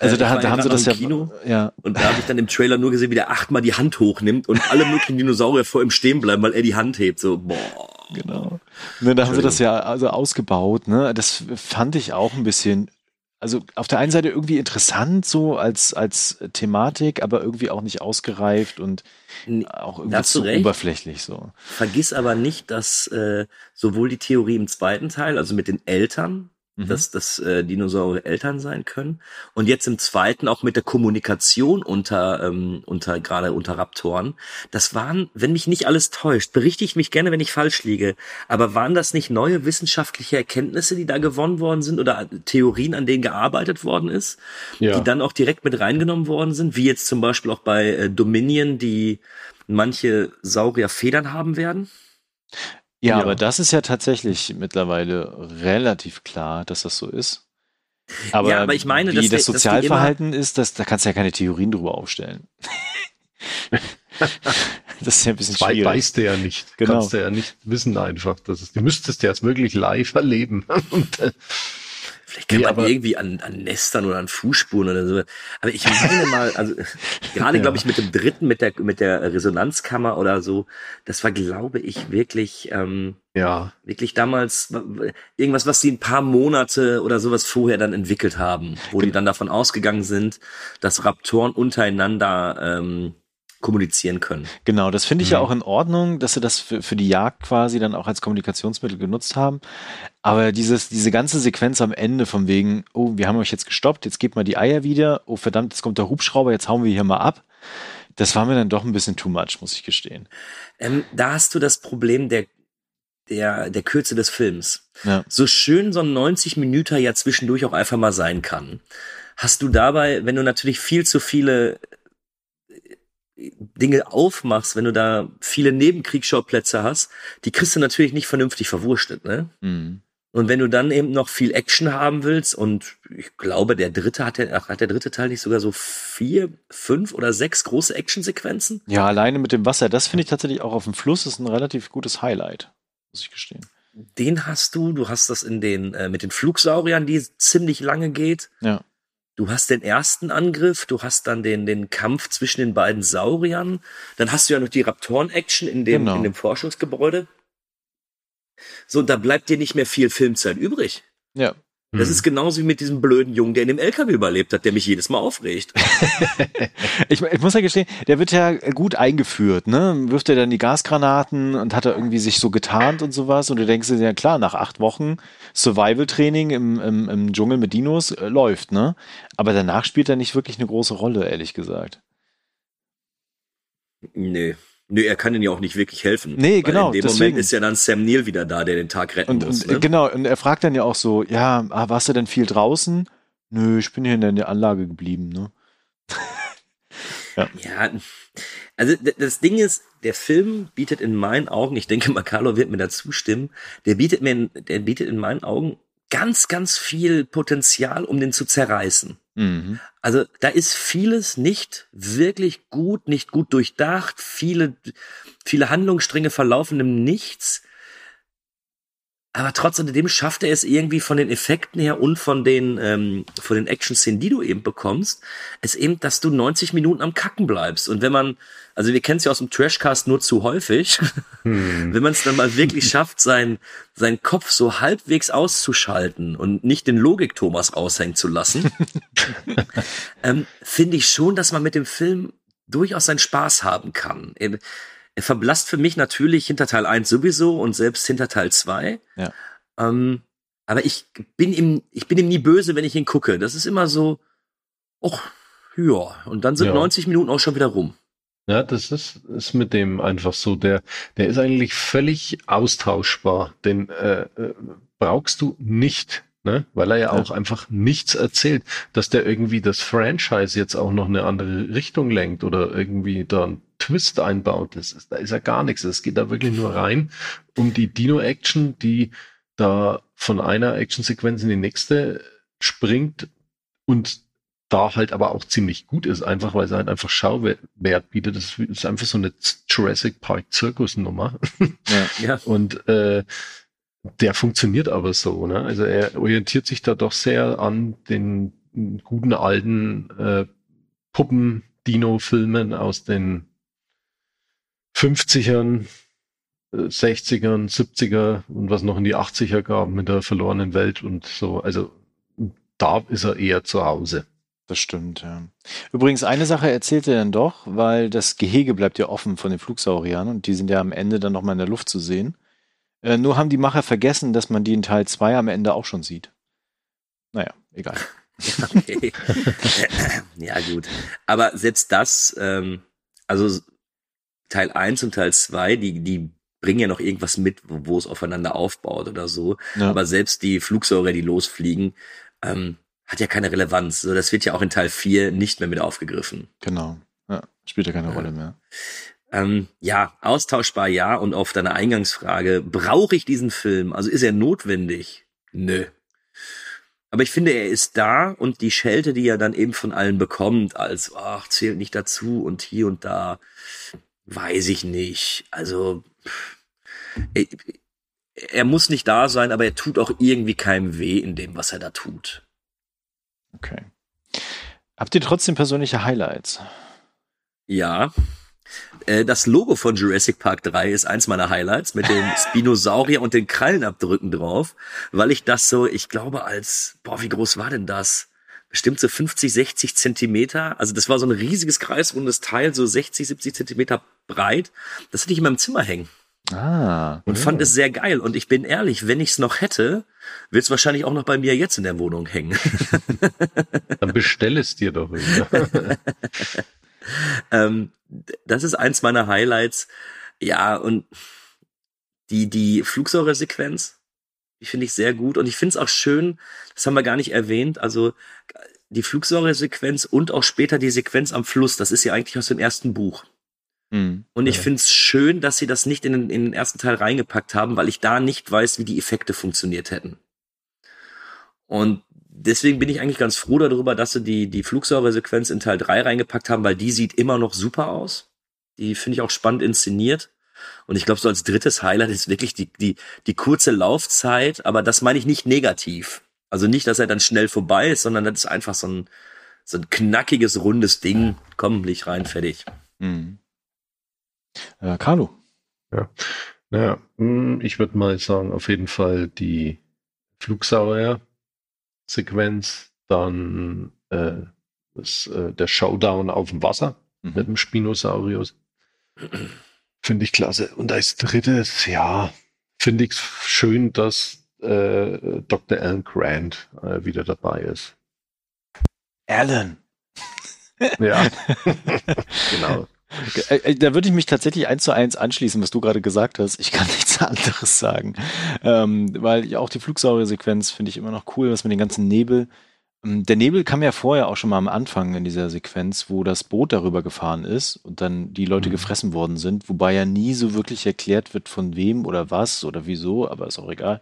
Also äh, da, da haben sie das ja. Kino. Ja. Und da habe ich dann im Trailer nur gesehen, wie der achtmal die Hand hochnimmt und alle möglichen Dinosaurier vor ihm stehen bleiben, weil er die Hand hebt. So, boah. Genau. Ne, da haben sie das ja also ausgebaut. Ne? Das fand ich auch ein bisschen, also auf der einen Seite irgendwie interessant so als, als Thematik, aber irgendwie auch nicht ausgereift und auch irgendwie zu recht. oberflächlich so. Vergiss aber nicht, dass äh, sowohl die Theorie im zweiten Teil, also mit den Eltern, Mhm. dass das äh, Dinosaurier Eltern sein können, und jetzt im zweiten auch mit der Kommunikation unter ähm, unter gerade unter Raptoren. Das waren, wenn mich nicht alles täuscht, berichtigt mich gerne, wenn ich falsch liege, aber waren das nicht neue wissenschaftliche Erkenntnisse, die da gewonnen worden sind oder Theorien, an denen gearbeitet worden ist, Ja. die dann auch direkt mit reingenommen worden sind, wie jetzt zum Beispiel auch bei äh, Dominion, die manche Saurier Federn haben werden? Ja, Ja. aber das ist ja tatsächlich mittlerweile relativ klar, dass das so ist. Aber, Ja, aber ich meine, wie dass das dass Sozialverhalten ist, das, da kannst du ja keine Theorien drüber aufstellen. das ist ja ein bisschen Wei- schwierig. Weißt du ja nicht. Genau. Kannst du ja nicht wissen einfach. Das ist, du müsstest ja jetzt wirklich live erleben. Und, äh, Vielleicht kann Nee, man irgendwie an, an Nestern oder an Fußspuren oder so. Aber ich meine mal, also gerade Ja. glaube ich mit dem dritten, mit der mit der Resonanzkammer oder so, das war glaube ich wirklich ähm, ja, wirklich damals irgendwas, was sie ein paar Monate oder sowas vorher dann entwickelt haben, wo die dann davon ausgegangen sind, dass Raptoren untereinander ähm, kommunizieren können. Genau, das finde ich ja Mhm. auch in Ordnung, dass sie das für, für die Jagd quasi dann auch als Kommunikationsmittel genutzt haben. Aber dieses, diese ganze Sequenz am Ende von wegen, oh, wir haben euch jetzt gestoppt, jetzt gebt mal die Eier wieder, oh verdammt, jetzt kommt der Hubschrauber, jetzt hauen wir hier mal ab. Das war mir dann doch ein bisschen too much, muss ich gestehen. Ähm, da hast du das Problem der der der Kürze des Films. Ja. So schön so ein 90 Minüter ja zwischendurch auch einfach mal sein kann, hast du dabei, wenn du natürlich viel zu viele Dinge aufmachst, wenn du da viele Nebenkriegsschauplätze hast, die kriegst du natürlich nicht vernünftig verwurstet, ne? Mhm. Und wenn du dann eben noch viel Action haben willst, und ich glaube, der dritte hat der, hat der dritte Teil nicht sogar so vier, fünf oder sechs große Actionsequenzen? Ja, alleine mit dem Wasser, das finde ich tatsächlich auch auf dem Fluss ist ein relativ gutes Highlight, muss ich gestehen. Den hast du, du hast das in den, äh, mit den Flugsauriern, die ziemlich lange geht. Ja. Du hast den ersten Angriff, du hast dann den, den Kampf zwischen den beiden Sauriern, dann hast du ja noch die Raptoren-Action in dem, Genau. in dem Forschungsgebäude. So, da bleibt dir nicht mehr viel Filmzeit übrig. Ja. Das Mhm. ist genauso wie mit diesem blöden Jungen, der in dem LKW überlebt hat, der mich jedes Mal aufregt. Ich, ich muss ja gestehen, der wird ja gut eingeführt, ne? Wirft er dann die Gasgranaten und hat er irgendwie sich so getarnt und sowas und du denkst dir, ja klar, nach acht Wochen Survival-Training im, im, im Dschungel mit Dinos äh, läuft, ne? Aber danach spielt er nicht wirklich eine große Rolle, ehrlich gesagt. Nö. Nö, er kann ihnen ja auch nicht wirklich helfen. Nee, genau, In dem deswegen. Moment ist ja dann Sam Neill wieder da, der den Tag retten Und, muss. und ne? genau, und er fragt dann ja auch so, ja, ah, warst du denn viel draußen? Nö, ich bin hier in der Anlage geblieben, ne? ja. Ja, also das Ding ist, der Film bietet in meinen Augen, ich denke mal, Carlo wird mir da zustimmen, der bietet mir, in- der bietet in meinen Augen ganz, ganz viel Potenzial, um den zu zerreißen. Mhm. Also da ist vieles nicht wirklich gut, nicht gut durchdacht, viele, viele Handlungsstränge verlaufen im Nichts. Aber trotz alledem schafft er es irgendwie von den Effekten her und von den, ähm, von den Action-Szenen, die du eben bekommst, es eben, dass du 90 Minuten am Kacken bleibst. Und wenn man, also wir kennen es ja aus dem Trashcast nur zu häufig, wenn man es dann mal wirklich schafft, sein, seinen Kopf so halbwegs auszuschalten und nicht den Logik-Thomas raushängen zu lassen, ähm, finde ich schon, dass man mit dem Film durchaus seinen Spaß haben kann. Er, er verblasst für mich natürlich hinter Teil 1 sowieso und selbst hinter Teil 2. Ja. Ähm, aber ich bin ihm, ich bin ihm nie böse, wenn ich ihn gucke. Das ist immer so, och, ja, und dann sind Ja. 90 Minuten auch schon wieder rum. Ja, das ist, ist mit dem einfach so. Der, der ist eigentlich völlig austauschbar. Den äh, äh, brauchst du nicht, ne? Weil er ja, Ja. auch einfach nichts erzählt, dass der irgendwie das Franchise jetzt auch noch eine andere Richtung lenkt oder irgendwie da einen Twist einbaut. Das ist, da ist ja gar nichts. Es geht da wirklich nur rein um die Dino-Action, die da von einer Actionsequenz in die nächste springt und da halt aber auch ziemlich gut ist, einfach weil sie halt einfach Schauwert bietet. Das ist einfach so eine Jurassic Park Zirkusnummer. Ja. ja. Und äh, der funktioniert aber so. Ne? Also er orientiert sich da doch sehr an den guten alten äh, Puppen-Dino-Filmen aus den 50ern, 60ern, 70er und was noch in die 80er gab mit der verlorenen Welt und so. Also da ist er eher zu Hause. Das stimmt, ja. Übrigens, eine Sache erzählt er dann doch, weil das Gehege bleibt ja offen von den Flugsauriern und die sind ja am Ende dann nochmal in der Luft zu sehen. Äh, nur haben die Macher vergessen, dass man die in Teil 2 am Ende auch schon sieht. Naja, egal. Okay. ja, gut. Aber selbst das, ähm, also Teil 1 und Teil 2, die, die bringen ja noch irgendwas mit, wo, wo es aufeinander aufbaut oder so. Ja. Aber selbst die Flugsäure, die losfliegen, ähm, hat ja keine Relevanz. So, das wird ja auch in Teil 4 nicht mehr mit aufgegriffen. Genau. Ja, spielt ja keine. Rolle mehr. Ähm, ja, austauschbar ja. Und auf deine Eingangsfrage, brauche ich diesen Film? Also ist er notwendig? Nö. Aber ich finde, er ist da und die Schelte, die er dann eben von allen bekommt, als, ach, zählt nicht dazu und hier und da, weiß ich nicht. Also, er, er muss nicht da sein, aber er tut auch irgendwie keinem weh in dem, was er da tut. Okay. Habt ihr trotzdem persönliche Highlights? Ja. Äh, das Logo von Jurassic Park 3 ist eins meiner Highlights mit dem Spinosaurier und den Krallenabdrücken drauf, weil ich das so, ich glaube als, boah, wie groß war denn das? Bestimmt so 50, 60 Zentimeter. Also das war so ein riesiges kreisrundes Teil, so 60, 70 Zentimeter breit. Das hatte ich in meinem Zimmer hängen. Ah. Und fand es sehr geil. Und ich bin ehrlich, wenn ich es noch hätte, wird es wahrscheinlich auch noch bei mir jetzt in der Wohnung hängen. Dann bestell es dir doch. ähm, das ist eins meiner Highlights. Ja, und die, die Flugsäure-Sequenz, die finde ich sehr gut. Und ich finde es auch schön, das haben wir gar nicht erwähnt, also die Flugsäure-Sequenz und auch später die Sequenz am Fluss, das ist ja eigentlich aus dem ersten Buch. Mhm. Und ich ja. finde es schön, dass sie das nicht in den, in den ersten Teil reingepackt haben, weil ich da nicht weiß, wie die Effekte funktioniert hätten. Und deswegen bin ich eigentlich ganz froh darüber, dass sie die, die Flugsäure-Sequenz in Teil 3 reingepackt haben, weil die sieht immer noch super aus. Die finde ich auch spannend inszeniert. Und ich glaube, so als drittes Highlight ist wirklich die, die, die kurze Laufzeit, aber das meine ich nicht negativ. Also nicht, dass er dann schnell vorbei ist, sondern das ist einfach so ein, so ein knackiges, rundes Ding. Komm, Licht rein, fertig. Mhm. Äh, Carlo. Ja. Naja, hm, ich würde mal sagen, auf jeden Fall die Flugsaurier-Sequenz, dann äh, das, äh, der Showdown auf dem Wasser mhm. mit dem Spinosaurus. Finde ich klasse. Und als drittes, ja, finde ich es schön, dass äh, Dr. Alan Grant äh, wieder dabei ist. Alan. ja, genau. Äh, äh, da würde ich mich tatsächlich eins zu eins anschließen, was du gerade gesagt hast. Ich kann nichts anderes sagen. Ähm, weil auch die Flugsaurier-Sequenz finde ich immer noch cool, was mit den ganzen Nebel. Ähm, der Nebel kam ja vorher auch schon mal am Anfang in dieser Sequenz, wo das Boot darüber gefahren ist und dann die Leute mhm. gefressen worden sind, wobei ja nie so wirklich erklärt wird, von wem oder was oder wieso, aber ist auch egal.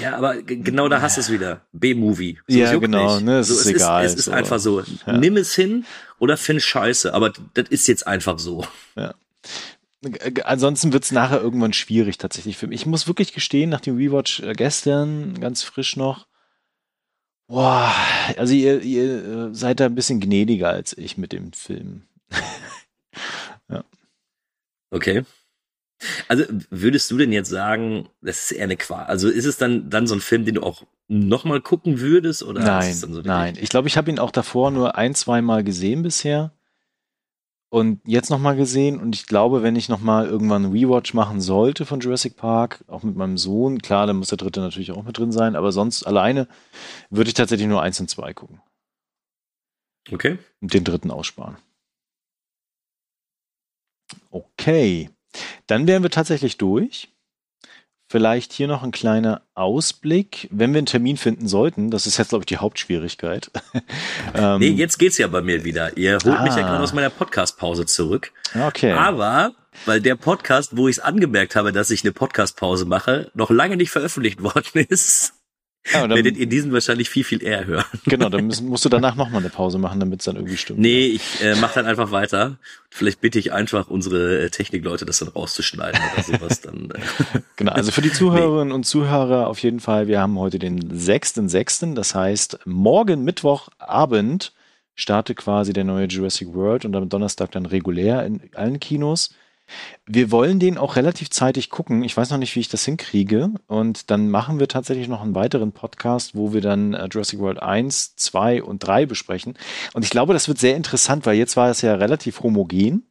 Ja, aber genau da hast du es wieder. B-Movie. So, ja, genau, ne, es so, ist es egal. Ist, es ist so. einfach so. Ja. Nimm es hin oder find Scheiße, aber das ist jetzt einfach so. Ja. Ansonsten wird es nachher irgendwann schwierig tatsächlich für mich. Ich muss wirklich gestehen, nach dem Rewatch äh, gestern, ganz frisch noch, Boah, also ihr, ihr äh, seid da ein bisschen gnädiger als ich mit dem Film. ja. Okay. Also würdest du denn jetzt sagen, das ist eher eine Qual? Also ist es dann dann so ein Film, den du auch nochmal gucken würdest oder? Nein, so nein. Ich glaube, ich habe ihn auch davor nur ein, zwei Mal gesehen bisher und jetzt nochmal gesehen und ich glaube, wenn ich nochmal irgendwann einen Rewatch machen sollte von Jurassic Park, auch mit meinem Sohn, klar, dann muss der dritte natürlich auch mit drin sein, aber sonst alleine würde ich tatsächlich nur eins und zwei gucken. Okay. Und den dritten aussparen. Okay. Dann wären wir tatsächlich durch. Vielleicht hier noch ein kleiner Ausblick, wenn wir einen Termin finden sollten. Das ist jetzt, glaube ich, die Hauptschwierigkeit. ähm, nee, jetzt geht's ja bei mir wieder. Ihr holt ah. mich ja ah. gerade aus meiner Podcast-Pause zurück. Okay. Aber weil der Podcast, wo ich es angemerkt habe, dass ich eine Podcast-Pause mache, noch lange nicht veröffentlicht worden ist, Ja, werdet ihr diesen wahrscheinlich viel, viel eher hören. Genau, dann müssen, musst du danach nochmal eine Pause machen, damit es dann irgendwie stimmt. Nee, ich äh, mache dann einfach weiter. Vielleicht bitte ich einfach unsere äh, Technikleute, das dann rauszuschneiden oder sowas. Dann, äh. Genau, also für die Zuhörerinnen nee. und Zuhörer auf jeden Fall, wir haben heute den 6.6., das heißt morgen Mittwochabend startet quasi der neue Jurassic World und am Donnerstag dann regulär in allen Kinos. Wir wollen den auch relativ zeitig gucken. Ich weiß noch nicht, wie ich das hinkriege. Und dann machen wir tatsächlich noch einen weiteren Podcast, wo wir dann äh, Jurassic World 1, 2 und 3 besprechen. Und ich glaube, das wird sehr interessant, weil jetzt war es ja relativ homogen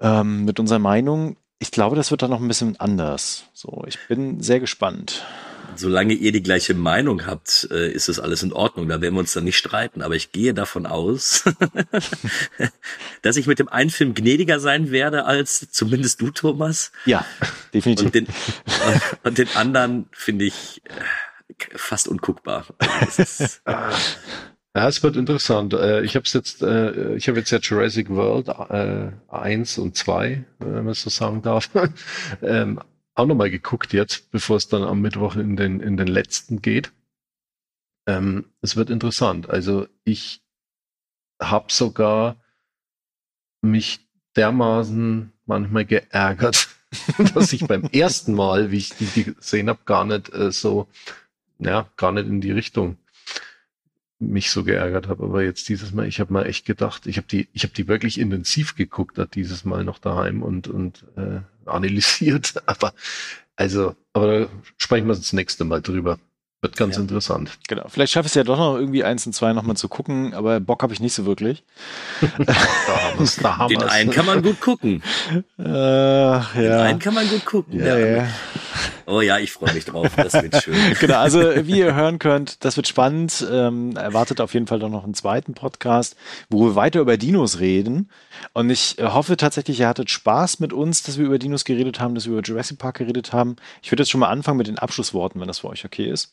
ähm, mit unserer Meinung. Ich glaube, das wird dann noch ein bisschen anders. So, ich bin sehr gespannt solange ihr die gleiche Meinung habt, äh, ist das alles in Ordnung. Da werden wir uns dann nicht streiten. Aber ich gehe davon aus, dass ich mit dem einen Film gnädiger sein werde als zumindest du, Thomas. Ja, definitiv. Und den, und den anderen finde ich äh, fast unguckbar. Also ja, es wird interessant. Äh, ich habe jetzt, ich habe jetzt ja Jurassic World äh, 1 und 2, wenn man so sagen darf, ähm, auch nochmal geguckt jetzt, bevor es dann am Mittwoch in den, in den letzten geht. Ähm, es wird interessant. Also ich habe sogar mich dermaßen manchmal geärgert, dass ich beim ersten Mal, wie ich die gesehen habe, gar nicht äh, so, ja, gar nicht in die Richtung mich so geärgert habe. Aber jetzt dieses Mal, ich habe mal echt gedacht, ich habe die, ich habe die wirklich intensiv geguckt, hat dieses Mal noch daheim und und äh, analysiert. Aber also, aber da sprechen wir das nächste Mal drüber. Wird ganz ja. interessant. Genau. Vielleicht schaffe ich es ja doch noch irgendwie eins und zwei nochmal zu gucken, aber Bock habe ich nicht so wirklich. da haben da haben Den einen kann man gut gucken. Äh, ja. Den einen kann man gut gucken. Ja, ja. Oh ja, ich freue mich drauf. Das wird schön. genau, also wie ihr hören könnt, das wird spannend. Ähm, erwartet auf jeden Fall doch noch einen zweiten Podcast, wo wir weiter über Dinos reden. Und ich äh, hoffe tatsächlich, ihr hattet Spaß mit uns, dass wir über Dinos geredet haben, dass wir über Jurassic Park geredet haben. Ich würde jetzt schon mal anfangen mit den Abschlussworten, wenn das für euch okay ist.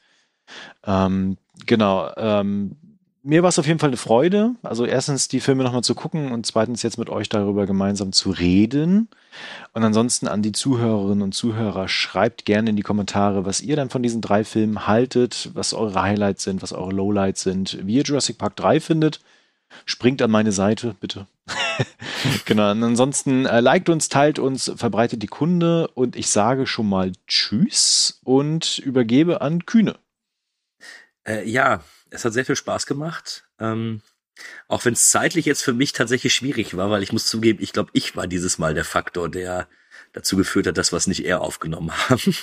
Ähm, genau. Ähm, mir war es auf jeden Fall eine Freude. Also erstens die Filme nochmal zu gucken und zweitens jetzt mit euch darüber gemeinsam zu reden. Und ansonsten an die Zuhörerinnen und Zuhörer, schreibt gerne in die Kommentare, was ihr dann von diesen drei Filmen haltet, was eure Highlights sind, was eure Lowlights sind, wie ihr Jurassic Park 3 findet. Springt an meine Seite, bitte. genau. Und ansonsten äh, liked uns, teilt uns, verbreitet die Kunde und ich sage schon mal Tschüss und übergebe an Kühne. Äh, ja, es hat sehr viel Spaß gemacht. Ähm, auch wenn es zeitlich jetzt für mich tatsächlich schwierig war, weil ich muss zugeben, ich glaube, ich war dieses Mal der Faktor, der dazu geführt hat, dass wir es nicht eher aufgenommen haben.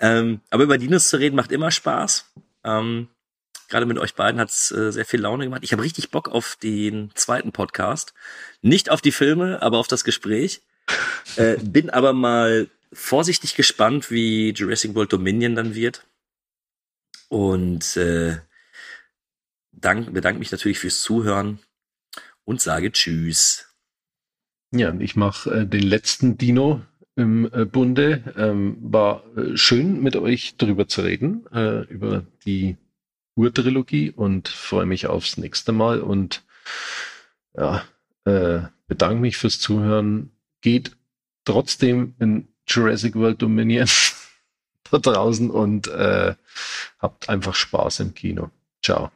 ähm, aber über Dinos zu reden macht immer Spaß. Ähm, Gerade mit euch beiden hat es äh, sehr viel Laune gemacht. Ich habe richtig Bock auf den zweiten Podcast. Nicht auf die Filme, aber auf das Gespräch. Äh, bin aber mal vorsichtig gespannt, wie Jurassic World Dominion dann wird. Und äh, dank, bedanke mich natürlich fürs Zuhören und sage Tschüss. Ja, ich mache äh, den letzten Dino im äh, Bunde. Ähm, war äh, schön mit euch darüber zu reden, äh, über die Urtrilogie und freue mich aufs nächste Mal und ja, äh, bedanke mich fürs Zuhören. Geht trotzdem in Jurassic World Dominion da draußen und äh, habt einfach Spaß im Kino. Ciao.